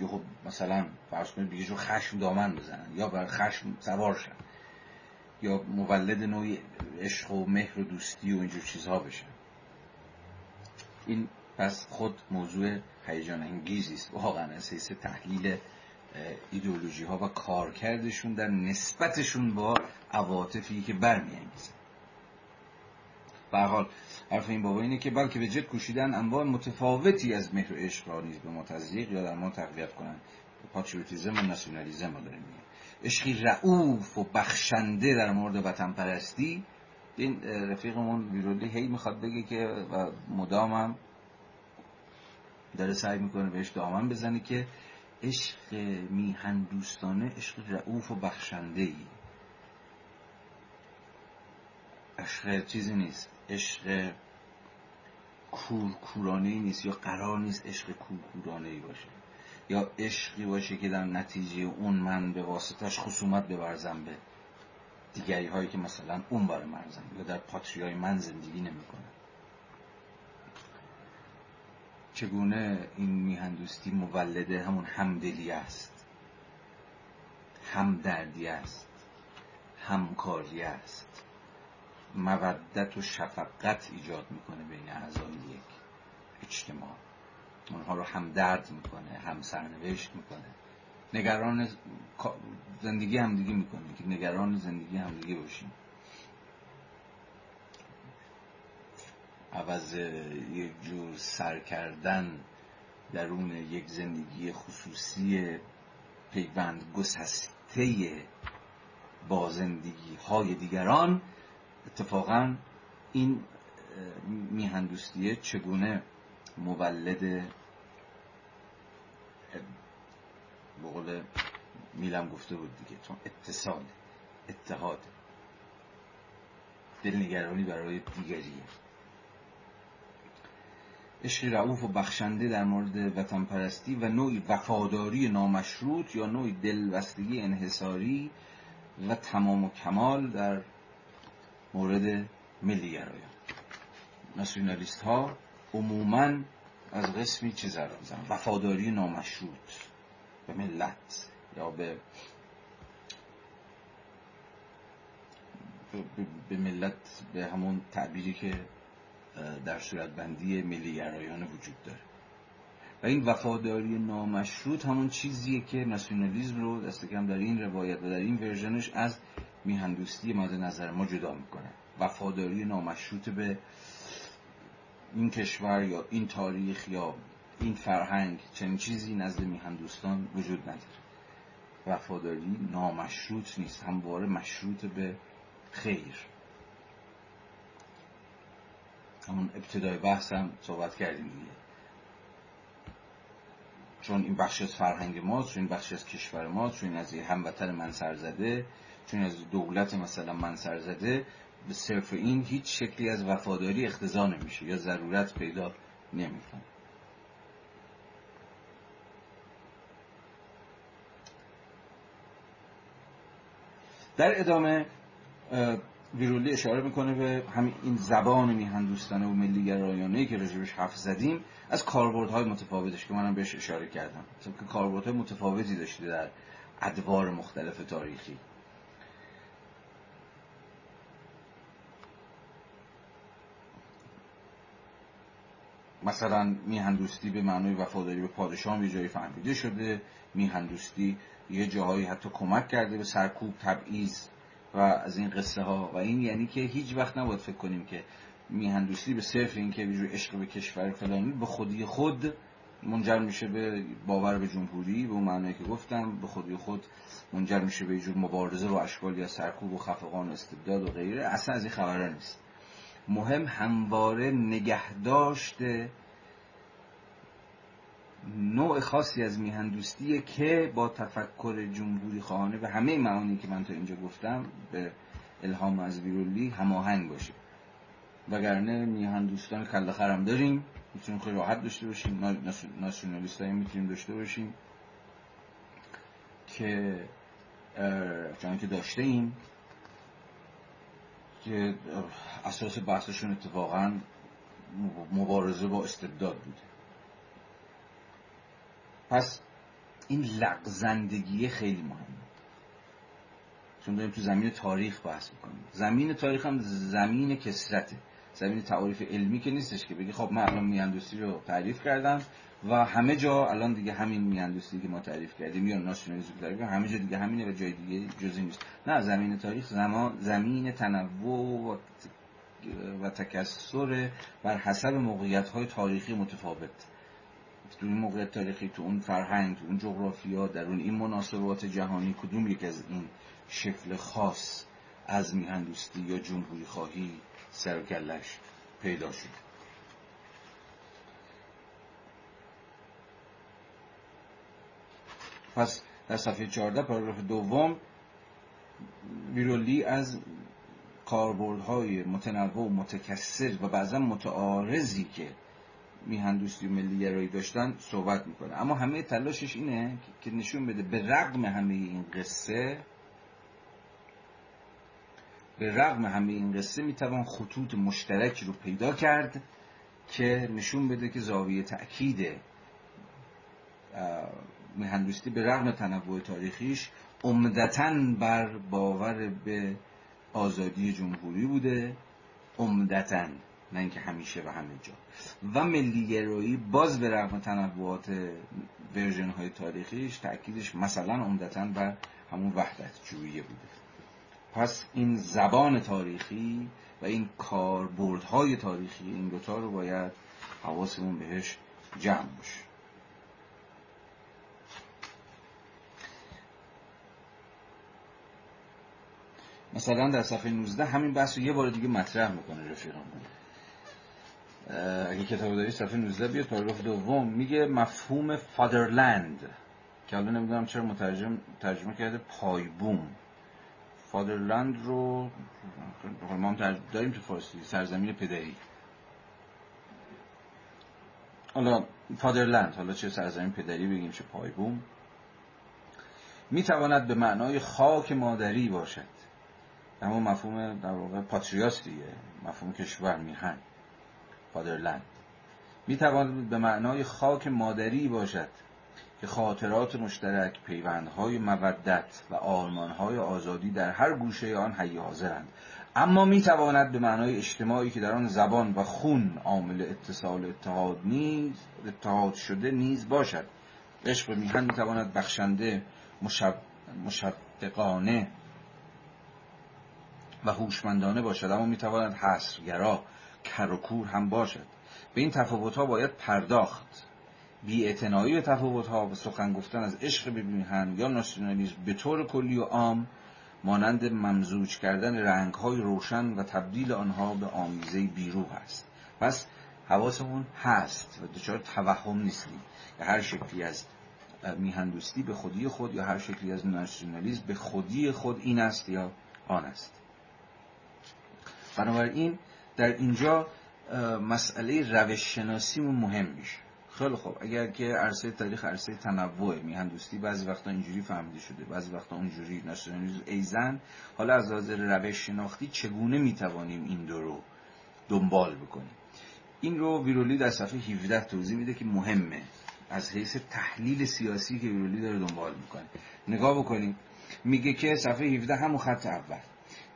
یا خب مثلا فرض کنید بگیشو خشم دامن بزنن یا بر خشم سوار شن. یا مولد نوعی عشق و مهر و دوستی و اینجور چیزها بشن این پس خود موضوع هیجان انگیزی است. واقعا اساس تحلیل ایدئولوژی ها و کارکردشون در نسبتشون با عواطفی که برمیانگیزن به حال حرف این بابا اینه که بلکه به جد کوشیدن انواع متفاوتی از مهر و عشق را نیز به ما تزریق یا در ما تقویت کنن. پاتریوتیزم و ناسیونالیزم رو داریم عشقی رعوف و بخشنده در مورد وطن پرستی این رفیقمون ویرولی هی می‌خواد بگه که و مدامم داره سعی می‌کنه بهش دامن بزنه که عشق میهن دوستانه عشق رعوف و بخشنده ای عشق چیزی نیست. عشق کورکورانه ای نیست یا قرار نیست عشق کورکورانه ای باشه. یا عشقی باشه که در نتیجه اون من به واسطش خصومت ببرزم به دیگری هایی که مثلا اون بار مرزم یا در پاتریای من زندگی نمی‌کنه چگونه این میهندوستی مولده همون همدلی است؟ همدردی است همکاری است. مودت و شفقت ایجاد می‌کنه بین اعضای یک اجتماع. اونها رو هم درد می‌کنه هم سرنوشت می‌کنه. نگران زندگی همدیگه می‌کنه که نگران زندگی همدیگه باشیم. عوض یک جور سر کردن درون یک زندگی خصوصی پیوند گسسته با زندگی های دیگران اتفاقا این میهندوستیه چگونه مولد بقول میلم گفته بود دیگه چون اتصال اتحاد دلنگرانی برای دیگریه عشق رعوف و بخشنده در مورد وطن پرستی و نوعی وفاداری نامشروط یا نوعی دلبستگی انحصاری و تمام و کمال در مورد ملیگرایان. ناسیونالیست ها عموما از قسمی را می‌زنن وفاداری نامشروط به ملت یا به به ملت به همون تعبیری که در صورتبندی ملیگرایان وجود داره. و این وفاداری نامشروط همون چیزیه که ناسیونالیزم رو دست کم در این روایت و در این ورژنش از میهندوستی مد نظر ما جدا می‌کنه. وفاداری نامشروط به این کشور یا این تاریخ یا این فرهنگ چنین چیزی نزد میهندوستان وجود نداره. وفاداری نامشروط نیست همواره مشروط به خیر. همون ابتدای بحث هم صحبت کردیم دیگه. چون این بخش از فرهنگ ماست چون این بخش از کشور ماست چون این از هموطن من سرزده چون از دولت مثلا من سرزده به صرف این هیچ شکلی از وفاداری اختزا نمیشه یا ضرورت پیدا نمی‌کنه. در ادامه ویرولی اشاره می‌کنه به همین این زبان میهندوستانه و ملی گرایانه که رجبش حرف زدیم از کاربردهای متفاوتش که منم بهش اشاره کردم. که کاربردهای متفاوتی داشته در ادوار مختلف تاریخی. مثلا میهندوستی به معنای وفاداری به پادشاه یه جایی فهمیده شده. میهندوستی یه جاهایی حتی کمک کرده به سرکوب تبعیض و از این قصه ها و این یعنی که هیچ وقت نباید فکر کنیم که میهندوستی به صرف این که عشق به کشور فلانی به خودی خود منجر میشه به باور به جمهوری به اون معنی که گفتم به خودی خود منجر میشه به جور مبارزه و اشکالی از سرکوب و خفقان و استبداد و غیره. اصلا از این خبره نیست. مهم همواره نگه داشته نوع خاصی از میهندوستیه که با تفکر جمهوری خواهانه به همه معانی که من تا اینجا گفتم به الهام از بیرولی هماهنگ باشه. وگرنه میهندوستان کل خرم داریم می‌تونیم خیلی راحت داشته باشیم ناسیونالیست هایی می‌تونیم داشته باشیم که چون که داشته ایم که اساس بحثشون اتفاقا مبارزه با استبداد بوده پس این لغزندگی خیلی مهمه چون داریم تو زمین تاریخ بحث می‌کنیم. زمین تاریخ هم زمین کسرته زمین تعاریف علمی که نیستش که بگی خب من الان میاندوستی رو تعریف کردم و همه جا الان دیگه همین میاندوستی که ما تعریف کردیم یا ناسیونالیسم تعریف همه جا دیگه همینه و جای دیگه جزی نیست. نه زمین تاریخ زمان زمین تنوع و تکسر بر حسب موقعیت های تاریخی متفاوت. تو این موقع تاریخی تو اون فرهنگ تو اون جغرافیا در اون این مناسبات جهانی کدوم یک از این شکل خاص از میهندوستی یا جمهوری خواهی سر پیدا شد. پس در صفحه 14 پاراگراف دوم بیرولی از کاربردهای متنوع و متکثر و بعضا متعارضی که میهندوستی و ملی گرایی داشتن صحبت می‌کنه. اما همه تلاشش اینه که نشون بده به رغم همه این قصه به رغم همه این قصه می‌توان خطوط مشترکی رو پیدا کرد که نشون بده که زاویه تأکید میهندوستی به رغم تنوع تاریخیش عمدتا بر باور به آزادی جمهوری بوده عمدتا نه اینکه همیشه و همه جا. و ملی باز به رغم تنوعات ورژن های تاریخیش تأکیدش مثلا عمدتا بر همون وحدت جویه بوده. پس این زبان تاریخی و این کاربردهای تاریخی این دوتا رو باید حواسمون بهش جمع باشه. مثلا در صفحه 19 همین بحث رو یه بار دیگه مطرح می‌کنه رفیقمون. اگه کتاب داری صفحه 19 بیاد پاراگراف دوم میگه مفهوم فادرلند که الان نمی‌دونم چرا مترجم ترجمه کرده پایبوم فادرلند رو ما هم داریم تو فارسی سرزمین پدری. حالا فادرلند حالا چه سرزمین پدری بگیم چه پایبوم می‌تواند به معنای خاک مادری باشد. همون مفهوم در واقع پاتریاس دیگه مفهوم کشور میهن فادرلند. می‌تواند به معنای خاک مادری باشد. که خاطرات مشترک پیوندهای مودت و آرمانهای آزادی در هر گوشه آن حی حاضرند. اما می‌تواند به معنای اجتماعی که در آن زبان و خون عامل اتصال اتحاد نیز اتحاد شده نیز باشد. عشق میهن می‌تواند بخشنده مشب... مشفقانه و هوشمندانه باشد. اما می‌تواند حسرگرا کر هم باشد. به این تفاوت ها باید پرداخت. بی به تفاوت ها و سخن گفتن از عشق به میهن یا ناسیونالیسم به طور کلی و عام مانند ممزوج کردن رنگ های روشن و تبدیل آنها به آمیزه بیرو است. پس حواسمون هست و دچار توهم نیستیم. که هر شکلی از میهندوستی به خودی خود یا هر شکلی از ناسیونالیسم به خودی خود این است یا آن است. بنابراین در اینجا مسئله روش شناسیمون مهم میشه. خیلی خوب. اگر که عرصه تاریخ عرصه تنوع میهندوستی بعضی وقتا اینجوری فهمیده شده بعضی وقتا اونجوری ناسیونالیسم ایزن حالا از لحاظ روش شناختی چگونه می‌توانیم این دو رو دنبال بکنیم؟ این رو ویرولی در صفحه 17 توضیح میده که مهمه. از حیث تحلیل سیاسی که ویرولی داره دنبال می‌کنه. نگاه بکنیم. میگه که صفحه 17 همون خط اول.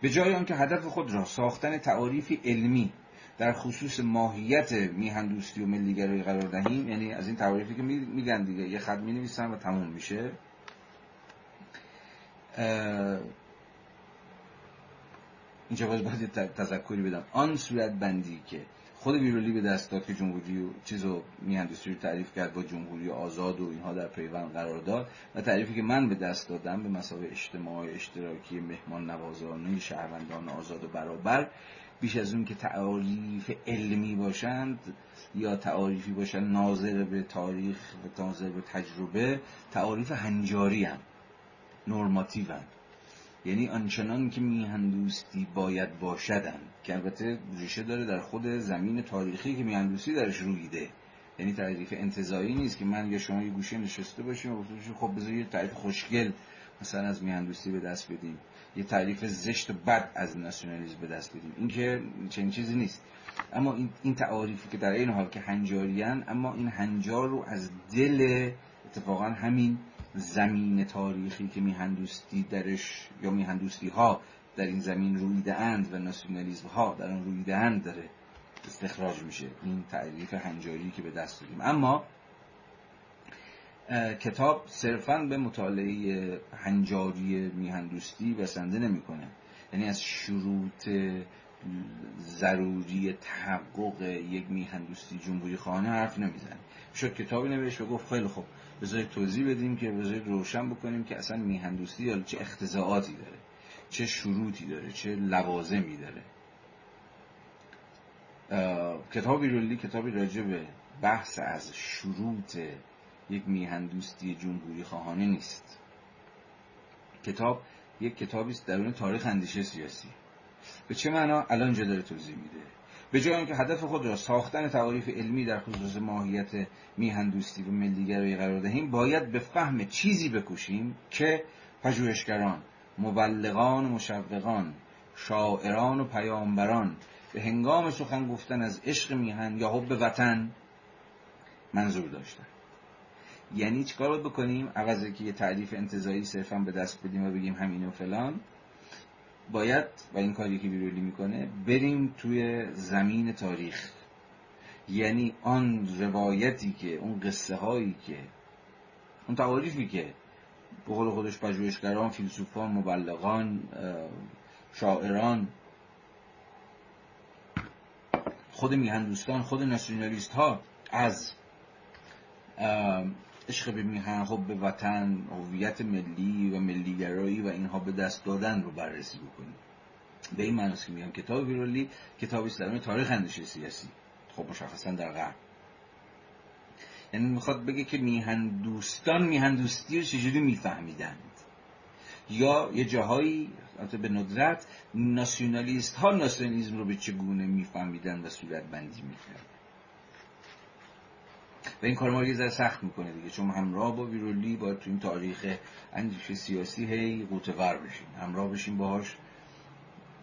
به جای آنکه هدف خود را ساختن تعاریفی علمی در خصوص ماهیت میهندوستی و ملیگرایی قرار دهیم یعنی از این تعاریفی که میگن دیگه. یه خط می و تموم میشه. اینجا باز باید تذکری بدم. آن صورت بندی که خود ویرولی به دست داد که جمهوری و چیز و رو تعریف کرد با جمهوری آزاد و اینها در پیوند قرار داد و تعریفی که من به دست دادم به مسابقه اجتماعی اشتراکی مهمان نوازانه شهروندان آزاد و برابر بیش از اون که تعاریف علمی باشند یا تعاریفی باشند ناظر به تاریخ و ناظر به تجربه تعاریف هنجاری هم نورماتیو هم. یعنی آنچنان که میهندوستی باید باشدن که البته ریشه داره در خود زمین تاریخی که میهندوستی درش رویده یعنی تعریف انتظایی نیست که من یا شما یه گوشه نشسته باشیم و خب بذار یه تعریف خوشگل مثلا از میهندوستی به دست بدیم یه تعریف زشت و بد از ناسیونالیسم به دست بدیم این که چنین چیزی نیست. اما این, این تعاریفی که در این حال که هنجاریان اما این هنجار رو از دل اتفاقا همین زمین تاریخی که میهندوستی درش یا میهندوستی ها در این زمین رویده اند و ناسیونالیسم ها در آن رویده اند داره استخراج میشه. این تعریف هنجاری که به دست داریم. اما کتاب صرفا به مطالعه هنجاری میهندوستی بسنده نمی‌کنه. یعنی از شروط ضروری تحقق یک میهندوستی جمهوری خانه حرف نمی‌زنه. شد کتابی نوشت و گفت خیلی خوب بذارید توضیح بدیم که بذارید روشن بکنیم که اصلا میهندوستی یا چه اختزاعاتی داره چه شروطی داره چه لوازمی داره. کتاب ویرولی کتابی راجع به بحث از شروط یک میهندوستی جمهوری خواهانه نیست. کتاب یک کتابی است درون تاریخ اندیشه سیاسی. به چه معنا؟ الان اینجا داره توضیح میده. به جای اینکه هدف خود را ساختن تعاریف علمی در خصوص ماهیت میهندوستی و ملیگرایی قرار دهیم باید به فهم چیزی بکوشیم که پژوهشگران مبلغان و مشوقان شاعران و پیامبران به هنگام سخن گفتن از عشق میهن یا حب وطن منظور داشتن. یعنی چیکار باید بکنیم؟ عوض که یه تعریف انتظایی صرفا به دست بدیم و بگیم همین و فلان. باید و این کاری که بیرولی می‌کنه بریم توی زمین تاریخ. یعنی آن روایتی که اون قصه هایی که اون تعاریفی که به قول خودش پژوهشگران فیلسوفان مبلغان شاعران خود میهندوستان خود ناسیونالیست ها از عشق به میهن حب وطن هویت ملی و ملیگرایی و اینها به دست دادن رو بررسی بکنیم. به این معنی که میگم کتاب ویرولی کتابی در تاریخ اندیشه سیاسی. خب مشخصا در غرب. یعنی می‌خواد بگه که میهن دوستان میهن دوستی رو چجوری میفهمیدند؟ یا یه جاهایی به ندرت ناسیونالیست ها ناسیونالیزم رو به چگونه میفهمیدند و صورت بندی می‌کردن و این کار ما رو یه سخت می‌کنه دیگه. چون همراه با ویرولی باید تو این تاریخ اندیشه سیاسی هی قوطه ور بشیم. همراه بشیم باهاش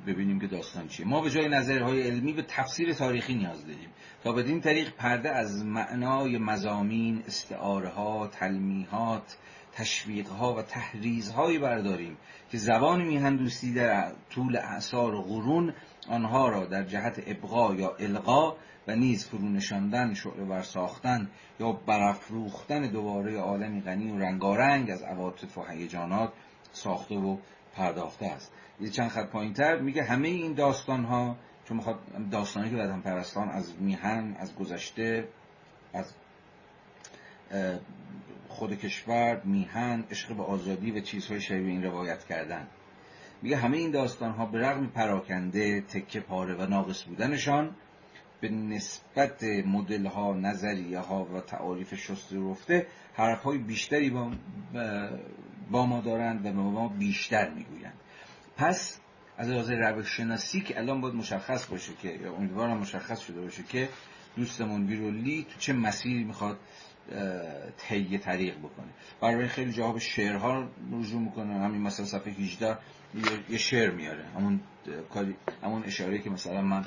ببینیم که داستان چیه. ما به جای نظرهای علمی به تفسیر تاریخی نیاز داریم. تا بدین طریق پرده از معنای مزامین استعاره ها تلمیحات تشویق ها و تحریز هایی برداریم که زبان میهندوستی در طول اعثار و قرون آنها را در جهت ابقا یا القا و نیز فرو نشاندن شعله ور ساختن یا برافروختن دوباره عالمی غنی و رنگارنگ از عواطف و هیجانات ساخته و پرداخته است. یه چند خط پایین تر میگه همه این داستان ها چون می‌خواد داستانی که هم پرستان از میهن از گذشته از خود کشور میهن عشق به آزادی و چیزهای شبیه این روایت کردن. میگه همه این داستان ها به رغم پراکنده تکه پاره و ناقص بودنشان به نسبت مدل ها نظریه ها و تعاریف شسته رفته حرف های بیشتری با, با ما دارند و به ما بیشتر می‌گویند. پس از لحاظ روش شناسی که الان باید مشخص باشه که یا امیدوارم مشخص شده باشه که دوستمون ویرولی تو چه مسیری می‌خواد طی طریق بکنه. برای خیلی جواب شعرها رجوع می‌کنه. همین مثلا صفحه 18 یه شعر میاره. همون همون اشاره که مثلا من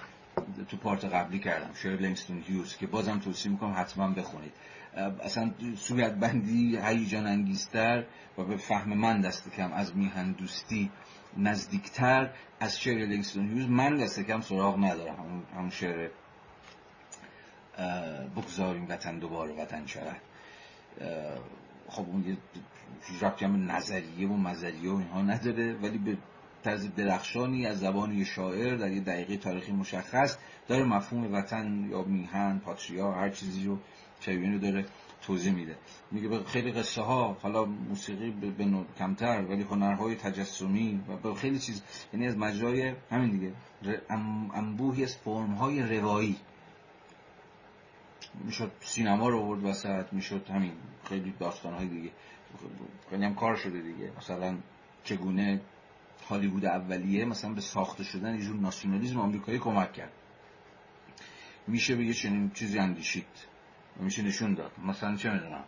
تو part قبلی کردم. شعر لنگستون هیوز که بازم توصیه می‌کنم حتما بخونید. اصلا صورت بندی هیجان انگیزتر و به فهم من دست کم. از میهن دوستی نزدیکتر. از شعر لنگستون هیوز من دست کم سراغ ندارم. همون شعر بگذاریم وطن دوباره وطن شود خب اون یه ربطی هم نظریه و مذریه و اینها نداره ولی به طرز درخشانی از زبان یه شاعر در یه دقیقه تاریخی مشخص داره مفهوم وطن یا میهن پاتریا هر چیزی رو رو داره توضیح میده. میگه به خیلی قصه ها حالا موسیقی به کمتر ولی هنرهای تجسمی و به خیلی چیز یعنی از مجرای همین دیگه انبوهی از فرم های روایی. می‌شد سینما رو آورد وسط می‌شد همین خیلی داستان های دیگه. خیلی هم کار شده دیگه. مثلا چگونه هالیوود اولیه مثلا به ساخته شدن یه جور ناسیونالیسم آمریکایی کمک کرد. میشه به یه چنین چیزی اندیشید. میشه نشون داد. مثلا چه می‌دونم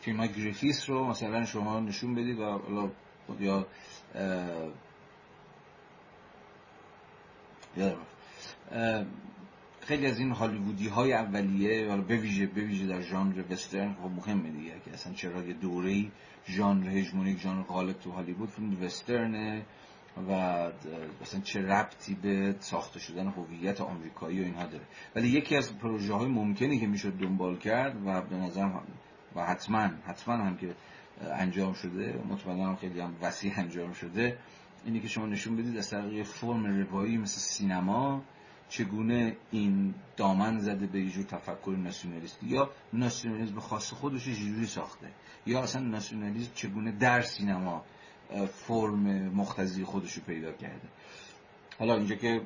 فیلم گریفیس رو مثلا شما نشون بدید و یا یا خیلی از این هالیوودی های اولیه حالا به ویژه در ژانر وسترن خب مهمه دیگه که اصلا چرا یه دوره‌ای ژانر هژمونیک ژانر غالب تو هالیوود فیلم وسترنه و مثلا چه ربطی به ساخته شدن هویت آمریکایی و اینها داره. ولی یکی از پروژه های ممکنی که می‌شد دنبال کرد و به نظر و حتما حتما هم که انجام شده مطمئنا خیلی هم وسیع انجام شده اینی که شما نشون بدید از طریق فرم روایی مثل سینما چگونه این دامن زده به یه تفکر ناسیونالیستی یا ناسیونالیسم خاص خودش جوری ساخته؟ یا اصلا ناسیونالیسم چگونه در سینما فرم مختزی خودش رو پیدا کرده؟ حالا اینجا که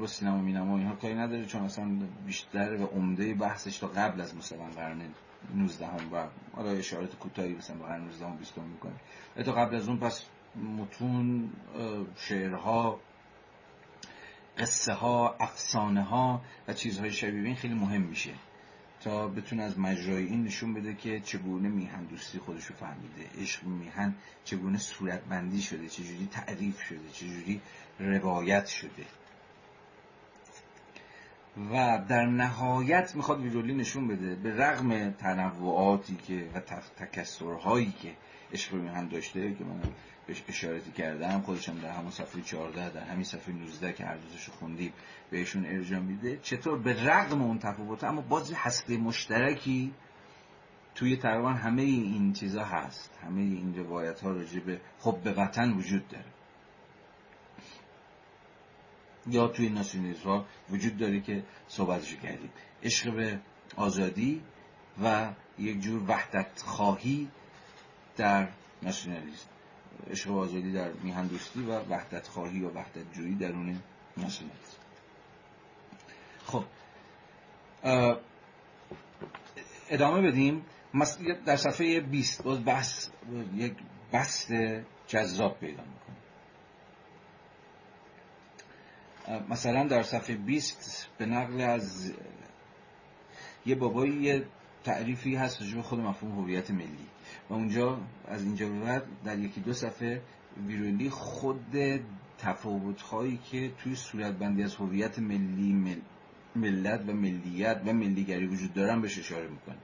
با سینما مینما اینها کاری نداره چون اصلا بیشتر و عمده بحثش تا قبل از مثلا قرن 19 هم و حالا اشارات کوتاهی مثلا قرن 19 هم 20 می‌کنه. تا قبل از اون پس متون شعرها قصه ها افسانه ها و چیزهای شبیه این خیلی مهم میشه تا بتونه از مجرای این نشون بده که چگونه میهن دوستی خودشو فهمیده عشق میهن چگونه صورتبندی شده چجوری تعریف شده چجوری روایت شده. و در نهایت می‌خواد ویرولی نشون بده به رغم تنوعاتی که و تکسرهایی که عشق میهن داشته که من بهش اشارتی کردم خودشم در همون صفحه 14 در همین صفحه 19 که هر دوزشو خوندیم بهشون ارجاع میده. چطور؟ به رغم اون تفاوت اما باز هسته مشترکی توی تقریبا همه این چیزا هست. همه این روایت ها راجع به خب به وطن وجود داره. یا توی ناسیونالیسم وجود داره که صحبتشو کردیم. عشق به آزادی و یک جور وحدت خواهی در ناسیونالیسم عشق و آزادی در میهن دوستی و وحدت خواهی و وحدت جویی درون ناسیونالیسم خب ادامه بدیم. در صفحه 20 باز بحث یک بست جذاب پیدا می‌کنه. مثلا در صفحه 20 به نقل از یه بابایی یه تعریفی هست به خود مفهوم هویت ملی. و اونجا از اینجا به بعد در یکی دو صفحه ویرولی خود تفاوت هایی که توی صورت بندی از هویت ملی ملت و ملیت و ملیگری وجود دارن بهش اشاره می‌کنه.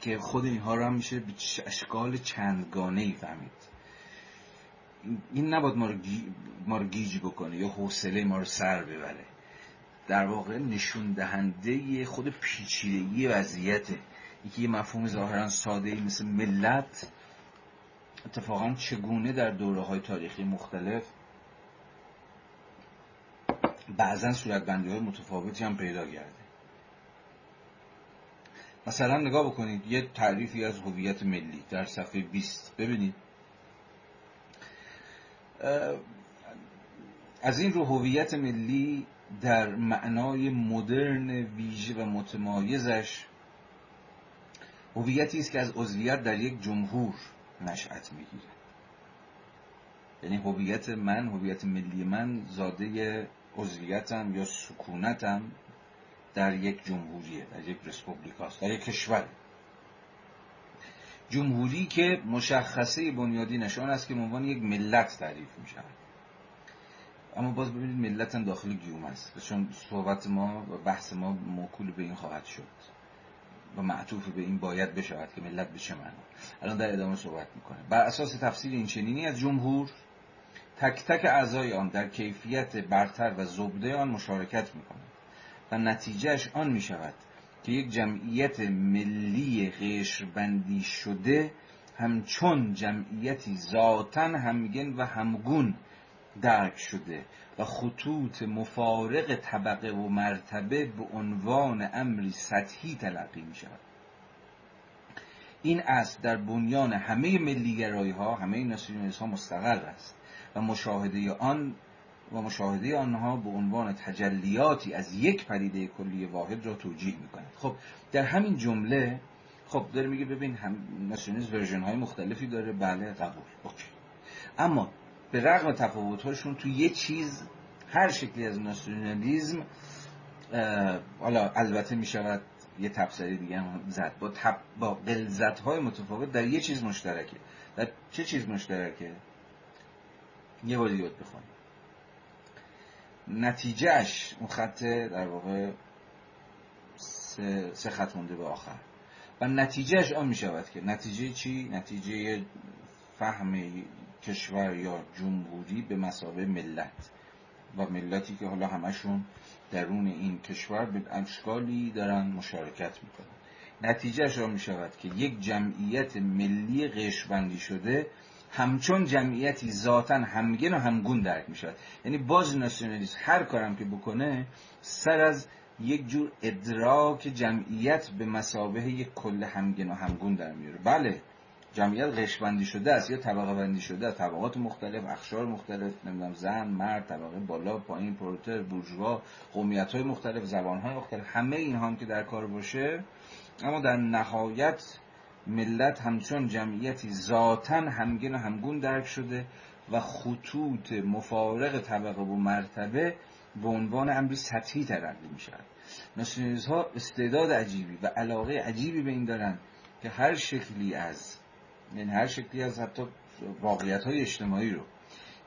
که خود اینها رو هم میشه به اشکال چندگانه ای فهمید. این نباید ما رو, ما رو گیج بکنه یا حوصله ما رو سر ببره. در واقع نشون دهنده خود پیچیدگی وضعیته یکی یه مفهوم ظاهرا ساده ای مثل ملت. اتفاقا چگونه در دوره های تاریخی مختلف بعضا صورتبندی های متفاوتی هم پیدا کرده؟ مثلا نگاه بکنید یه تعریفی از هویت ملی در صفحه 20 ببینید. از این رو هویت ملی در معنای مدرن ویژه و متمایزش هویتی است که از عضویت در یک جمهور نشأت می‌گیره یعنی هویت من هویت ملی من زاده عضویتم یا سکونتم در یک جمهوریه در یک رسپوبلیکاست در یک کشور. جمهوری که مشخصه بنیادی نشان است که به عنوان یک ملت تعریف می اما باز ببینید ملت هم داخل گیوم است. چون صحبت ما و بحث ما موکول به این خواهد شد. و معطوف به این باید بشود که ملت به چه معنا. الان در ادامه صحبت می‌کنه. بر اساس تفسیر این چنینی از جمهور تک تک اعضای آن در کیفیت برتر و زبده آن مشارکت می‌کنند و نتیجهش آن می‌شود که یک جمعیت ملی قشربندی شده همچون جمعیتی ذاتا همگن و همگون درک شده و خطوط مفارق طبقه و مرتبه به عنوان امری سطحی تلقی می شود این اصل در بنیان همه ملیگرایی ها همه ناسیونالیست ها مستقر است و مشاهده آن و مشاهده آنها به عنوان تجلیاتی از یک پدیده کلی واحد را توجیه می‌کنه خب در همین جمله خب داره میگه ببین هم version های مختلفی داره. بله قبول. okay. اما به رغم تفاوت هاشون تو یه چیز هر شکلی از ناسیونالیزم حالا البته می‌شود یه تبصره دیگه هم زد. با, تب... با غلظت های متفاوت در یه چیز مشترکه. در چه چیز مشترکه؟ یه بار دیگه بخونیم نتیجهش اون خط در واقع سه, سه خط مونده به آخر. و نتیجهش آن می شود که نتیجه چی؟ نتیجه فهم کشور یا جمهوری به مسابه ملت و ملتی که حالا همشون درون این کشور به اشکالی دارن مشارکت می‌کنن. نتیجهش آن می شود که یک جمعیت ملی قشبندی شده همچون جمعیتی ذاتا همگن و همگون درک می شود یعنی باز ناسیونالیست هر کارم که بکنه سر از یک جور ادراک جمعیت به مسابه یک کل همگن و همگون در میاره بله جمعیت قشبندی شده است یا طبقه بندی شده طبقات مختلف اخشار مختلف نمی‌دونم زن مرد طبقه بالا پایین پروتر بورژوا قومیت های مختلف زبان های مختلف همه این هم که در کار باشه. اما در نهایت ملت همچون جمعیتی ذاتا همگن و همگون درک شده و خطوط مفارق طبقه و مرتبه به عنوان امری سطحی تلقی می شود ها استعداد عجیبی و علاقه عجیبی به این دارن که هر شکلی از یعنی هر شکلی از حتی واقعیت های اجتماعی رو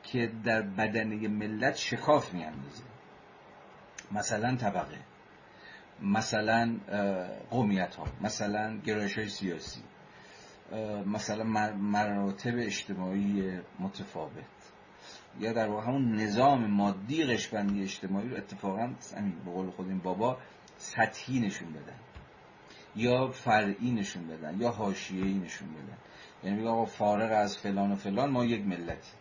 که در بدنه ملت شکاف می مثلا طبقه مثلا قومیت ها مثلا گرایش های سیاسی مثلا مراتب اجتماعی متفاوت. یا در واقع همون نظام مادی قشبندی اجتماعی رو اتفاقا به قول خود این بابا سطحی نشون بدن. یا فرعی نشون بدن یا حاشیه‌ای نشون بدن. یعنی میگه آقا فارغ از فلان و فلان ما یک ملتی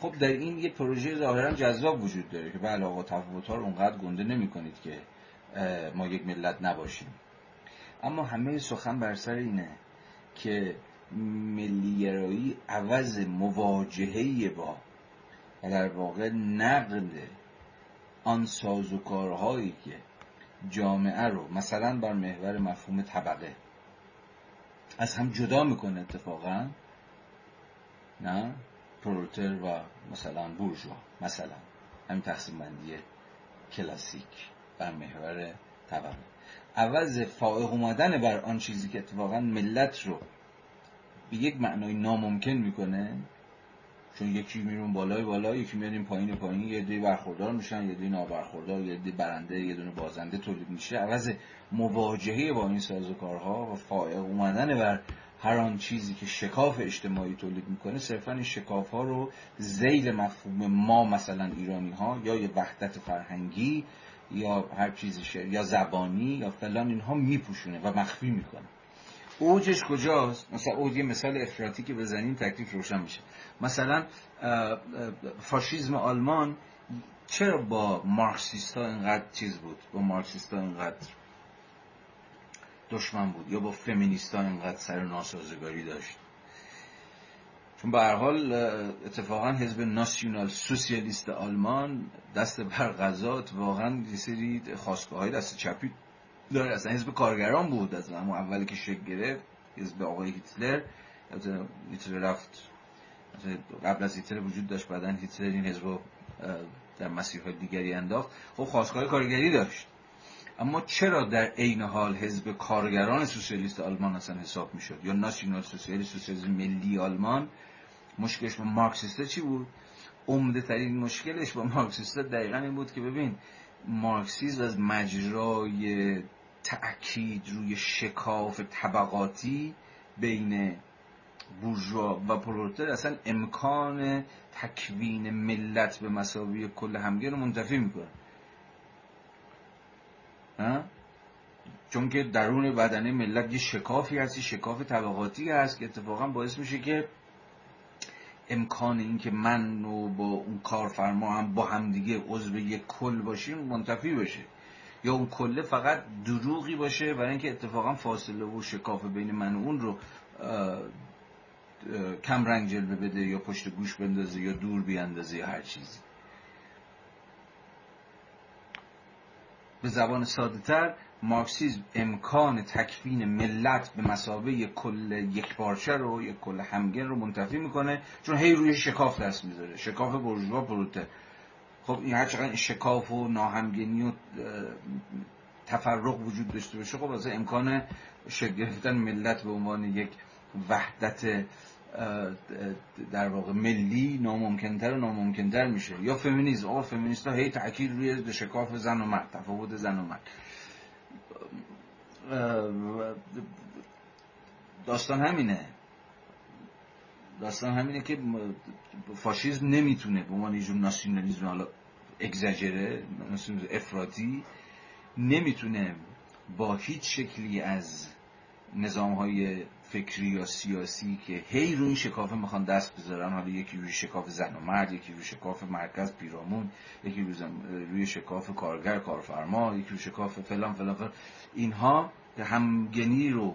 خب در این یه پروژه ظاهرا جذاب وجود داره که بله آقا تفاوت ها رو اونقدر گنده نمی کنید که ما یک ملت نباشیم. اما همه سخن بر سر اینه که ملیگرایی عوض مواجهه با و در واقع نقد آن سازوکارهایی که جامعه رو مثلا بر محور مفهوم طبقه از هم جدا می‌کنه اتفاقا. نه؟ پرولتر و مثلا بورژوا مثلا. همین تقسیم بندی کلاسیک بر محور طبقه عوض فائق اومدن بر آن چیزی که اتفاقا ملت رو به یک معنای ناممکن می‌کنه چون یکی میرون بالای بالا یکی میاد پایین پایین یه دی برخوردار میشن یه دی نابرخوردار یه دی برنده یه دونه بازنده تولید میشه. عوض مواجهه با این سازوکارها و فائق اومدن بر هر آن چیزی که شکاف اجتماعی تولید می‌کنه صرفا این شکاف ها رو زیل مفهوم ما مثلا ایرانی ها یا یه وحدت فرهنگی یا هر چیزی یا زبانی یا فلان اینها میپوشونه و مخفی می‌کنه. اوجش کجاست؟ مثلا اوج یه مثال افراطی که بزنیم تکلیف روشن میشه. مثلا فاشیزم آلمان چرا با مارکسیستا اینقدر چیز بود؟ با مارکسیستا اینقدر دشمن بود یا با فمینیستا اینقدر سر ناسازگاری داشت؟ چون به هر حال اتفاقا حزب ناسیونال سوسیالیست آلمان دست بر غذا واقعا یه سری خواستگاه های دست چپی داره اصلا حزب کارگران بود از اما اولی که شکل گرفت حزب آقای هیتلر. هیتلر رفت. قبل از هیتلر وجود داشت بعدا هیتلر این حزب در مسیرهای دیگری انداخت. خب خواستگاه کارگری داشت. اما چرا در عین حال حزب کارگران سوسیالیست آلمان اصلا حساب می‌شد؟ یا ناسیونال سوسیالیست سوسیالیسم ملی آلمان؟ مشکلش با مارکسیستا چی بود؟ عمده ترین مشکلش با مارکسیستا دقیقا این بود که ببین مارکسیزم از مجرای تأکید روی شکاف طبقاتی بین بورژوا و پرولتر. اصلا امکان تکوین ملت به مساوی کل همگیر رو منتفی می‌کنه. چون که درون بدنه ملت یه شکافی هست شکاف طبقاتی هست که اتفاقا باعث میشه که امکان اینکه من و با اون کارفرما هم با همدیگه عضو یک کل باشیم منتفی بشه. یا اون کله فقط دروغی باشه برای اینکه اتفاقا فاصله و شکاف بین من و اون رو کم رنگ جلوه بده یا پشت گوش بندازه یا دور بیاندازه یا هر چیزی. به زبان ساده تر مارکسیزم امکان تکوین ملت به مسابه کل یک پارچه رو یک کل همگن رو منتفی می‌کنه چون هی روی شکاف دست می‌ذاره. شکاف برجوا پروته. خب این هر چقدر شکاف و ناهمگنی و تفرق وجود داشته باشه خب از امکان شکل گرفتن ملت به عنوان یک وحدت در واقع ملی ناممکنتر و ناممکنتر میشه. یا فمینیسم آقا فمینیست ها هی تاکید روی شکاف زن و مرد تفاوت زن و مرد. داستان همینه. داستان همینه که فاشیزم نمی‌تونه به عنوان یه ناسیونالیسم حالا اگزاجره افراطی نمی‌تونه با هیچ شکلی از نظام های فکری یا سیاسی که هی روی شکافه می‌خوان دست بذارن حالا یکی روی شکاف زن و مرد یکی روی شکاف مرکز پیرامون یکی روی, روی شکاف کارگر کارفرما یکی روی شکاف فلان فلان فلان. اینها همگنی رو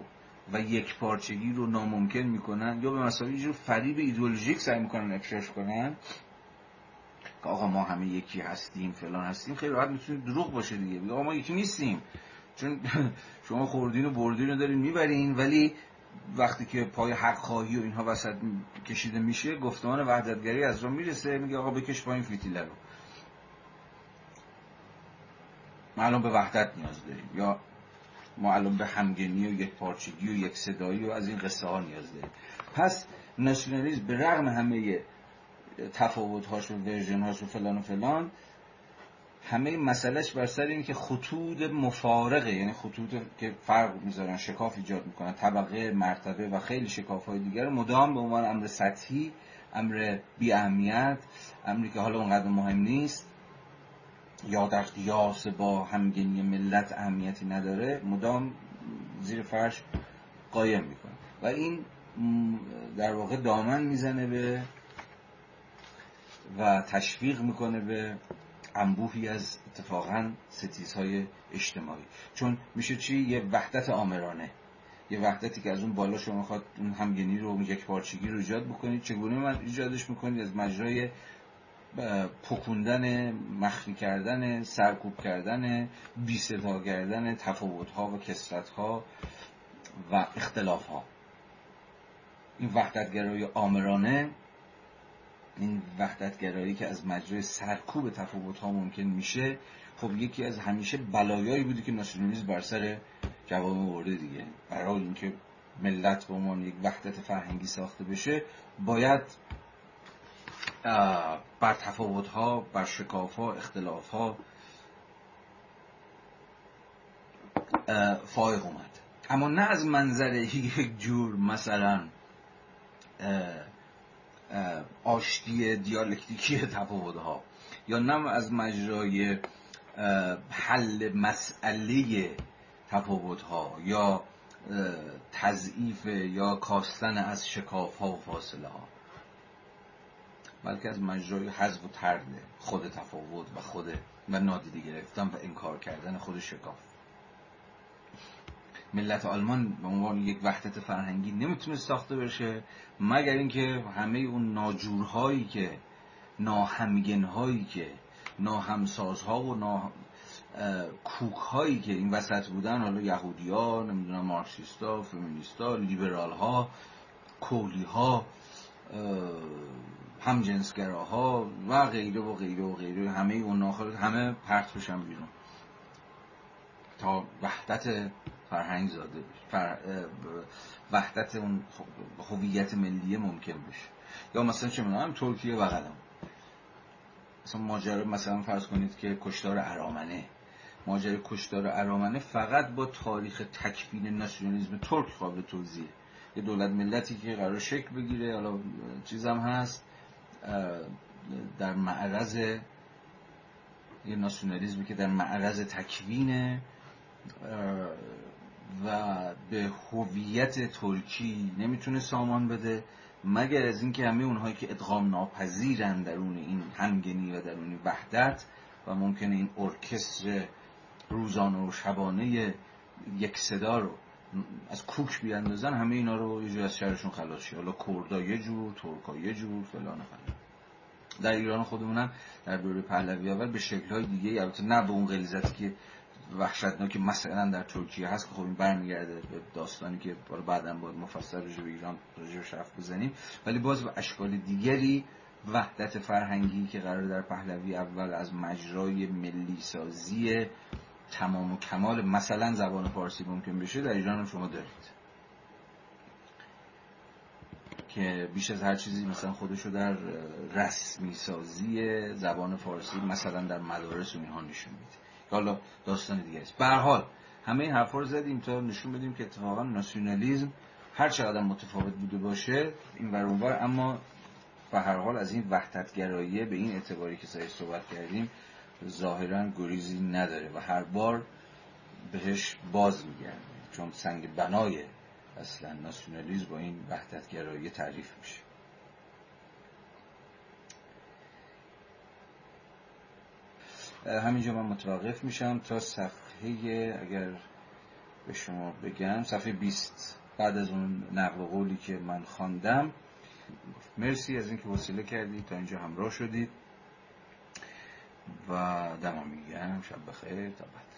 و یک پارچگی رو ناممکن می‌کنن یا به مسابقه رو فریب ایدئولوژیک سعی می‌کنن افشاش کنن. که آقا ما همه یکی هستیم فلان هستیم خیلی راحت می‌تونه دروغ باشه دیگه. آقا ما یکی نیستیم. چون شما خوردین و بردین رو دارین می‌برین ولی وقتی که پای حق خواهی و اینها وسط کشیده میشه گفتمان وحدتگری از رو می‌رسه. میگه آقا بکش پایین فیتیله رو. ما الان به وحدت نیاز داریم. یا ما الان به همگنی و یک پارچگی و یک صدایی و از این قصه ها نیاز داریم. پس ناسیونالیسم به رغم همه تفاوت هاش و ورژن هاش و فلان و فلان. همه مسئلهش بر سر اینه که خطوط مفارقه. یعنی خطوط که فرق می‌ذارن شکاف ایجاد می‌کنن. طبقه مرتبه و خیلی شکاف های دیگر مدام به عنوان امر سطحی امر بی اهمیت امری که حالا اونقدر مهم نیست یا در قیاس با همگنی ملت اهمیتی نداره مدام زیر فرش قایم می‌کنه. و این در واقع دامن می‌زنه به و تشویق می‌کنه به انبوهی از اتفاقا ستیزهای اجتماعی. چون میشه چی؟ یه وحدت آمرانه. یه وحدتی که از اون بالا شما می‌خواد اون همگنی رو یک پارچگی رو ایجاد بکنید. چگونه من ایجادش می‌کنید از مجرای پکوندن مخفی کردن سرکوب کردن بی کردن تفاوت ها و کسرت ها و اختلاف ها این وحدتگرای آمرانه این وحدتگرایی که از مجرای سرکوب تفاوت ها ممکن میشه خب یکی از همیشه بلایایی بوده که ناسیونالیسم بر سر جواب ورده دیگه. برای اینکه ملت به عنوان یک وحدت فرهنگی ساخته بشه باید بر تفاوت ها بر شکاف ها اختلاف ها فائق اومد. اما نه از منظر یک جور مثلا آشتی دیالکتیکی تفاوت ها یا نه از مجرای حل مسئله تفاوت ها یا تضعیف یا کاستن از شکاف ها و فاصله ها بلکه از مجرای حذف و ترد خود تفاوت و خود و نادیده گرفتن و انکار کردن خود شکاف. ملت آلمان به عنوان یک وحدت فرهنگی نمی‌تونه ساخته بشه مگر اینکه همه اون ناجورهایی که ناهمگنهایی که ناهمسازها و نا کوک هایی که این وسط بودن حالا یهودی ها نمی‌دونم مارکسیستا فمینیستا لیبرال ها کولی ها همجنسگراها و غیره و غیره و غیره همه اون همه پرت بشن بیرون. تا وحدت فرهنگ زاده بشه. وحدت اون هویت ملی ممکن بشه. یا مثلا چه می‌دونم ترکیه بغلم مثلا ماجرا مثلا فرض کنید که کشتار ارامنه. ماجرای کشتار ارامنه فقط با تاریخ تکوین ناسیونالیسم ترک قابل توضیحه. یه دولت ملتی که قرار شکل بگیره حالا چیزم هست در معرض یه ناسیونالیسمی که در معرض تکوینه و به هویت ترکی نمی‌تونه سامان بده مگر از اینکه همه اونهایی که ادغام ناپذیرن درون این همگنی و درون وحدت و ممکنه این ارکستر روزانه و شبانه یک صدا رو از کوک بیاندازن همه اینا رو یه جور از شهرشون خلاص شه. حالا کردا یه جور ترکا یه جور فلان فلان. در ایران خودمونم در دوره پهلوی اول به های دیگه البته نه به اون غلیظتی که وحشتناک مثلا در ترکیه هست که خب این برمیگرده به داستانی که بعدا باید مفصل راجع به ایران راجع حرف بزنیم. ولی باز به اشکال دیگری وحدت فرهنگی که قرار در پهلوی اول از مجرای ملی سازی تمام و کمال مثلا زبان فارسی ممکن بشه در ایران شما دارید. که بیش از هر چیزی مثلا خودشو در رسمی سازی زبان فارسی مثلا در مدارس و اینها نشون میده. حالا داستان دیگه است. به حال همه این حرفا رو زدیم تا نشون بدیم که اتفاقا ناسیونالیسم هر چقدر متفاوت بوده باشه این ور اما به هر حال از این وحدتگرایی به این اعتباری که سرش صحبت کردیم ظاهرا گریزی نداره و هر بار بهش باز میگرده چون سنگ بنای اصلا ناسیونالیسم با این وحدتگرایی تعریف میشه. همینجا من متوقف میشم تا صفحه اگر به شما بگم صفحه 20 بعد از اون نقل قولی که من خواندم. مرسی از اینکه وسیله کردید تا اینجا همراه شدید. و دمم میگم شب بخیر. تا بعد.